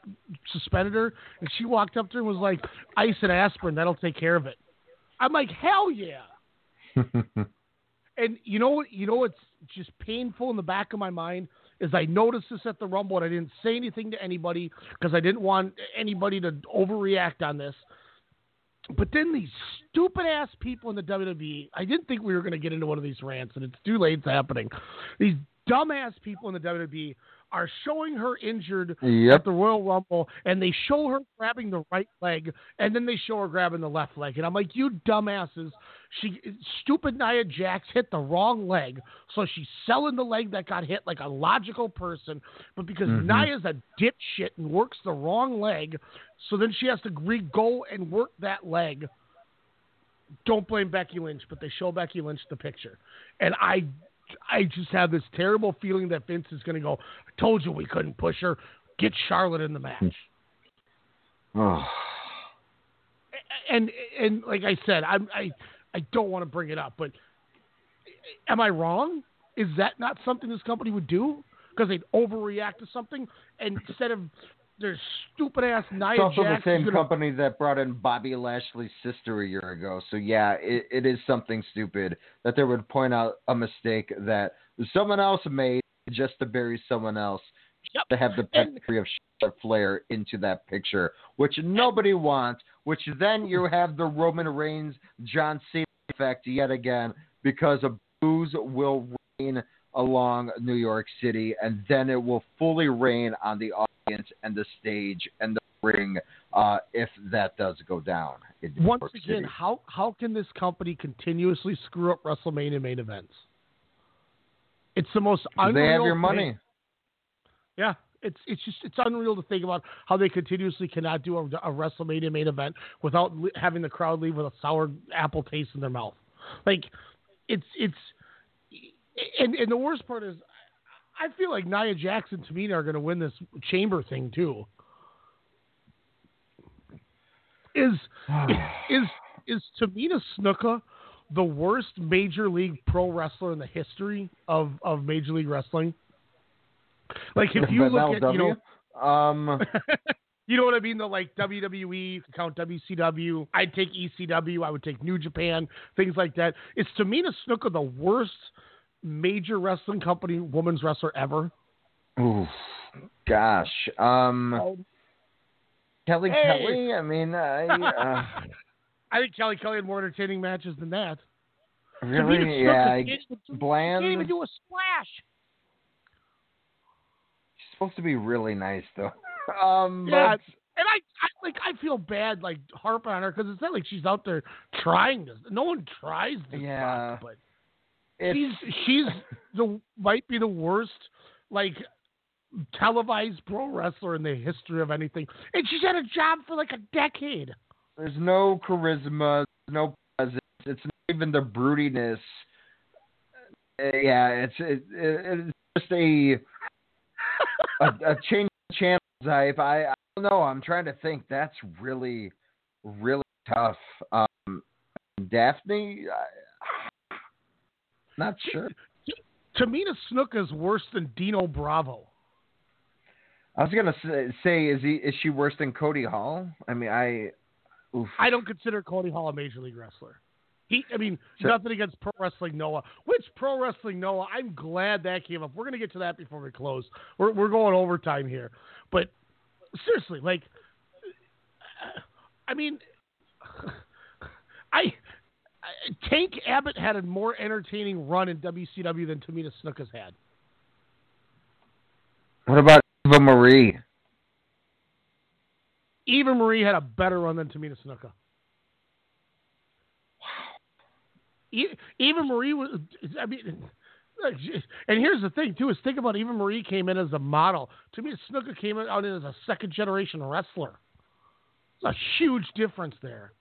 suspended her, and she walked up to her and was like, "Ice and aspirin, that'll take care of it." I'm like, "Hell yeah!" and you know what? You know what's just painful in the back of my mind is I noticed this at the Rumble and I didn't say anything to anybody because I didn't want anybody to overreact on this. But then these stupid ass people in the WWE, I didn't think we were going to get into one of these rants, and it's too late. It's happening. These dumbass people in the WWE are showing her injured Yep. at the Royal Rumble, and they show her grabbing the right leg, and then they show her grabbing the left leg, and I'm like, you dumbasses! She stupid Nia Jax hit the wrong leg, so she's selling the leg that got hit like a logical person, but because Mhm. Nia's a dipshit and works the wrong leg, so then she has to re go and work that leg. Don't blame Becky Lynch, but they show Becky Lynch the picture, and I I just have this terrible feeling that Vince is going to go, I told you we couldn't push her. Get Charlotte in the match. Hmm. Oh. And and like I said, I'm, I I don't want to bring it up, but am I wrong? Is that not something this company would do? Because they'd overreact to something and instead of their stupid ass Nia It's also Jax the same gonna- company that brought in Bobby Lashley's sister a year ago. So yeah, it, it is something stupid that they would point out a mistake that someone else made just to bury someone else to have the And- pedigree of Charlotte Flair into that picture, which nobody wants. Which then you have the Roman Reigns John Cena effect yet again because a boos will rain along New York City, and then it will fully rain on the audience and the stage and the ring uh, if that does go down. Once York again, City. how how can this company continuously screw up WrestleMania main events? It's the most unreal. they have your thing. money. Yeah, it's it's just it's unreal to think about how they continuously cannot do a, a WrestleMania main event without having the crowd leave with a sour apple taste in their mouth. Like, it's it's and and the worst part is, I feel like Nia Jackson and Tamina are going to win this chamber thing too. Is is is Tamina Snuka the worst major league pro wrestler in the history of of Major League Wrestling? Like if you look at you know um, you know what I mean? The like WWE, count WCW, I'd take ECW, I would take New Japan, things like that. Is Tamina Snuka the worst major wrestling company women's wrestler ever? oof, gosh, um, Kelly Hey. Kelly. I mean, I, uh, I think Kelly Kelly had more entertaining matches than that. really, yeah, I, can't even do- bland. Can't even do a splash. She's supposed to be really nice though. Um, Yeah, but and I, I like I feel bad like harping on her because it's not like she's out there trying this. No one tries this Yeah. but it's she's she's the might be the worst like televised pro wrestler in the history of anything, and she's had a job for like a decade. there's no charisma, no presence. It's not even the broodiness. Uh, yeah, it's it, it, it's just a a, a change of channel type. I I don't know. I'm trying to think. That's really really tough. Um, Daphne, I, not sure. Tamina Snuka is worse than Dino Bravo. I was gonna say, say is he is she worse than Cody Hall? I mean, I. Oof. I don't consider Cody Hall a major league wrestler. He, I mean, So- nothing against Pro Wrestling Noah. Which Pro Wrestling Noah? I'm glad that came up. We're gonna get to that before we close. We're we're going overtime here, but seriously, like, I mean, I Tank Abbott had a more entertaining run in WCW than Tamina Snuka's had. What about Eva Marie? Eva Marie had a better run than Tamina Snuka. E- Eva Marie was, I mean, and here's the thing too: is think about Eva Marie came in as a model. Tamina Snuka came out in as a second generation wrestler. There's a huge difference there.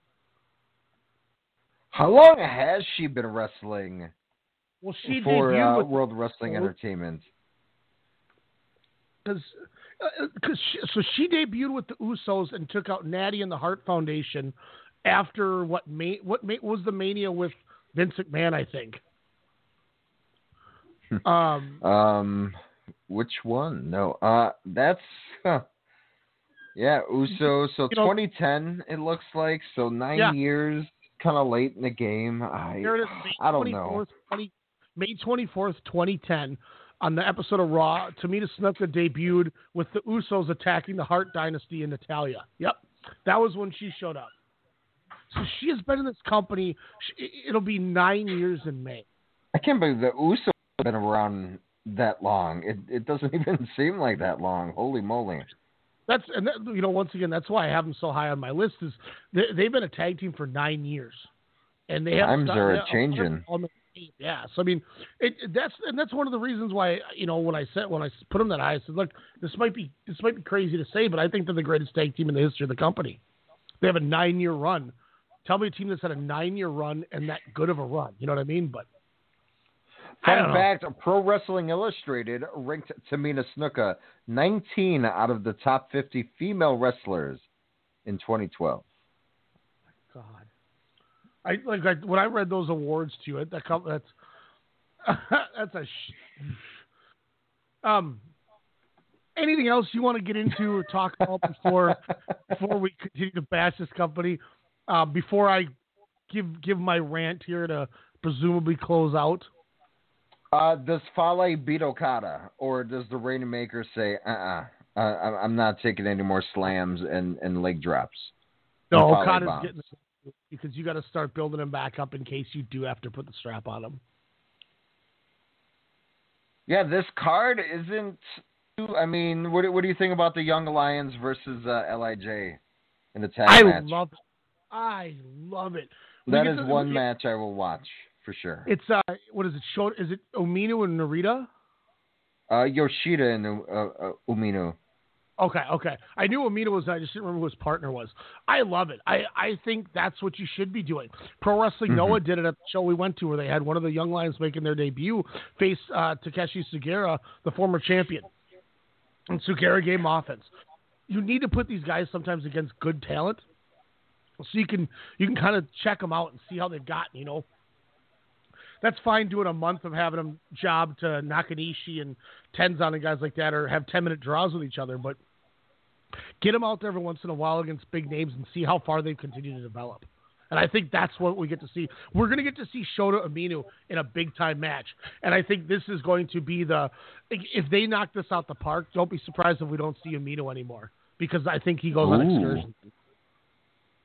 How long has she been wrestling Well, she for debuted uh, with World Wrestling Entertainment? because because she, so she debuted with the Usos and took out Natty and the Hart Foundation after what ma- what ma- was the Mania with Vince McMahon, I think. um, Um, which one? No, uh, that's huh. yeah, Uso. So You know- 2010, it looks like. So nine Yeah. years, kind of late in the game. I there it is, May I don't know. 20, May 24th, 2010, on the episode of Raw, Tamina Snuka debuted with the Usos attacking the Hart Dynasty in Natalya. Yep, that was when she showed up. So she has been in this company. sh- It'll be nine years in May. I can't believe the Usos have been around that long. It it doesn't even seem like that long. Holy moly! That's and that, you know once again that's why I have them so high on my list is they, they've been a tag team for nine years, and they have Times are they- a-changing. on the- Yeah, so I mean, it, that's and that's one of the reasons why you know when I said when I put them that high, I said, look, this might be this might be crazy to say, but I think they're the greatest tag team in the history of the company. They have a nine year run. Tell me a team that's had a nine year run and that good of a run. You know what I mean? But Fun fact: Pro Wrestling Illustrated ranked Tamina Snuka 19 out of the top 50 female wrestlers in 2012. God, I like I, when I read those awards to you. That that's that's a. Sh- um, anything else you want to get into or talk about before before we continue to bash this company? Uh, before I give give my rant here to presumably close out. Uh, does Fale beat Okada, or does the Rainmaker say, "Uh-uh, uh, I'm I'm not taking any more slams and, and leg drops"? No, And Okada's bombs? getting because you got to start building him back up in case you do have to put the strap on him. Yeah, this card isn't. Too, I mean, what do- what do you think about the Young Lions versus uh, Lij in the tag I match? love it. I love it. That get one match I will watch for sure. It's uh, what is it? Show is it Ominu and Narita? Uh, Yoshida and uh, uh, Umino. Okay, okay. I knew Ominu was. I just didn't remember who his partner was. I love it. I, I think that's what you should be doing. Pro Wrestling Mhm. Noah did it at the show we went to, where they had one of the young lions making their debut face uh, Takashi Sugiura, the former champion, and Sugera gave him offense. You need to put these guys sometimes against good talent, so you can you can kind of check them out and see how they've gotten. You know, that's fine doing a month of having them job to Nakanishi and Tenzan and guys like that, or have ten minute draws with each other, but get them out there every once in a while against big names and see how far they continue to develop. And I think that's what we get to see. We're going to get to see Shota Umino in a big time match. And I think this is going to be the. If they knock this out the park, don't be surprised if we don't see Aminu anymore because I think he goes on Ooh. excursion.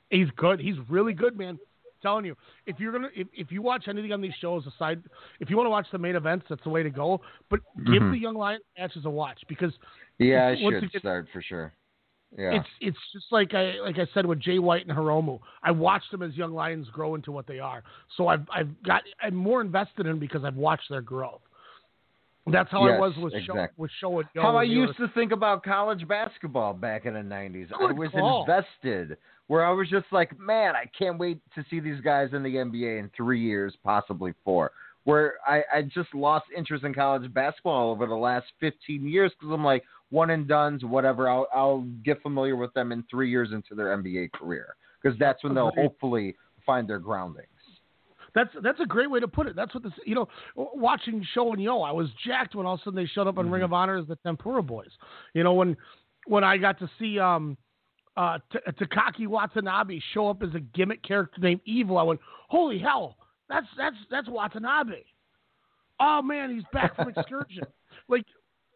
He's good. He's really good, man. Telling you, if you're gonna, if, if you watch anything on these shows aside, if you want to watch the main events, that's the way to go. But give Mhm. the Young Lions matches a watch because Yeah, I should again, start for sure. Yeah. it's it's just like I like I said with Jay White and Hiromu. I watched them as young lions grow into what they are. So I've I've got I'm more invested in them because I've watched their growth. That's how I was with show with show and go. How I used were- to think about college basketball back in the 90s. I was call. invested, where I was just like, man, I can't wait to see these guys in the NBA in three years, possibly four. Where I, I just lost interest in college basketball over the last 15 years because I'm like, one and done's, whatever. I'll, I'll get familiar with them in three years into their NBA career because that's when they'll hopefully find their groundings. That's that's a great way to put it. That's what this you know. Watching Sho and Yoh, I was jacked when all of a sudden they showed up on Mm-hmm. Ring of Honor as the Tempura Boys. You know when when I got to see um uh T- Takaaki Watanabe show up as a gimmick character named Evil, I went, holy hell, that's that's that's Watanabe. Oh man, he's back from excursion. like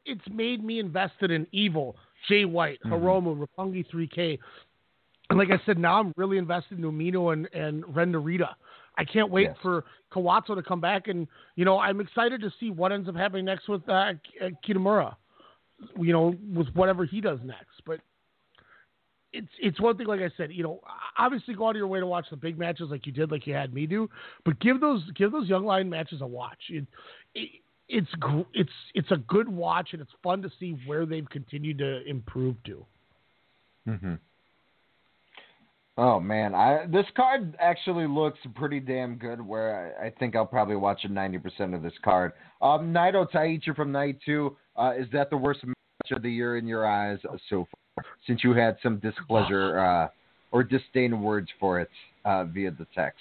it's made me invested in Evil, Jay White, Mm-hmm. Hiromu, Roppongi 3K. And like I said, now I'm really invested in Umino and, and Ren Narita. I can't wait Yes. for Kawato to come back, and you know I'm excited to see what ends up happening next with uh, Kitamura. You know, with whatever he does next. But it's it's one thing, like I said, you know, obviously go out of your way to watch the big matches like you did, like you had me do. But give those give those young line matches a watch. It, it, it's it's it's a good watch, and it's fun to see where they've continued to improve to. hmm Oh man, I this card actually looks pretty damn good. Where I, I think I'll probably watch ninety percent of this card. Um, Naito Taichi from night two. Uh, is that the worst match of the year in your eyes so far? Since you had some displeasure uh, or disdain words for it uh, via the text.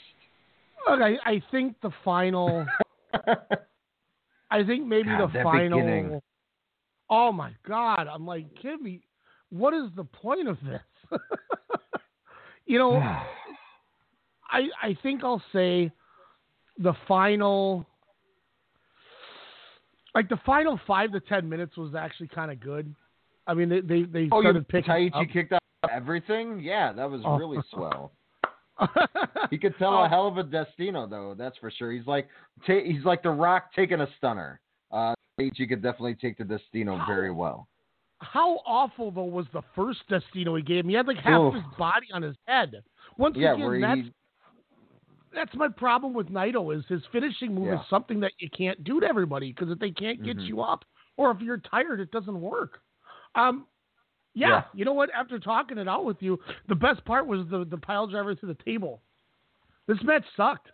Look, I, I think the final. I think maybe God, the final. beginning. Oh my God! I'm like, give me. What is the point of this? you know, I I think I'll say the final. like the final five to ten minutes was actually kind of good. I mean, they they, they Oh, started picking Taichi up. kicked out everything? Yeah, that was Oh. really swell. He could tell Oh. a hell of a Destino though, that's for sure. He's like ta- he's like the Rock taking a stunner. Uh, Taichi could definitely take the Destino very well. How awful though was the first Destino he gave him? He had like half Oof. his body on his head. Once Yeah, again, that's he that's my problem with Naito is his finishing move Yeah. is something that you can't do to everybody because if they can't get Mhm. you up or if you're tired, it doesn't work. Um, yeah, Yeah. you know what? After talking it out with you, the best part was the the pile driver to the table. This match sucked.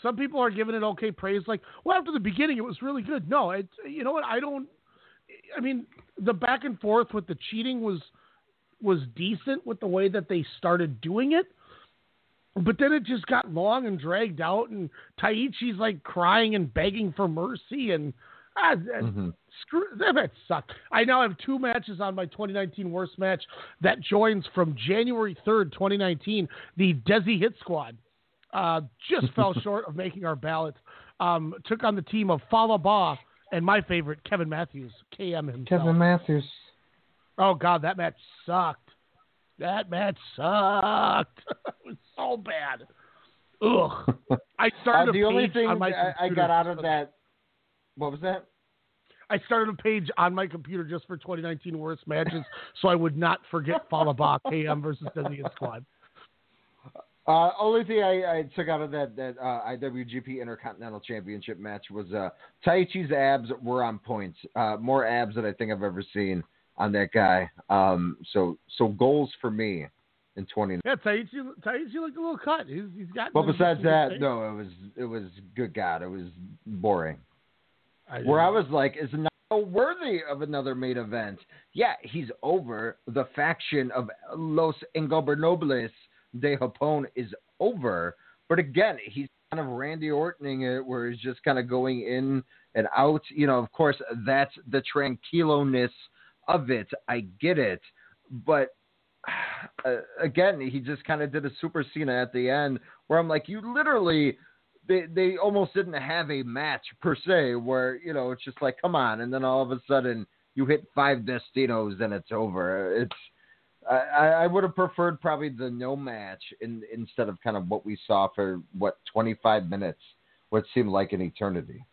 Some people are giving it okay praise, like, well, after the beginning, it was really good. No, it's you know what? I don't. I mean, the back and forth with the cheating was was decent with the way that they started doing it. But then it just got long and dragged out, and Taichi's like crying and begging for mercy, and ah, Mm-hmm. screw that match sucked. I now have two matches on my 2019 worst match that joins from January 3rd, 2019, the Desi Hit Squad. Uh, just fell short of making our ballots. Um, took on the team of Falah Bahh and my favorite Kevin Matthews, KM himself. Kevin Matthews. Oh God, that match sucked. That match sucked. it was so bad. Ugh. I started Uh, a the only page thing on my I, I computer got out just of for- that what was that? I started a page on my computer just for 2019 worst matches, so I would not forget Falah Bahh KM versus Desi Squad. Uh, only thing I, I took out of that that uh, IWGP Intercontinental Championship match was uh, Taichi's abs were on point. Uh, more abs than I think I've ever seen on that guy. Um, so so goals for me in 20. Yeah, Taichi, Taichi looked a little cut. He's, he's got. But besides that, no, it was it was good God, it was boring. Where I was like, is not worthy of another main event. Yeah, he's over. The faction of Los Ingobernables de Japón is over. But again, he's kind of Randy Ortoning it, where he's just kind of going in and out. You know, of course, that's the tranquilo-ness of it. I get it. But uh, again, he just kind of did a Super Cena at the end, where I'm like, you literally, they they almost didn't have a match per se, where you know it's just like, come on, and then all of a sudden you hit five Destinos and it's over. It's I, I I would have preferred probably the no match in, instead of kind of what we saw for what 25 minutes, what seemed like an eternity.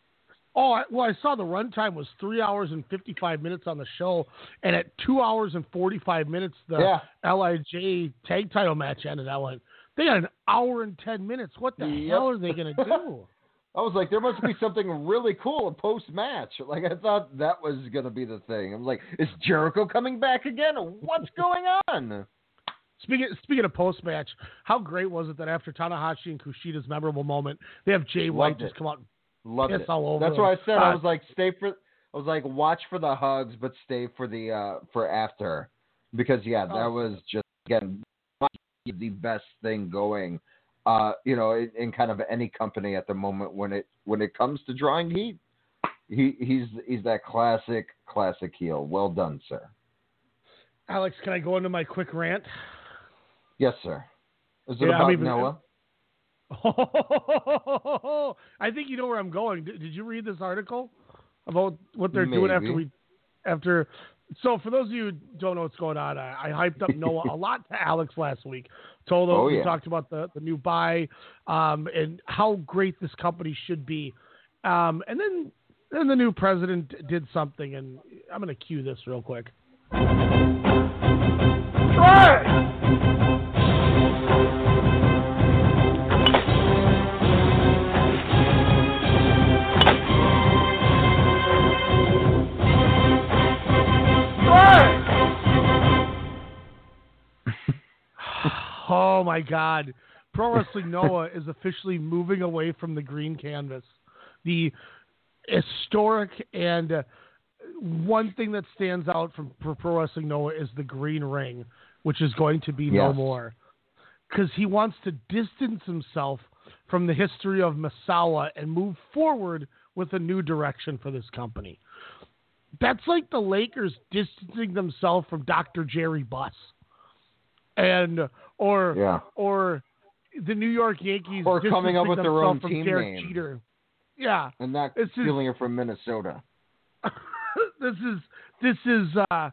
Oh, I, well, I saw the runtime was three hours and 55 minutes on the show, and at two hours and 45 minutes, the Yeah. LIJ tag title match ended. I went, they got an hour and 10 minutes. What the Yep. hell are they going to do? I was like, there must be something really cool a post match. Like I thought that was gonna be the thing. I'm like, is Jericho coming back again? What's going on? Speaking speaking of post match, how great was it that after Tanahashi and Kushida's memorable moment, they have Jay White Loved just it. come out and Loved piss it. all over That's him. what I said. I Uh, was like, stay for. I was like, watch for the hugs, but stay for the uh for after, because yeah, that Oh. was just again the best thing going. Uh, you know, in, in kind of any company at the moment when it when it comes to drawing heat, he he's he's that classic classic heel. Well done, sir. Alex, can I go into my quick rant? Yes, sir. Is it Yeah, about even- Noah? I think you know where I'm going. Did, did you read this article about what they're doing after we after? So for those of you who don't know what's going on, I, I hyped up Noah a lot to Alex last week. Told him Oh, we yeah. talked about the the new buy um, and how great this company should be, um, and then then the new president did something, and I'm going to cue this real quick. Oh my God. Pro Wrestling Noah is officially moving away from the green canvas. The historic and uh, one thing that stands out from for Pro Wrestling Noah is the green ring, which is going to be no more. Because he wants to distance himself from the history of Misawa and move forward with a new direction for this company. That's like the Lakers distancing themselves from Dr. Jerry Buss. And or Yeah. or the New York Yankees Or coming up with their own team Derek name. Jeter. Yeah. and not just- stealing it from Minnesota. this is this is uh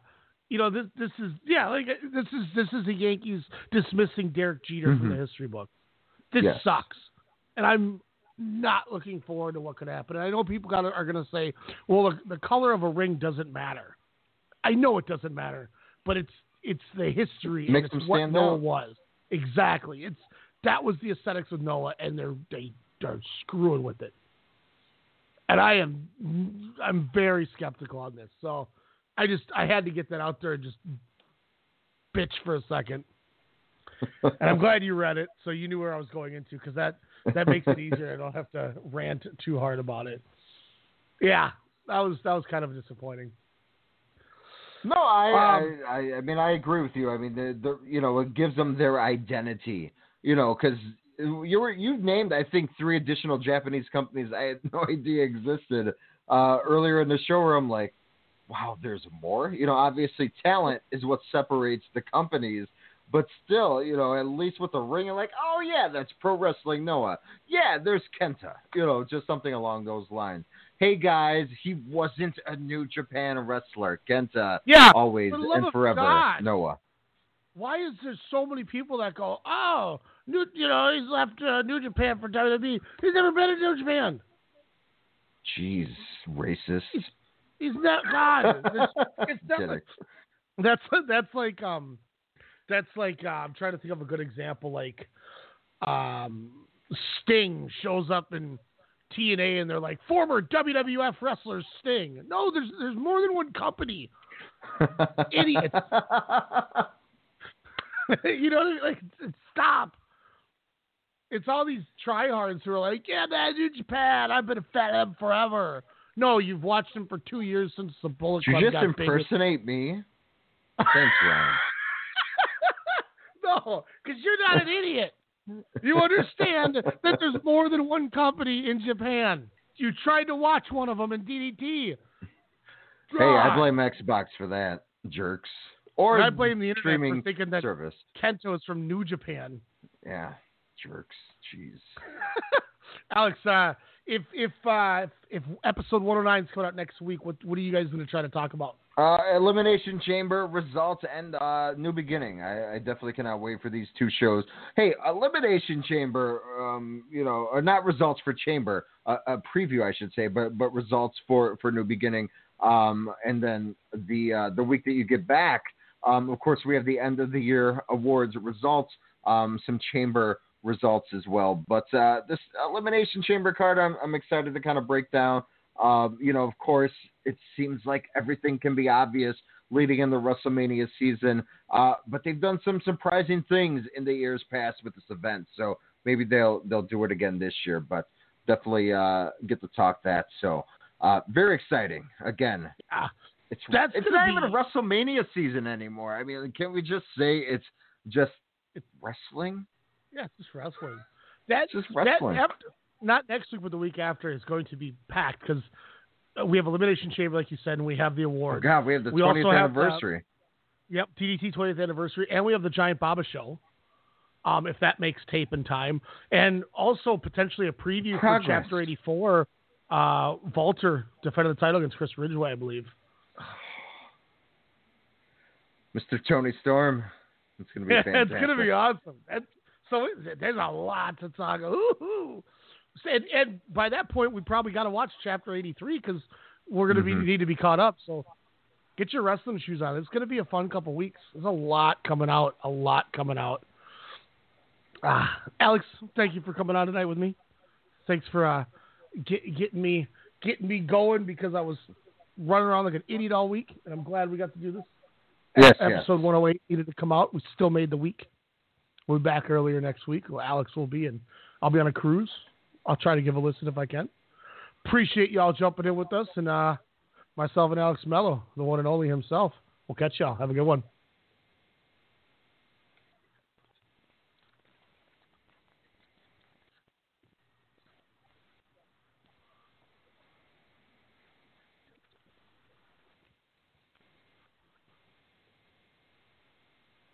you know this this is yeah like this is this is the Yankees dismissing Derek Jeter from the Mhm. history book. This Yes. sucks, and I'm not looking forward to what could happen. And I know people got are going to say, well, the, the color of a ring doesn't matter. I know it doesn't matter, but it's it's the history. and Makes it's them what Noah out. was exactly. It's that was the aesthetics of Noah, and they're they are screwing with it. And I am I'm very skeptical on this. So I just I had to get that out there and just bitch for a second. And I'm glad you read it, so you knew where I was going into because that that makes it easier. I don't have to rant too hard about it. Yeah, that was that was kind of disappointing. No, I, Um, I, I, I mean, I agree with you. I mean, the, the, you know, it gives them their identity. You know, because you were you named, I think, three additional Japanese companies I had no idea existed uh, earlier in the show. Where I'm like, wow, there's more. You know, obviously, talent is what separates the companies. But still, you know, at least with the ring, like, oh yeah, that's Pro Wrestling Noah. Yeah, there's Kenta. You know, just something along those lines. Hey guys, he wasn't a New Japan wrestler. Kenta, Yeah, always for the love and forever, God. Noah. Why is there so many people that go, oh, New, you know, he's left uh, New Japan for WWE. He's never been in New Japan. Jeez, racist. He's not God. It's, it's not like, that's that's like um that's like uh, I'm trying to think of a good example like um Sting shows up in TNA and they're like former WWF wrestler Sting. No, there's there's more than one company. Idiots. you know, what I mean? like stop. It's all these tryhards who are like, yeah, man, New Japan. I've been a fan of him forever. No, you've watched him for two years since the Bullet Club. Did Club you just impersonate me? Thanks, Ryan. No, because you're not an idiot. You understand that there's more than one company in Japan. You tried to watch one of them in DDT. Hey, I blame Xbox for that, jerks. Or And I blame the internet streaming for thinking that service. Kenta is from New Japan. Yeah, jerks. Jeez. Alex, uh, if if uh, if, if episode 109 is coming out next week, what what are you guys going to try to talk about? Uh, Elimination Chamber results and uh, New Beginning. I, I definitely cannot wait for these two shows. Hey, Elimination Chamber, um, you know, or not results for Chamber, uh, a preview, I should say, but but results for for New Beginning. Um, and then the uh, the week that you get back, um, of course, we have the end of the year awards results, um, some Chamber results as well. But uh, this Elimination Chamber card, I'm, I'm excited to kind of break down. Um, you know, of course, it seems like everything can be obvious leading in the WrestleMania season, uh, but they've done some surprising things in the years past with this event. So maybe they'll they'll do it again this year. But definitely uh, get to talk that. So uh, very exciting. Again, it's That's it's not even a WrestleMania season anymore. I mean, can't we just say it's just wrestling? Yeah, it's just wrestling. That Just wrestling. after, not next week, but the week after is going to be packed because we have Elimination Chamber, like you said, and we have the Oh award. God, we have the We 20th also have, uh, anniversary. Yep, DDT 20th anniversary, and we have the Giant Baba show. Um, if that makes tape in time, and also potentially a preview Progress. for Chapter 84. Uh, Walter defended the title against Chris Ridgway, I believe. Mr. Toni Storm. It's going to be fantastic. it's gonna be awesome. That's, so there's a lot to talk. Ooh, and, and by that point, we probably got to watch Chapter 83 because we're gonna Mhm. be need to be caught up. So get your wrestling shoes on. It's gonna be a fun couple weeks. There's a lot coming out. A lot coming out. Ah, Alex, thank you for coming on tonight with me. Thanks for uh, get, getting me getting me going because I was running around like an idiot all week, and I'm glad we got to do this. Yes, Episode yes. 108 needed to come out. We still made the week. We'll be back earlier next week. Well, Alex will be, and I'll be on a cruise. I'll try to give a listen if I can. Appreciate y'all jumping in with us, and uh, myself and Alex Mello, the one and only himself. We'll catch y'all. Have a good one.